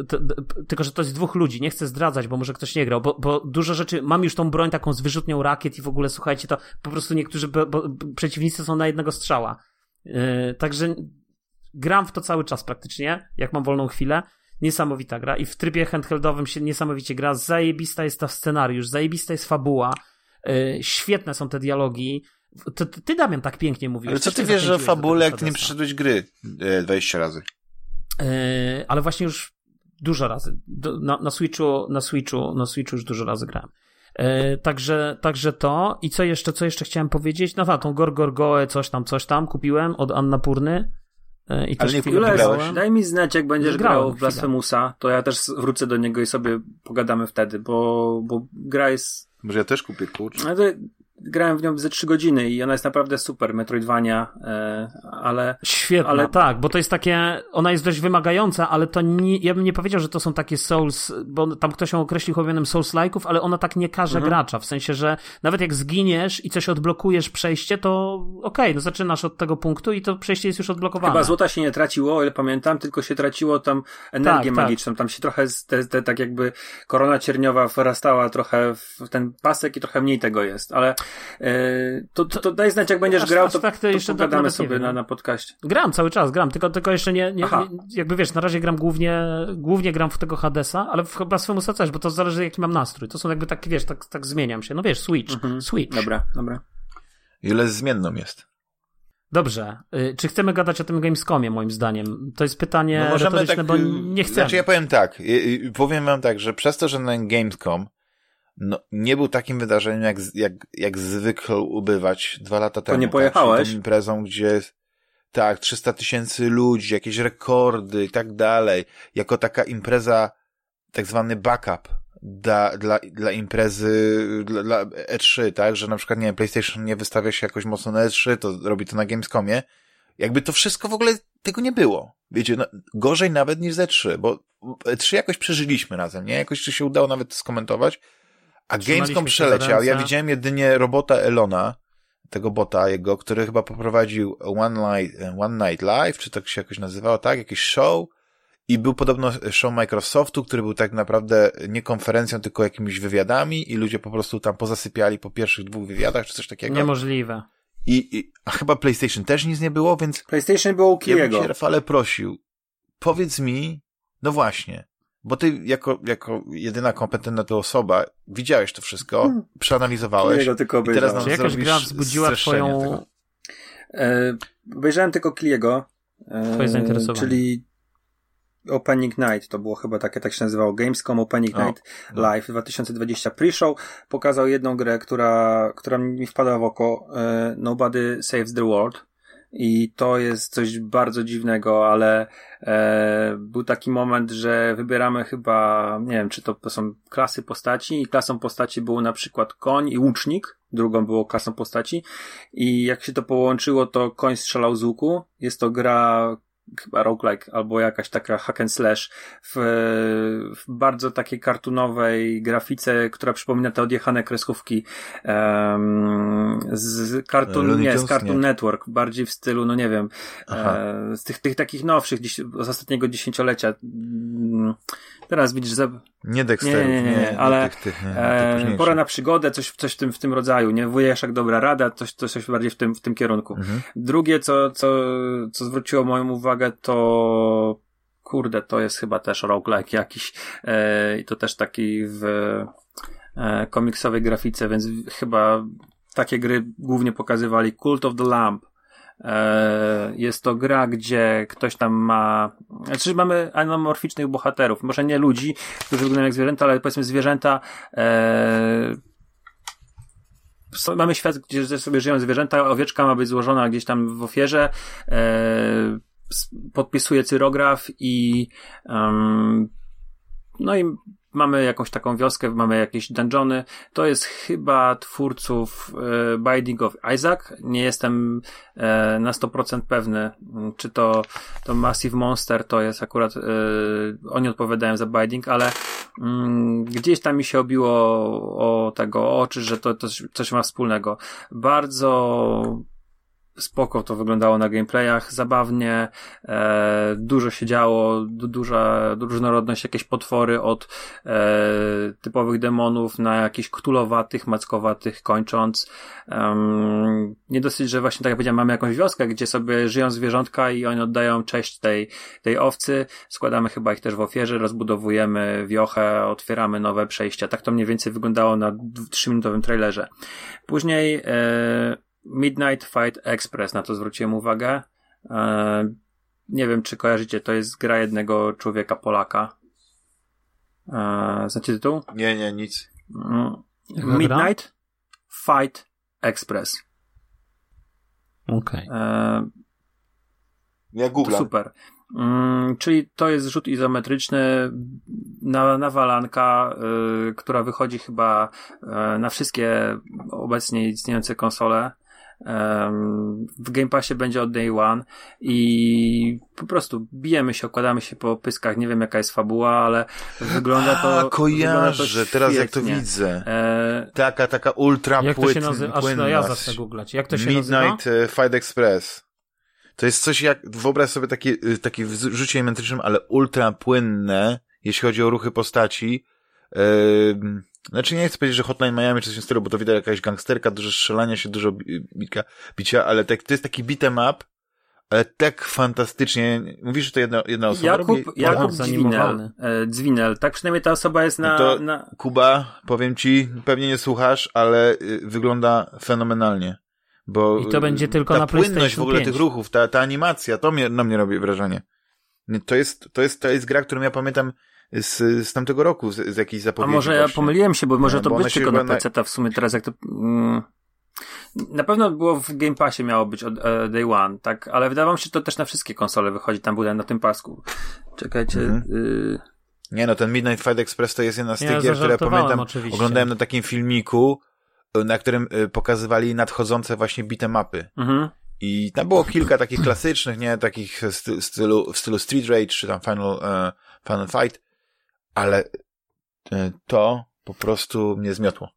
tylko, że to jest dwóch ludzi. Nie chcę zdradzać, bo może ktoś nie grał, bo, bo dużo rzeczy. Mam już tą broń taką z wyrzutnią rakiet i w ogóle słuchajcie, to po prostu niektórzy bo, bo, przeciwnicy są na jednego strzała. Yy, także gram w to cały czas praktycznie, jak mam wolną chwilę. Niesamowita gra i w trybie handheldowym się niesamowicie gra. Zajebista jest ta scenariusz, zajebista jest fabuła. Yy, świetne są te dialogi. To, to, ty, Damian, tak pięknie mówisz. Ale co ty wiesz, że fabule, jak ty nie przyszedłeś gry e, 20 razy? E, ale właśnie już dużo razy. Do, na, na, Switchu, na, Switchu, na Switchu już dużo razy grałem. E, także, także to. I co jeszcze, co jeszcze chciałem powiedzieć? No tak, tą Gorgorgoę, coś tam, coś tam kupiłem od Anna Purny. E, I Ale nie grałeś? Daj mi znać, jak będziesz grał w Blasphemousa, to ja też wrócę do niego i sobie pogadamy wtedy, bo, bo gra jest... Może ja też kupię, kurczę. Ale grałem w nią ze 3 godziny i ona jest naprawdę super, Metroidvania, e, ale... Świetna, ale... tak, bo to jest takie, ona jest dość wymagająca, ale to nie, ja bym nie powiedział, że to są takie Souls, bo tam ktoś ją określił chowionym Souls-like'ów, ale ona tak nie każe mhm. gracza, w sensie, że nawet jak zginiesz i coś odblokujesz przejście, to okej, okay, no zaczynasz od tego punktu i to przejście jest już odblokowane. Chyba złota się nie traciło, o ile pamiętam, tylko się traciło tam energię tak, tak. magiczną, tak. tam się trochę, te, te, tak jakby korona cierniowa wyrastała trochę w ten pasek i trochę mniej tego jest, ale to, to, to daj znać, jak będziesz aż, grał, to, tak to, jeszcze pogadamy sobie na, na podcaście. Gram cały czas, gram, tylko, tylko jeszcze nie, nie, nie, jakby wiesz, na razie gram głównie, głównie gram w tego Hadesa, ale w chyba swemu też, bo to zależy jaki mam nastrój. To są jakby tak, wiesz, tak, tak zmieniam się. No wiesz, Switch, mhm. Switch. Dobra, dobra. Ile zmienną jest? Dobrze. Y, czy chcemy gadać o tym Gamescomie, moim zdaniem? To jest pytanie no możemy tak, bo nie chcemy. Znaczy ja powiem tak, powiem wam tak, że przez to, że na Gamescom no, nie był takim wydarzeniem, jak, jak, jak zwykle ubywać dwa lata temu. To nie tak, pojechałeś? Tak, imprezą, gdzie tak, 300 tysięcy ludzi, jakieś rekordy i tak dalej. Jako taka impreza, tak zwany backup dla, dla, dla imprezy, dla, dla E3, tak? Że na przykład, nie wiem, PlayStation nie wystawia się jakoś mocno na E3, to robi to na Gamescomie. Jakby to wszystko w ogóle tego nie było. Wiecie, no, gorzej nawet niż E3, bo E3 jakoś przeżyliśmy razem, nie? Jakoś czy się udało nawet to skomentować. A Gamescom przeleciał. Ja widziałem jedynie robota Elona, tego bota jego, który chyba poprowadził One Night, One Night Live, czy tak się jakoś nazywało, tak? Jakiś show. I był podobno show Microsoftu, który był tak naprawdę nie konferencją, tylko jakimiś wywiadami i ludzie po prostu tam pozasypiali po pierwszych dwóch wywiadach, czy coś takiego. Niemożliwe. I, i a chyba PlayStation też nic nie było, więc... PlayStation było u Kiriego. Ja bym się, Rafale, prosił, powiedz mi, no właśnie, bo ty jako, jako jedyna kompetentna to osoba widziałeś to wszystko, hmm. przeanalizowałeś tylko i teraz nam Czy jakaś gra wzbudziła twoją... Tego. E, obejrzałem tylko Kliego, e, Twoje zainteresowanie. czyli Opening Night, to było chyba takie, tak się nazywało, Gamescom Opening Night no. Live 2020 pre-show, pokazał jedną grę, która, która mi wpadła w oko, e, Nobody Saves the World, i to jest coś bardzo dziwnego, ale e, był taki moment, że wybieramy chyba, nie wiem, czy to, są klasy postaci. I klasą postaci był na przykład koń i łucznik, drugą było klasą postaci. I jak się to połączyło, to koń strzelał z łuku. Jest to gra chyba roguelike albo jakaś taka hack and slash w, w bardzo takiej kartunowej grafice, która przypomina te odjechane kreskówki um, z Cartoon, nie, z Cartoon. Network, bardziej w stylu, no nie wiem, e, z tych, tych takich nowszych z ostatniego dziesięciolecia. Teraz widzisz, za... nie Dexterów, nie, nie, nie, nie, ale e, pora na przygodę, coś, coś w tym, w tym rodzaju, nie? Wujesz jak dobra rada, coś, coś bardziej w tym, w tym kierunku. Mhm. Drugie, co, co, co zwróciło moją uwagę, to kurde, to jest chyba też roguelike jakiś e, i to też taki w e, komiksowej grafice, więc chyba takie gry głównie pokazywali Cult of the Lamp. E, jest to gra, gdzie ktoś tam ma, znaczy mamy anamorficznych bohaterów, może nie ludzi, którzy wyglądają jak zwierzęta, ale powiedzmy zwierzęta mamy świat, gdzie sobie żyją zwierzęta, owieczka ma być złożona gdzieś tam w ofierze, e, podpisuje cyrograf i um, no i mamy jakąś taką wioskę, mamy jakieś dungeony. To jest chyba twórców e, Binding of Isaac. Nie jestem e, na 100% pewny, czy to, to Massive Monster to jest akurat, e, oni odpowiadają za Binding, ale mm, gdzieś tam mi się obiło o tego oczy, że to, to coś ma wspólnego. Bardzo spoko to wyglądało na gameplayach, zabawnie, e, dużo się działo, du, duża różnorodność, jakieś potwory od e, typowych demonów na jakichś ktulowatych, mackowatych kończąc. Um, nie dosyć, że właśnie tak jak powiedziałem, mamy jakąś wioskę, gdzie sobie żyją zwierzątka i oni oddają cześć tej, tej owcy, składamy chyba ich też w ofierze, rozbudowujemy wiochę, otwieramy nowe przejścia. Tak to mniej więcej wyglądało na trzyminutowym trailerze. Później e, Midnight Fight Express, na to zwróciłem uwagę. E, nie wiem, czy kojarzycie, to jest gra jednego człowieka Polaka. E, znacie tytuł? Nie, nie, nic. Mm. Midnight Fight Express. Okej. Okay. E, ja Google. Super. Mm, czyli to jest rzut izometryczny na, nawalanka, y, która wychodzi chyba y, na wszystkie obecnie istniejące konsole w Game Passie będzie od day one i po prostu bijemy się, okładamy się po pyskach, nie wiem jaka jest fabuła, ale wygląda to A, kojarzę, wygląda to teraz jak to widzę. E... Taka, taka ultra Jak to się nazywa? Aż no ja zacznę googlać. Jak to się Midnight nazywa? Midnight e, Fight Express. To jest coś jak, wyobraź sobie takie, takie w rzucie geometrycznym, ale ultra płynne, jeśli chodzi o ruchy postaci. Yy znaczy nie chcę powiedzieć, że Hotline Miami czy coś w stylu, bo to widać jakaś gangsterka, dużo strzelania się, dużo bicia, bicia ale tak, to jest taki beat'em up, ale tak fantastycznie. Mówisz, że to jedna, jedna osoba Jakub, robi? Jakub Dzwinel, e, Dzwinel. Tak przynajmniej ta osoba jest na, to, na... Kuba, powiem ci, pewnie nie słuchasz, ale y, wygląda fenomenalnie. Bo I to będzie tylko ta na płynność w ogóle 5. tych ruchów, ta, ta animacja, to mnie, na mnie robi wrażenie. To jest, to jest, to jest gra, którą ja pamiętam z, z tamtego roku, z, z jakiejś zapowiedzi. A może właśnie. ja pomyliłem się, bo może to bo być tylko na PC w sumie teraz jak to... Mm, na pewno było w Game Passie miało być od uh, Day One, tak, ale wydawało mi się, że to też na wszystkie konsole wychodzi, tam był na tym pasku. Czekajcie... Mhm. Y... Nie no, ten Midnight Fight Express to jest jedna z tych ja gier, które pamiętam, oczywiście. oglądałem na takim filmiku, na którym y, pokazywali nadchodzące właśnie bite mapy. Mhm. I tam było kilka takich klasycznych, nie, takich w stylu, w stylu Street Rage, czy tam Final, uh, Final Fight, ale e, to po prostu mnie zmiotło.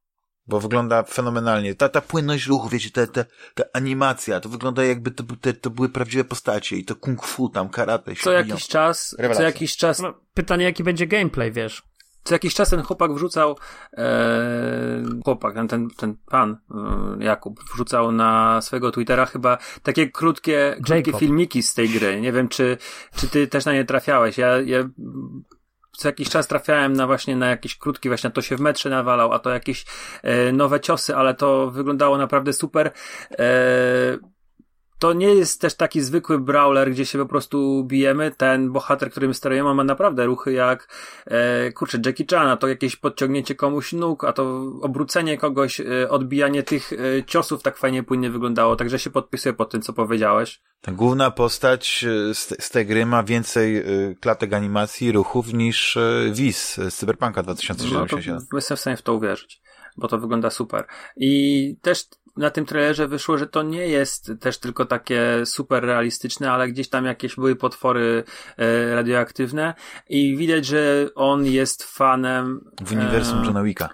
Bo wygląda fenomenalnie. Ta, ta płynność ruchu, wiecie, ta, ta, ta animacja, to wygląda jakby to, to, to były prawdziwe postacie i to kung fu tam, karate. Co jakiś czas, Rewelacja. co jakiś czas... No, pytanie, jaki będzie gameplay, wiesz? Co jakiś czas ten chłopak wrzucał, e, chłopak, ten, ten, ten pan, e, Jakub, wrzucał na swojego Twittera chyba takie krótkie, krótkie filmiki z tej gry. Nie wiem, czy, czy ty też na nie trafiałeś. Ja, ja co jakiś czas trafiałem na właśnie na jakieś krótki, właśnie to się w metrze nawalał, a to jakieś e, nowe ciosy, ale to wyglądało naprawdę super. E, to nie jest też taki zwykły brawler, gdzie się po prostu bijemy. Ten bohater, którym sterujemy, ma naprawdę ruchy jak, e, kurczę, Jackie Chana, to jakieś podciągnięcie komuś nóg, a to obrócenie kogoś, e, odbijanie tych e, ciosów tak fajnie płynnie wyglądało, także się podpisuję pod tym, co powiedziałeś. Ta główna postać e, z, z tej gry ma więcej e, klatek animacji ruchów niż e, Wiz z Cyberpunka 2077. No jestem w stanie w to uwierzyć. Bo to wygląda super. I też na tym trailerze wyszło, że to nie jest też tylko takie super realistyczne, ale gdzieś tam jakieś były potwory e, radioaktywne i widać, że on jest fanem w uniwersum e, Johna Wicka.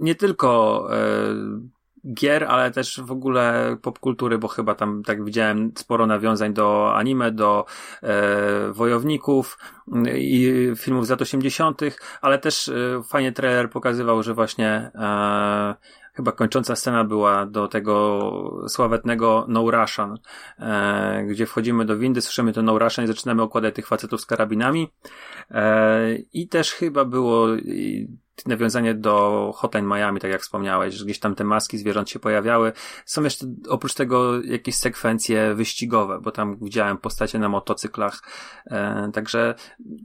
Nie tylko e, gier, ale też w ogóle popkultury, bo chyba tam, tak widziałem, sporo nawiązań do anime, do e, wojowników i filmów z lat 80., ale też e, fajnie trailer pokazywał, że właśnie e, chyba kończąca scena była do tego sławetnego No Russian, e, gdzie wchodzimy do windy, słyszymy to No Russian i zaczynamy okładać tych facetów z karabinami. E, I też chyba było nawiązanie do Hotline Miami, tak jak wspomniałeś, że gdzieś tam te maski zwierząt się pojawiały. Są jeszcze oprócz tego jakieś sekwencje wyścigowe, bo tam widziałem postacie na motocyklach. E, także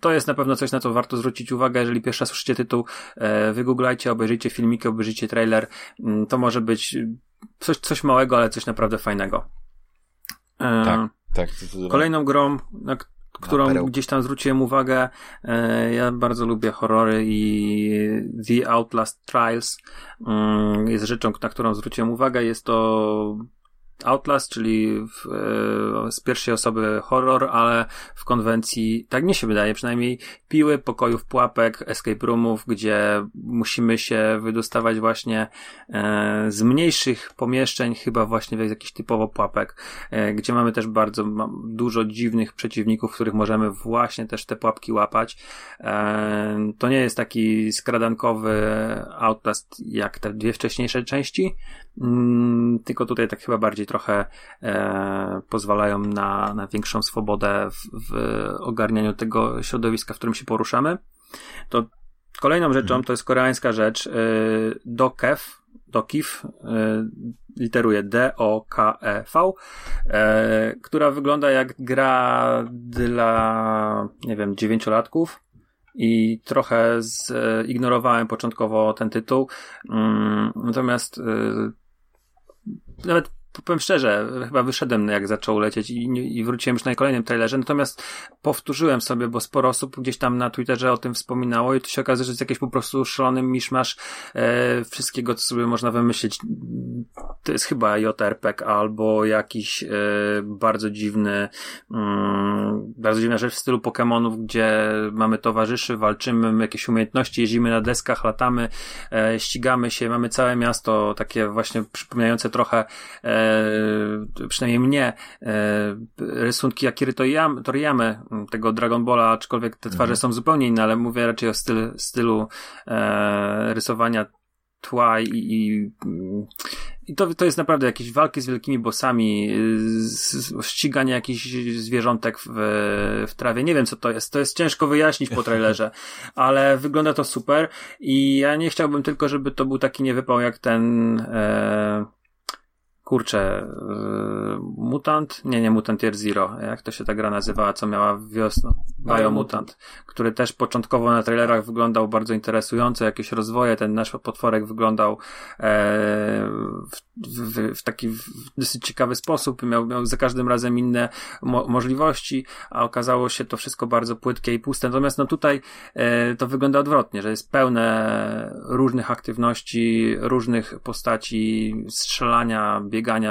to jest na pewno coś, na co warto zwrócić uwagę. Jeżeli pierwszy raz słyszycie tytuł, e, wygooglajcie, obejrzyjcie filmiki, obejrzyjcie trailer. Mm, to może być coś, coś małego, ale coś naprawdę fajnego. E, tak, tak. Kolejną grą, na którą gdzieś tam zwróciłem uwagę. E, ja bardzo lubię horrory i The Outlast Trials mm, jest rzeczą, na którą zwróciłem uwagę. Jest to Outlast, czyli w, e, z pierwszej osoby horror, ale w konwencji, tak mi się wydaje, przynajmniej piły, pokojów, pułapek, escape roomów, gdzie musimy się wydostawać właśnie e, z mniejszych pomieszczeń, chyba właśnie z jakichś typowo pułapek, e, gdzie mamy też bardzo dużo dziwnych przeciwników, których możemy właśnie też te pułapki łapać. To nie jest taki skradankowy Outlast jak te dwie wcześniejsze części, mm, tylko tutaj tak chyba bardziej trochę e, pozwalają na, na większą swobodę w, w ogarnianiu tego środowiska, w którym się poruszamy. To kolejną rzeczą mhm. to jest koreańska rzecz, e, Dokev, Dokiv, e, literuje D-O-K-E-V, e, która wygląda jak gra dla, nie wiem, dziewięciolatków i trochę zignorowałem początkowo ten tytuł. Mm, natomiast e, nawet powiem szczerze, chyba wyszedłem jak zaczął lecieć i, i wróciłem już na kolejnym trailerze, natomiast powtórzyłem sobie, bo sporo osób gdzieś tam na Twitterze o tym wspominało i to się okazuje, że jest jakiś po prostu szalony miszmasz e, wszystkiego, co sobie można wymyślić. To jest chyba JRPG albo jakiś e, bardzo dziwny, mm, bardzo dziwna rzecz w stylu Pokémonów, gdzie mamy towarzyszy, walczymy, jakieś umiejętności, jeździmy na deskach, latamy, e, ścigamy się, mamy całe miasto takie właśnie przypominające trochę E, przynajmniej mnie, e, rysunki Akiry Toriyamy, tego Dragon Balla, aczkolwiek te twarze mhm. są zupełnie inne, ale mówię raczej o styl, stylu e, rysowania tła i, i, i to, to jest naprawdę jakieś walki z wielkimi bossami, ściganie jakichś zwierzątek w, w trawie. Nie wiem, co to jest. To jest ciężko wyjaśnić po trailerze, ale wygląda to super i ja nie chciałbym tylko, żeby to był taki niewypał jak ten e, kurczę, yy, Mutant? Nie, nie Mutant Year Zero. Jak to się ta gra nazywała, co miała wiosną? Biomutant, który też początkowo na trailerach wyglądał bardzo interesująco, jakieś rozwoje, ten nasz potworek wyglądał e, w, w, w, taki w dosyć ciekawy sposób, miał, miał za każdym razem inne mo możliwości, a okazało się to wszystko bardzo płytkie i puste. Natomiast no tutaj e, to wygląda odwrotnie, że jest pełne różnych aktywności, różnych postaci, strzelania,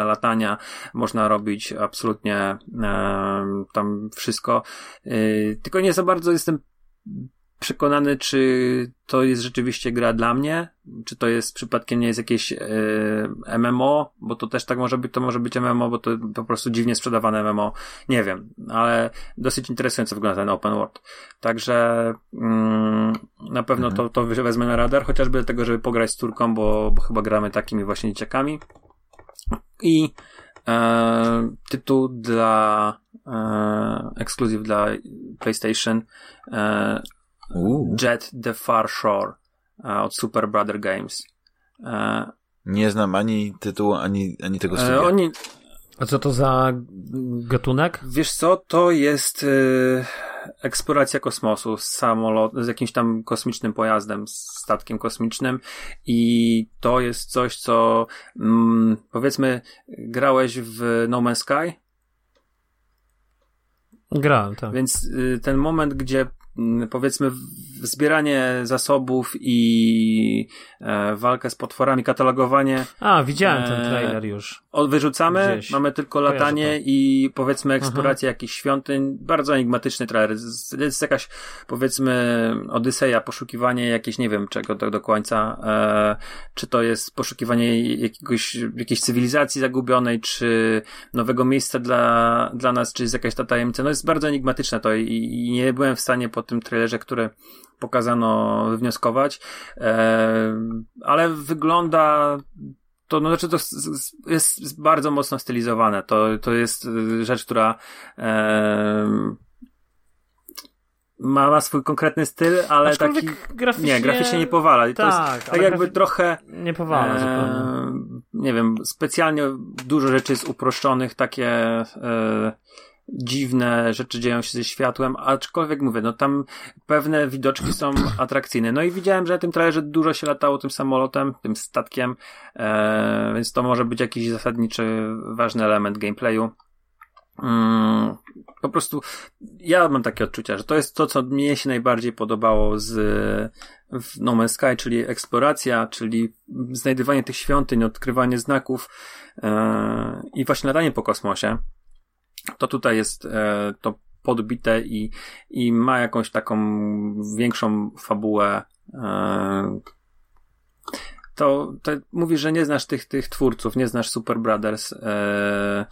latania, można robić absolutnie e, tam wszystko. E, tylko nie za bardzo jestem przekonany, czy to jest rzeczywiście gra dla mnie, czy to jest przypadkiem nie jest jakieś e, MMO, bo to też tak może być, to może być MMO, bo to po prostu dziwnie sprzedawane MMO, nie wiem, ale dosyć interesująco wygląda ten open world. Także mm, na pewno mhm. to, to wezmę na radar, chociażby dlatego, żeby pograć z córką, bo, bo chyba gramy takimi właśnie dzieciakami. I e, tytuł dla e, ekskluzyw dla PlayStation e, Jet the Far Shore e, od Super Brother Games. E, Nie znam ani tytułu, ani, ani tego e, studia. Oni, a co to za gatunek? Wiesz co, to jest eksploracja kosmosu z samolot, z jakimś tam kosmicznym pojazdem, z statkiem kosmicznym i to jest coś, co mm, powiedzmy grałeś w No Man's Sky? Grałem, tak. Więc y, ten moment, gdzie powiedzmy zbieranie zasobów i e, walkę z potworami, katalogowanie. A, widziałem ten e, trailer już. Wyrzucamy, Gdzieś. mamy tylko latanie i powiedzmy eksplorację jakichś świątyń. Bardzo enigmatyczny trailer. Jest jakaś powiedzmy odyseja, poszukiwanie jakieś, nie wiem czego do, do końca. E, czy to jest poszukiwanie jakiegoś, jakiejś cywilizacji zagubionej, czy nowego miejsca dla, dla nas, czy jest jakaś ta tajemnica. No jest bardzo enigmatyczne to i, i nie byłem w stanie po tym trailerze, który pokazano wywnioskować, e, ale wygląda to no, znaczy to jest bardzo mocno stylizowane. To, to jest rzecz, która e, ma, ma swój konkretny styl, ale taki. Graficznie... Nie, graficznie nie powala. Tak, to jest tak, tak jakby trochę. Nie powala e, zupełnie. Nie wiem, specjalnie dużo rzeczy jest uproszczonych, takie. E, dziwne rzeczy dzieją się ze światłem, aczkolwiek mówię, no tam pewne widoczki są atrakcyjne. No i widziałem, że na tym trailerze dużo się latało tym samolotem, tym statkiem, e, więc to może być jakiś zasadniczy, ważny element gameplayu. Mm, po prostu ja mam takie odczucia, że to jest to, co mnie się najbardziej podobało z w No Man's Sky, czyli eksploracja, czyli znajdywanie tych świątyń, odkrywanie znaków e, i właśnie latanie po kosmosie to tutaj jest e, to podbite i, i ma jakąś taką większą fabułę. E, to, to mówisz, że nie znasz tych, tych twórców, nie znasz Super Brothers. E,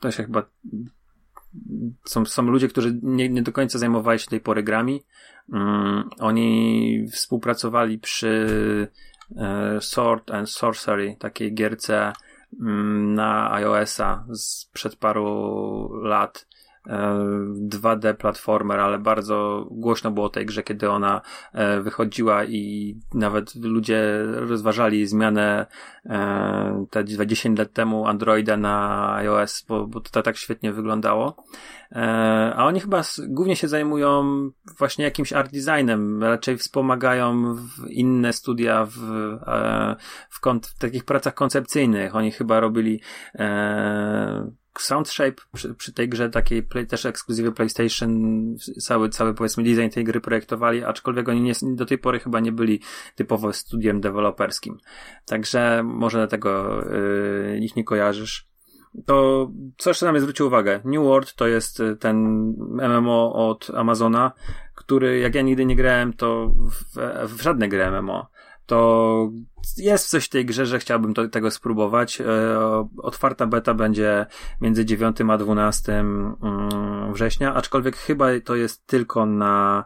to się chyba są, są ludzie, którzy nie, nie do końca zajmowali się tej pory grami. Um, oni współpracowali przy Sword and Sorcery, takiej gierce Mm, na iOS-a sprzed paru lat. 2D e, platformer, ale bardzo głośno było o tej grze, kiedy ona e, wychodziła i nawet ludzie rozważali zmianę e, te 20 lat temu Androida na iOS, bo, bo to tak świetnie wyglądało. A oni chyba głównie się zajmują właśnie jakimś art designem, raczej wspomagają inne studia w, w, w takich pracach koncepcyjnych. Oni chyba robili Soundshape przy, przy tej grze takiej play, też ekskluzywy PlayStation cały, cały powiedzmy design tej gry projektowali, aczkolwiek oni nie, do tej pory chyba nie byli typowo studiem deweloperskim. Także może dlatego yy, ich nie kojarzysz. To co jeszcze na mnie zwrócił uwagę? New World to jest y, ten MMO od Amazona, który jak ja nigdy nie grałem, to w, w żadne gry MMO to jest coś w tej grze, że chciałbym to, tego spróbować. E, otwarta beta będzie między 9 a 12 mm, września, aczkolwiek chyba to jest tylko na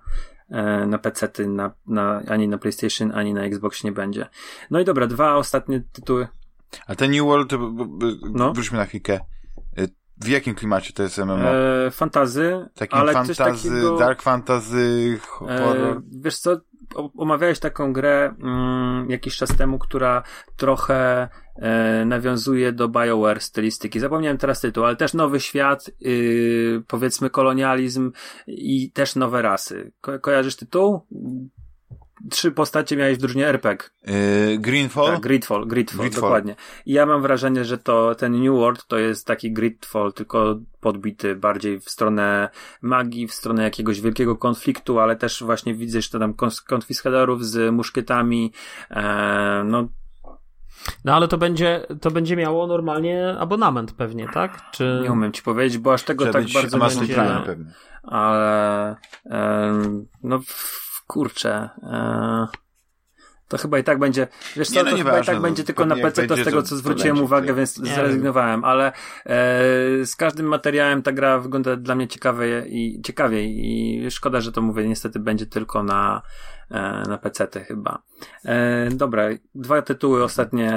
e, na PC, na, na, ani na PlayStation, ani na Xbox nie będzie. No i dobra, dwa ostatnie tytuły. A ten New World, no. wróćmy na chwilkę. E, w jakim klimacie to jest MMO? E, fantazy. Takim ale fantazy, takiego, dark fantasy, horror. E, wiesz co, omawiałeś taką grę mm, jakiś czas temu, która trochę e, nawiązuje do BioWare stylistyki. Zapomniałem teraz tytuł, ale też nowy świat, yy, powiedzmy kolonializm i też nowe rasy. Ko kojarzysz tytuł? Trzy postacie miałeś w drużynie RPG. Yy, Greenfall? Tak, Gridfall, Gridfall, Gridfall, dokładnie. I ja mam wrażenie, że to ten New World to jest taki Gridfall, tylko podbity bardziej w stronę magii, w stronę jakiegoś wielkiego konfliktu, ale też właśnie widzę, że to tam konfiskadorów z muszkietami, e, no no ale to będzie, to będzie miało normalnie abonament pewnie, tak? Czy... Nie umiem ci powiedzieć, bo aż tego Trzeba tak bardzo nie będzie. Ale e, no kurczę. E, to chyba i tak będzie, wiesz co, no, to chyba i tak no, będzie tylko na PC, to z tego co zwróciłem uwagę, więc nie zrezygnowałem, ale e, z każdym materiałem ta gra wygląda dla mnie ciekawie i ciekawiej i szkoda, że to mówię, niestety będzie tylko na e, na PC chyba. E, dobra, dwa tytuły ostatnie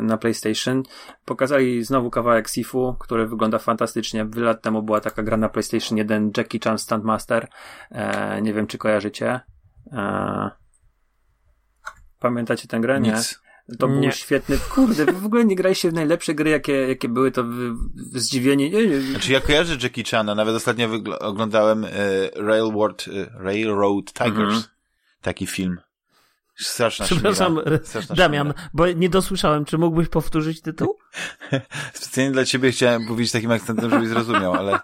na PlayStation. Pokazali znowu kawałek Sifu, który wygląda fantastycznie. Wiele lat temu była taka gra na PlayStation 1 Jackie Chan Standmaster. E, nie wiem, czy kojarzycie. E, pamiętacie tę grę? Nie. Nic. To nie. był świetny. Kurde, wy w ogóle nie graliście w najlepsze gry, jakie, jakie były, to wy, wy zdziwieni. Nie, nie. Znaczy, ja kojarzę Jackie Chana, nawet ostatnio oglądałem e, Railroad, e, Railroad Tigers. Mhm. Taki film. Straszna Przepraszam. Straszna Damian, szmira. bo nie dosłyszałem. Czy mógłbyś powtórzyć tytuł? Specjalnie dla ciebie chciałem powiedzieć takim akcentem, żebyś zrozumiał, ale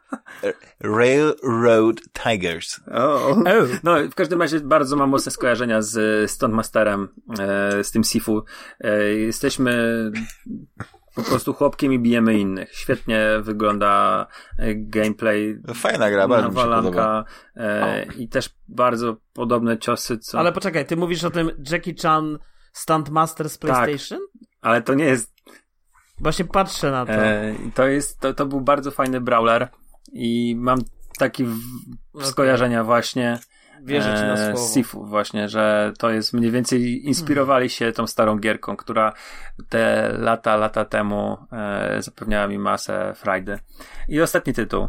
Railroad Tigers. O, Oh. No, w każdym razie bardzo mam mocne skojarzenia z Stone Masterem, e, z tym Sifu. E, jesteśmy po prostu chłopkiem i bijemy innych. Świetnie wygląda e, gameplay. Fajna gra, bardzo mi się podoba. nawalanka e, i też bardzo podobne ciosy, co... Ale poczekaj, ty mówisz o tym Jackie Chan Stuntmaster z PlayStation? Ale to nie jest Właśnie patrzę na to. E, to jest, to, to był bardzo fajny brawler i mam takie w, skojarzenia właśnie Wierzę ci na e, słowo. Sifu właśnie, że to jest mniej więcej inspirowali się tą starą gierką, która te lata, lata temu e, zapewniała mi masę frajdy. I ostatni tytuł.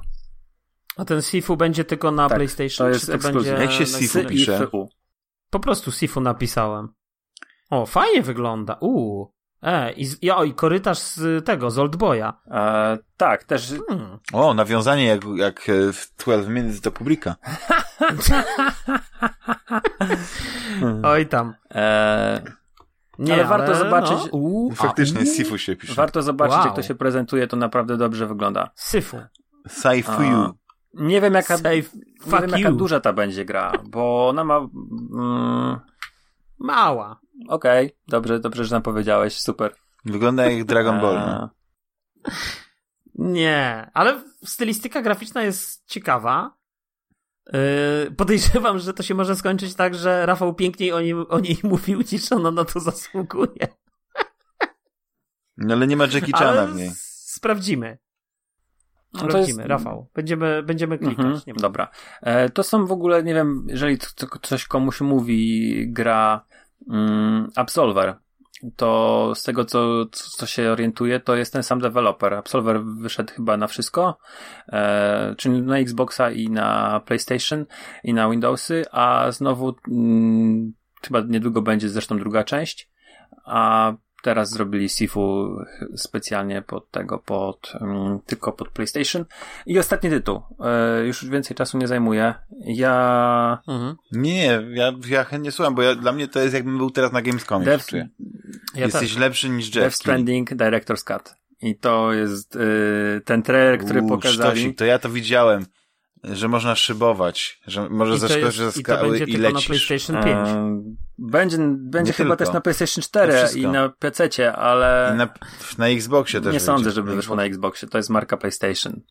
A ten Sifu będzie tylko na Tak, PlayStation? to jest czy to będzie Jak się Sifu pisze? Po prostu Sifu napisałem. O, fajnie wygląda. Uuu. E, i, i, o, i korytarz z tego, z Oldboya. E, tak, też Hmm. O, nawiązanie jak, jak e, w 12 Minutes do publika. Oj tam. e, Nie, Ale warto zobaczyć- No, uu, Faktycznie a, Sifu się pisze. warto zobaczyć Wow. jak to się prezentuje, to naprawdę dobrze wygląda. Syfu. Saifuyu. Nie wiem jaka, nie wiem, jaka you. duża ta będzie gra, bo ona ma... Mm, Mała. Okej, dobrze, dobrze, że nam powiedziałeś, super. Wygląda jak Dragon Ball. No. Nie, ale stylistyka graficzna jest ciekawa. Yy, podejrzewam, że to się może skończyć tak, że Rafał piękniej o niej, o niej mówił, niż ona na to zasługuje. no ale nie ma Jackie Chana Ale w niej. sprawdzimy. No jest- Rafał. Będziemy, będziemy klikać. mhm, dobra. E, to są w ogóle, nie wiem, jeżeli to, to coś komuś mówi gra Absolver, to z tego, co, co się orientuje, to jest ten sam deweloper. Absolver wyszedł chyba na wszystko, e, czyli na Xboxa i na PlayStation i na Windowsy, a znowu mm, chyba niedługo będzie zresztą druga część, a teraz zrobili Sifu specjalnie pod tego, pod, mm, tylko pod PlayStation. I ostatni tytuł. E, już więcej czasu nie zajmuję. Ja Mhm. Nie, ja, ja chętnie słucham, bo ja, dla mnie to jest jakbym był teraz na Gamescomie. Death, czuję. Ja Jesteś też. lepszy niż Death Jeff. Stranding Director's Cut. I to jest y, ten trailer, który Uuu, pokazali. sztosik, to ja to widziałem, że można szybować, że I jest, ze I to skały będzie i tylko na lecisz. PlayStation 5. E, będzie będzie Nie chyba tylko. też na PlayStation To 4 wszystko. i na PC, ale I na, na Xboxie też nie sądzę, żeby wyszło na Xboxie. To jest marka PlayStation.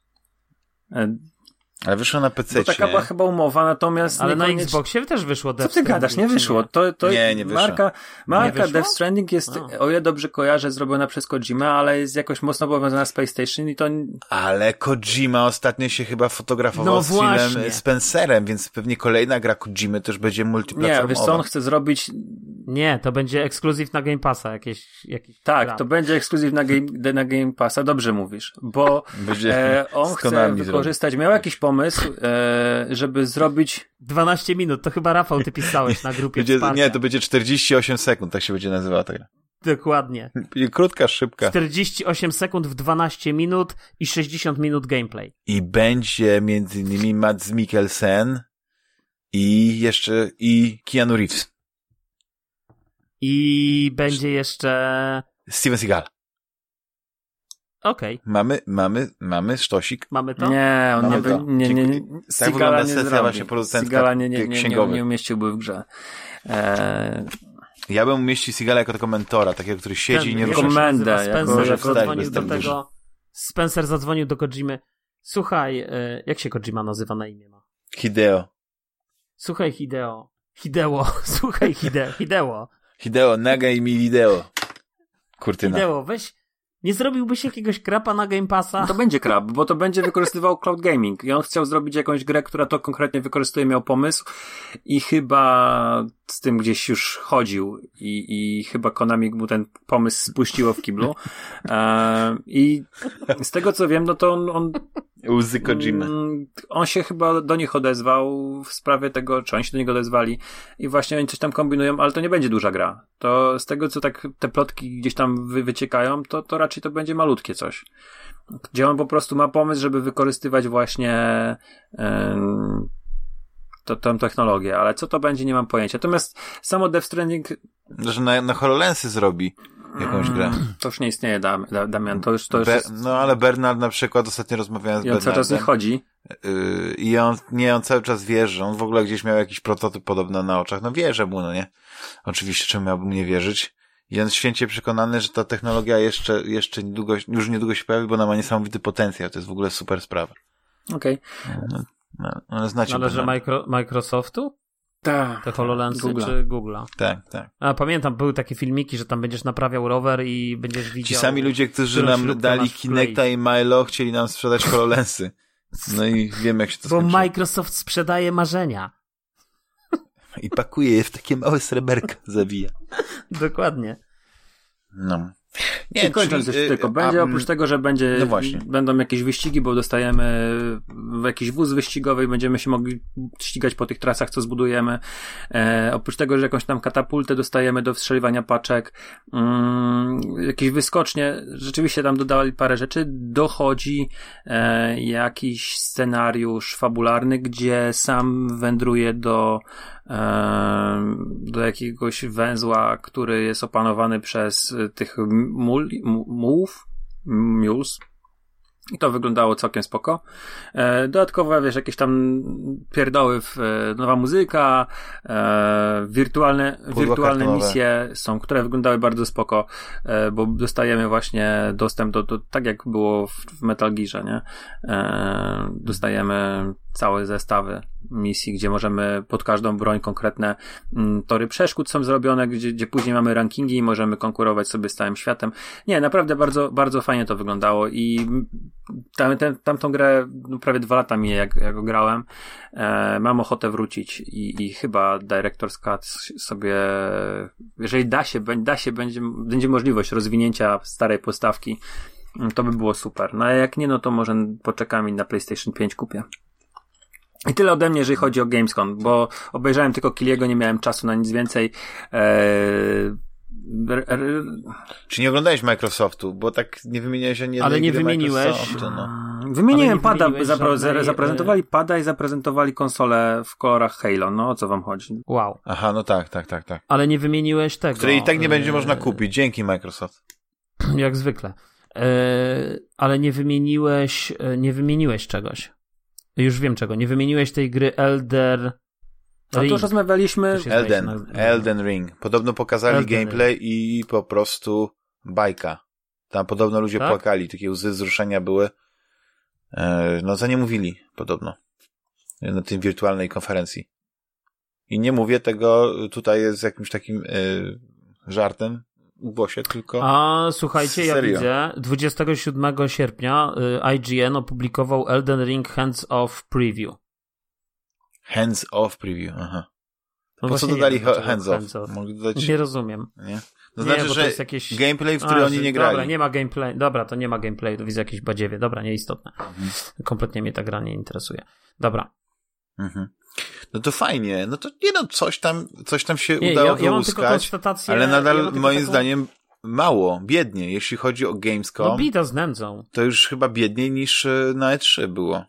Ale wyszło na PC. Bo taka była chyba umowa, natomiast Ale na Xboxie też wyszło Co Death ty gadasz? Nie wyszło. To, to Nie, nie wyszło. Marka, marka wyszło? Death Stranding jest, A. o ile dobrze kojarzę, zrobiona przez Kojima, ale jest jakoś mocno powiązana z PlayStation i to Ale Kojima ostatnio się chyba fotografował No z filmem. Spencerem, więc pewnie kolejna gra Kojimy też będzie nie, multiplatformowa. wiesz co on chce zrobić, Nie, to będzie ekskluzyw na Game Passa jakieś, jakiś tak, to będzie ekskluzyw na Game, na game Passa, dobrze mówisz, bo Będzie e, on chce wykorzystać, miał jakiś pomysł, e, żeby zrobić 12 minut, to chyba Rafał ty pisałeś na grupie Będzie, wsparcia. nie, to będzie 48 sekund, tak się będzie nazywała ta gra. Dokładnie. Krótka, szybka. 48 sekund w 12 minut i 60 minut gameplay. I będzie między innymi Mads Mikkelsen i jeszcze i Keanu Reeves. I będzie jeszcze... Steven Seagal. Okej, Mamy, mamy, mamy sztosik. mamy to? Nie, on Mamy nie, to. by- nie, nie, nie, Tak Sigala wygląda nie sesja zrobi. właśnie producencka Sigala nie, nie, nie, nie, nie umieściłby w grze. E, Ja bym umieścił Seagala jako takiego mentora, takiego, który siedzi i nie rusza się. Komendę, Spencer jako- zadzwonił do tego... Spencer zadzwonił do Kojimy. Słuchaj, e, jak się Kojima nazywa na imię ma? Hideo. Słuchaj Hideo. Hideo, słuchaj Hide, Hideo. Hideo, nagaj mi wideo. Kurtyna. Hideo, weź... Nie zrobiłbyś jakiegoś krapa na Game Passa? To będzie krab, bo to będzie wykorzystywał cloud gaming i on chciał zrobić jakąś grę, która to konkretnie wykorzystuje, miał pomysł i chyba z tym gdzieś już chodził i, i chyba Konami mu ten pomysł spuściło w kiblu. E, I z tego co wiem, no to on, on Łzy Kojimy. Mm, On się chyba do nich odezwał w sprawie tego, czy oni się do niego odezwali i właśnie oni coś tam kombinują, ale to nie będzie duża gra. To z tego, co tak te plotki gdzieś tam wy, wyciekają, to, to raczej to będzie malutkie coś. Gdzie on po prostu ma pomysł, żeby wykorzystywać właśnie em, to, tą technologię, ale co to będzie, nie mam pojęcia. Natomiast samo Death Stranding... Że na, na HoloLensy zrobi jakąś grę. To już nie istnieje, Dam, Damian, to już, to już Be, jest... No ale Bernard na przykład, ostatnio rozmawiałem z I on cały czas nie Bernardem chodzi. yy, i on, nie, on cały czas wierzy, on w ogóle gdzieś miał jakiś prototyp podobno na oczach, no wierzę mu, no nie? Oczywiście, czemu miałbym nie wierzyć? I on święcie przekonany, że ta technologia jeszcze, jeszcze niedługo, już niedługo się pojawi, bo ona ma niesamowity potencjał, to jest w ogóle super sprawa. Okej. No, no, znacie Należy. Micro, Microsoftu? Tak. Te HoloLensy Google'a. czy Google'a? Tak, tak. A pamiętam, były takie filmiki, że tam będziesz naprawiał rower i będziesz Ci widział... sami ludzie, którzy nam dali Kinecta i Milo, chcieli nam sprzedać HoloLensy. No i wiem, jak się to Bo skończyło. Microsoft sprzedaje marzenia. I pakuje je w takie małe sreberka, zawija. Dokładnie. No. Nie, kończąc czyli, jeszcze y, tylko, będzie mm, oprócz tego, że będzie, no właśnie. będą jakieś wyścigi, bo dostajemy w jakiś wóz wyścigowy i będziemy się mogli ścigać po tych trasach, co zbudujemy. E, oprócz tego, że jakąś tam katapultę dostajemy do wstrzeliwania paczek, mm, jakieś wyskocznie, rzeczywiście tam dodali parę rzeczy, dochodzi e, jakiś scenariusz fabularny, gdzie sam wędruje do do jakiegoś węzła, który jest opanowany przez y, tych mul, mułów, mules. I to wyglądało całkiem spoko. E, dodatkowo, wiesz, jakieś tam pierdoły, w, e, nowa muzyka, e, wirtualne, wirtualne kartonowe. misje są, które wyglądały bardzo spoko, bo dostajemy właśnie dostęp do, do tak jak było w, w Metal Gearze, nie? Dostajemy całe zestawy misji, gdzie możemy pod każdą broń konkretne mm, tory przeszkód są zrobione, gdzie, gdzie później mamy rankingi i możemy konkurować sobie z całym światem. Nie, naprawdę bardzo, bardzo fajnie to wyglądało i tam, tam, tamtą grę no, prawie dwa lata minie, jak, jak grałem. E, mam ochotę wrócić i, i chyba Director's Cut sobie, jeżeli da się, da się, będzie, będzie możliwość rozwinięcia starej postawki, to by było super. No a jak nie, no to może poczekam i na PlayStation 5 kupię. I tyle ode mnie, jeżeli chodzi o Gamescom, bo obejrzałem tylko Kiliego, nie miałem czasu na nic więcej. Eee, r- r- Czy nie oglądałeś Microsoftu? Bo tak nie wymieniłeś ani jednej Ale nie gry wymieniłeś. Microsoftu, no. Wymieniłem Ale nie pada, żadnej, zaprezentowali pada i zaprezentowali konsolę w kolorach Halo. No o co wam chodzi? Wow. Aha, no tak, tak, tak, tak. Ale nie wymieniłeś tego. Której i tak nie będzie e, można kupić. Dzięki Microsoft. Jak zwykle. E, ale nie wymieniłeś, e, nie wymieniłeś czegoś. Już wiem czego. Nie wymieniłeś tej gry Elder A to Ring. już rozmawialiśmy. Elden, na- Elden Ring. Podobno pokazali Elden gameplay i po prostu bajka. Tam podobno ludzie Tak? płakali, takie łzy wzruszenia były. E, no za nie mówili, podobno. Na tej wirtualnej konferencji. I nie mówię tego tutaj z jakimś takim e, żartem głosie, tylko A słuchajcie, ja Serio? widzę, 27 sierpnia y, IGN opublikował Elden Ring Hands Off Preview. hands off preview. Aha. No po co nie dodali wiem, hands off? off. Mogli dodać, Nie rozumiem. nie? To Nie, znaczy, to że jest jakieś- gameplay, w który A, oni nie grali. Dobra, nie ma gameplay. Dobra, to nie ma gameplay, to widzę jakieś badziewie. Dobra, nieistotne. Mhm. Kompletnie mnie ta gra nie interesuje. Dobra. Mhm. No to fajnie. No to nie no, coś tam, coś tam się Nie, udało ja, ja wyłuskać, konstatację. ale nadal ja moim taką- zdaniem mało, biednie. Jeśli chodzi o No Gamescom, bida z nędzą. to już chyba biedniej niż e, na E3 było.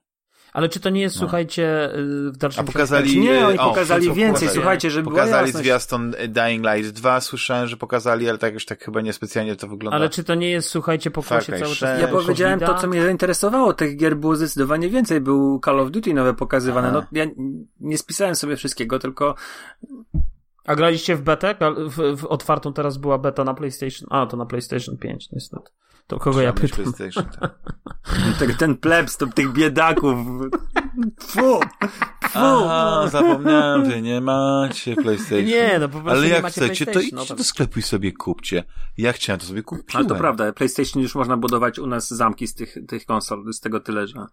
Ale czy to nie jest, No. słuchajcie, y, w dalszym A pokazali... Znaczy nie, oni o, pokazali więcej, pokazali? słuchajcie, żeby Pokazali jasność. zwiastun Dying Light 2, słyszałem, że pokazali, ale tak już tak chyba niespecjalnie to wygląda. Ale czy to nie jest, słuchajcie, pokłosie Cry cały 6. czas Ja powiedziałem to, co mnie zainteresowało. Tych gier było zdecydowanie więcej. Był Call of Duty nowe pokazywane. Aha. No, ja nie spisałem sobie wszystkiego, tylko A graliście w betę? W, w otwartą teraz była beta na PlayStation. A, to na PlayStation 5, niestety. To kogo ja Żadnych pytam? PlayStation, tak. ten, ten plebs, to tych biedaków. Fu! Fu! Aha, zapomniałem, że nie macie PlayStation. Nie, no po prostu Ale nie jak macie chcecie, to PlayStation, idźcie no do sklepu i sobie kupcie. Ja chciałem, to sobie kupiłem. Ale to prawda, PlayStation już można budować u nas zamki z tych, tych konsol, z tego tyle, że...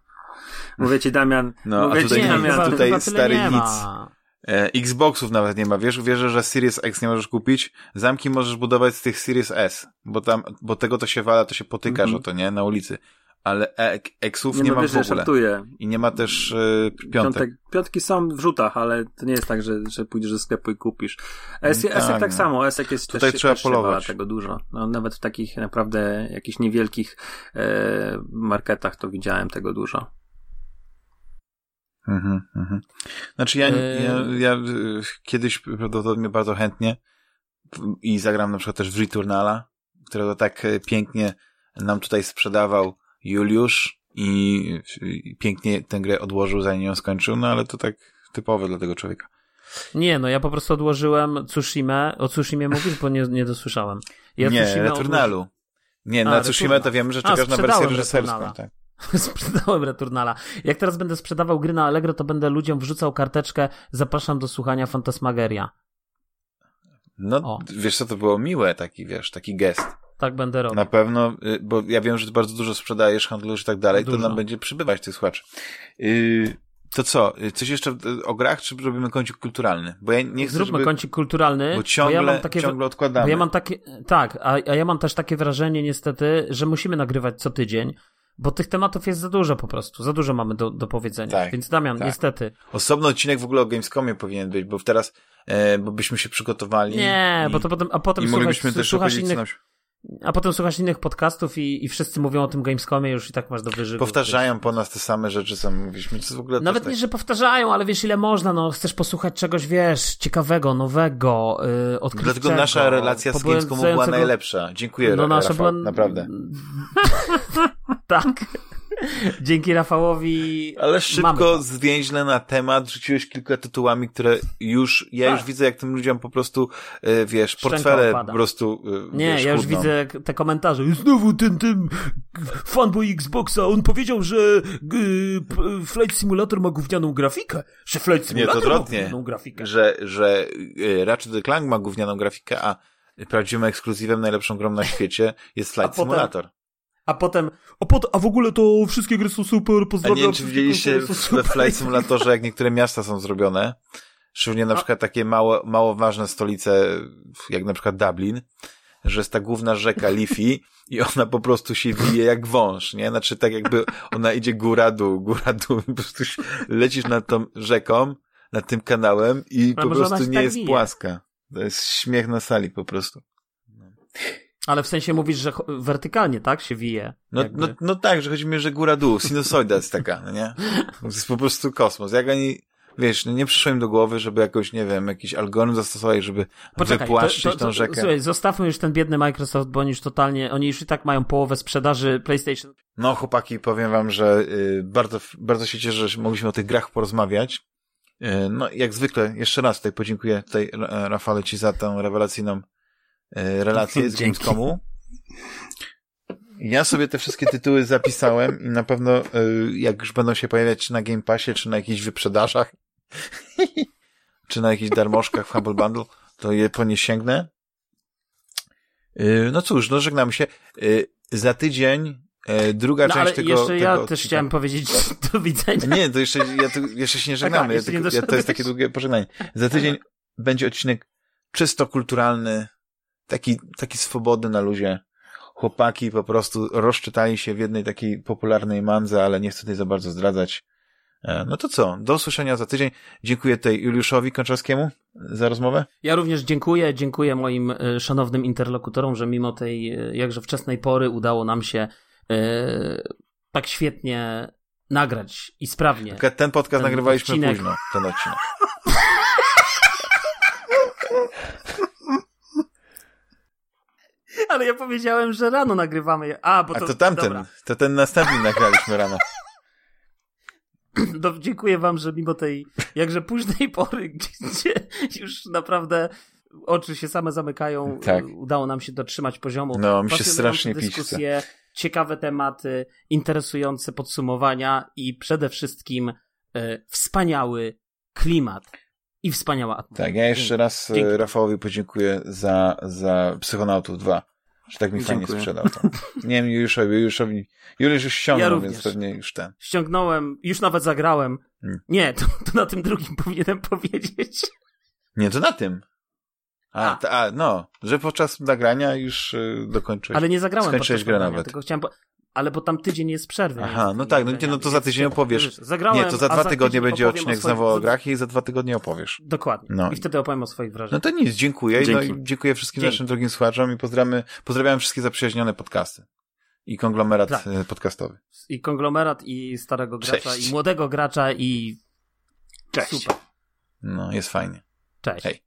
Mówię ci, Damian, No, a mówię tutaj ci, nie, Damian, chyba- tutaj stary nie nic. ma. E, Xboxów nawet nie ma, wiesz, wierzę, że Series X nie możesz kupić, zamki możesz budować z tych Series S, bo tam, bo tego to się wala, to się potykasz Mhm. o to, nie, na ulicy. Ale e Xów nie, nie, ma wiesz, w ogóle. I nie ma też e, piątek. Piątek, piątki są w rzutach, ale to nie jest tak, że, że pójdziesz do sklepu i kupisz. Es, Mm, Esek tak, tak no. samo, Esek jest Tutaj też, trzeba też polować. tego dużo. No, nawet w takich naprawdę jakichś niewielkich e, marketach to widziałem tego dużo. Mhm, mhm. Znaczy ja, Yy. ja, ja y, kiedyś prawdopodobnie bardzo chętnie i zagram na przykład też w Returnala, którego tak y, pięknie nam tutaj sprzedawał Juliusz i, i pięknie tę grę odłożył, zanim ją skończył, no ale to tak typowe dla tego człowieka. Nie, no ja po prostu odłożyłem Tsushima. O Tsushimie mówisz, bo nie, nie dosłyszałem. Ja nie, Returnalu. Nie, A, na Tsushima Returnal. to wiemy, że A, czekasz na wersję reżyserską. Tak. Sprzedałem Returnala. Jak teraz będę sprzedawał gry na Allegro, to będę ludziom wrzucał karteczkę zapraszam do słuchania Fantasmageria. No, O. wiesz co, to było miłe, taki, wiesz, taki gest. Tak będę robił. Na pewno, y, bo ja wiem, że ty bardzo dużo sprzedajesz, handlujesz i tak dalej, to Dużo. nam będzie przybywać tych słuchaczy. Yy, to co, y, coś jeszcze o grach, czy robimy kącik kulturalny? Bo ja nie chcę, Zróbmy żeby... kącik kulturalny, Bo ciągle, ja mam takie... ciągle odkładamy. Bo ja mam takie, tak, a, a ja mam też takie wrażenie niestety, że musimy nagrywać co tydzień, bo tych tematów jest za dużo po prostu, za dużo mamy do, do powiedzenia. Tak, Więc Damian, tak. niestety. Osobny odcinek w ogóle o Gamescomie powinien być, bo teraz, e, bo byśmy się przygotowali. Nie, i, bo to potem, a potem i słuchasz, moglibyśmy też słuchasz innych. A potem słuchasz innych podcastów i, i wszyscy mówią o tym Gamescomie, już i tak masz do wyżygu. Powtarzają po nas te same rzeczy, co mówiliśmy. Jest w ogóle Nawet tak... nie, że powtarzają, ale wiesz ile można, no chcesz posłuchać czegoś, wiesz, ciekawego, nowego, yy, odkrywczego. Dlatego nasza relacja z Gamescomu była najlepsza. Dziękuję, No nasza Rafał, była... naprawdę. tak. Dzięki Rafałowi Ale szybko, zwięźle na temat, rzuciłeś kilka tytułami, które już, ja Tak. już widzę, jak tym ludziom po prostu, e, wiesz, Szczęka portfele opada. po prostu, e, Nie, wiesz, ja już chudną. widzę te komentarze. Znowu ten, ten fanboy Xboxa, on powiedział, że y, Flight Simulator ma gównianą grafikę. Że Flight Nie, to Simulator ma odwrotnie, gównianą grafikę. że, że e, Ratchet Clank ma gównianą grafikę, a prawdziwym ekskluzywem, najlepszą grą na świecie jest A Flight potem- Simulator. A potem, a, pot, a w ogóle to wszystkie gry są super, A pozdrawiam. nie wiem, czy widzieliście w. Flight Simulatorze, jak niektóre miasta są zrobione, szczególnie na przykład takie mało, mało ważne stolice, jak na przykład Dublin, że jest ta główna rzeka Liffey i ona po prostu się wije jak wąż, nie? Znaczy tak jakby ona idzie góra-dół, góra-dół, po prostu lecisz nad tą rzeką, nad tym kanałem i Ale po prostu nie tak jest wije. płaska. To jest śmiech na sali po prostu. Ale w sensie mówisz, że wertykalnie, tak? Się wije. No, jakby. no, no tak, że chodzi mi, że góra-dół, sinusoida jest taka, no nie? To jest po prostu kosmos. Jak oni, wiesz, no nie przyszło im do głowy, żeby jakoś, nie wiem, jakiś algorytm zastosować, żeby wypłaszczyć tą rzekę. Słuchaj, zostawmy już ten biedny Microsoft, bo oni już totalnie, oni już i tak mają połowę sprzedaży PlayStation. No, chłopaki, powiem wam, że y, bardzo, bardzo się cieszę, że mogliśmy o tych grach porozmawiać. Y, no, jak zwykle, jeszcze raz tutaj podziękuję tutaj Rafale ci za tą rewelacyjną y, relację z. Gamescomu. Ja sobie te wszystkie tytuły zapisałem i na pewno, y, jak już będą się pojawiać czy na Game Passie, czy na jakichś wyprzedażach, czy na jakichś darmożkach w Humble Bundle, to je po nie sięgnę. Y, No cóż, no żegnamy się. Za tydzień druga No część ale tego jeszcze tego ja też odcinka. chciałem powiedzieć do widzenia. Nie, to jeszcze, ja tu, jeszcze się nie żegnamy. Ja jeszcze nie tylko, ja, to jest takie długie pożegnanie. Za tydzień będzie odcinek czysto kulturalny, taki, taki swobodny na luzie. Chłopaki po prostu rozczytali się w jednej takiej popularnej mandze, ale nie chcę tutaj za bardzo zdradzać. E, No to co? Do usłyszenia za tydzień. Dziękuję tutaj Juliuszowi Konczarskiemu za rozmowę. Ja również dziękuję, dziękuję moim e, szanownym interlokutorom, że mimo tej e, jakże wczesnej pory udało nam się e, tak świetnie nagrać i sprawnie. Ten podcast Ten nagrywaliśmy odcinek. późno, ten odcinek. Ale ja powiedziałem, że rano nagrywamy. je. A, bo A to, to tamten, Dobra. to ten następny nagraliśmy rano. Do, dziękuję wam, że mimo tej jakże późnej pory, gdzie już naprawdę oczy się same zamykają, Tak. udało nam się dotrzymać poziomu. No, mi się strasznie dyskusje, ciekawe tematy, interesujące podsumowania i przede wszystkim e, wspaniały klimat i wspaniała atmosfera. Tak, ja jeszcze raz e, Dzięki. Rafałowi podziękuję za, za Psychonautów 2, że tak mi fajnie Dziękuję. sprzedał to. Nie wiem, Juliuszowi, Juliuszowi, Juliusz już Ja ściągnął, również. więc pewnie już ten. Ściągnąłem, już nawet zagrałem. Hmm. Nie, to, to na tym drugim powinienem powiedzieć. Nie, to na tym. A, A. a no, że podczas nagrania już y, dokończyłeś. Ale nie zagrałem Skończyłeś grę nawet. Tylko chciałem, po... Ale bo tam tydzień jest przerwy. Aha, między no tak, no nie, no to za tydzień opowiesz. wiesz, Zagrałem, Nie, to za dwa tygodnie tydzień będzie odcinek o swoich- znowu o grach i za dwa tygodnie opowiesz. Dokładnie. No. I wtedy opowiem o swoich No wrażeniach. to nic, dziękuję. No i dziękuję wszystkim Dzięki. naszym drogim słuchaczom i pozdrawiamy, pozdrawiam wszystkie zaprzyjaźnione podcasty. I konglomerat Tak. e, podcastowy. I konglomerat, i starego gracza, Cześć. i młodego gracza, i Cześć. Super. No, jest fajnie. Cześć. Hej.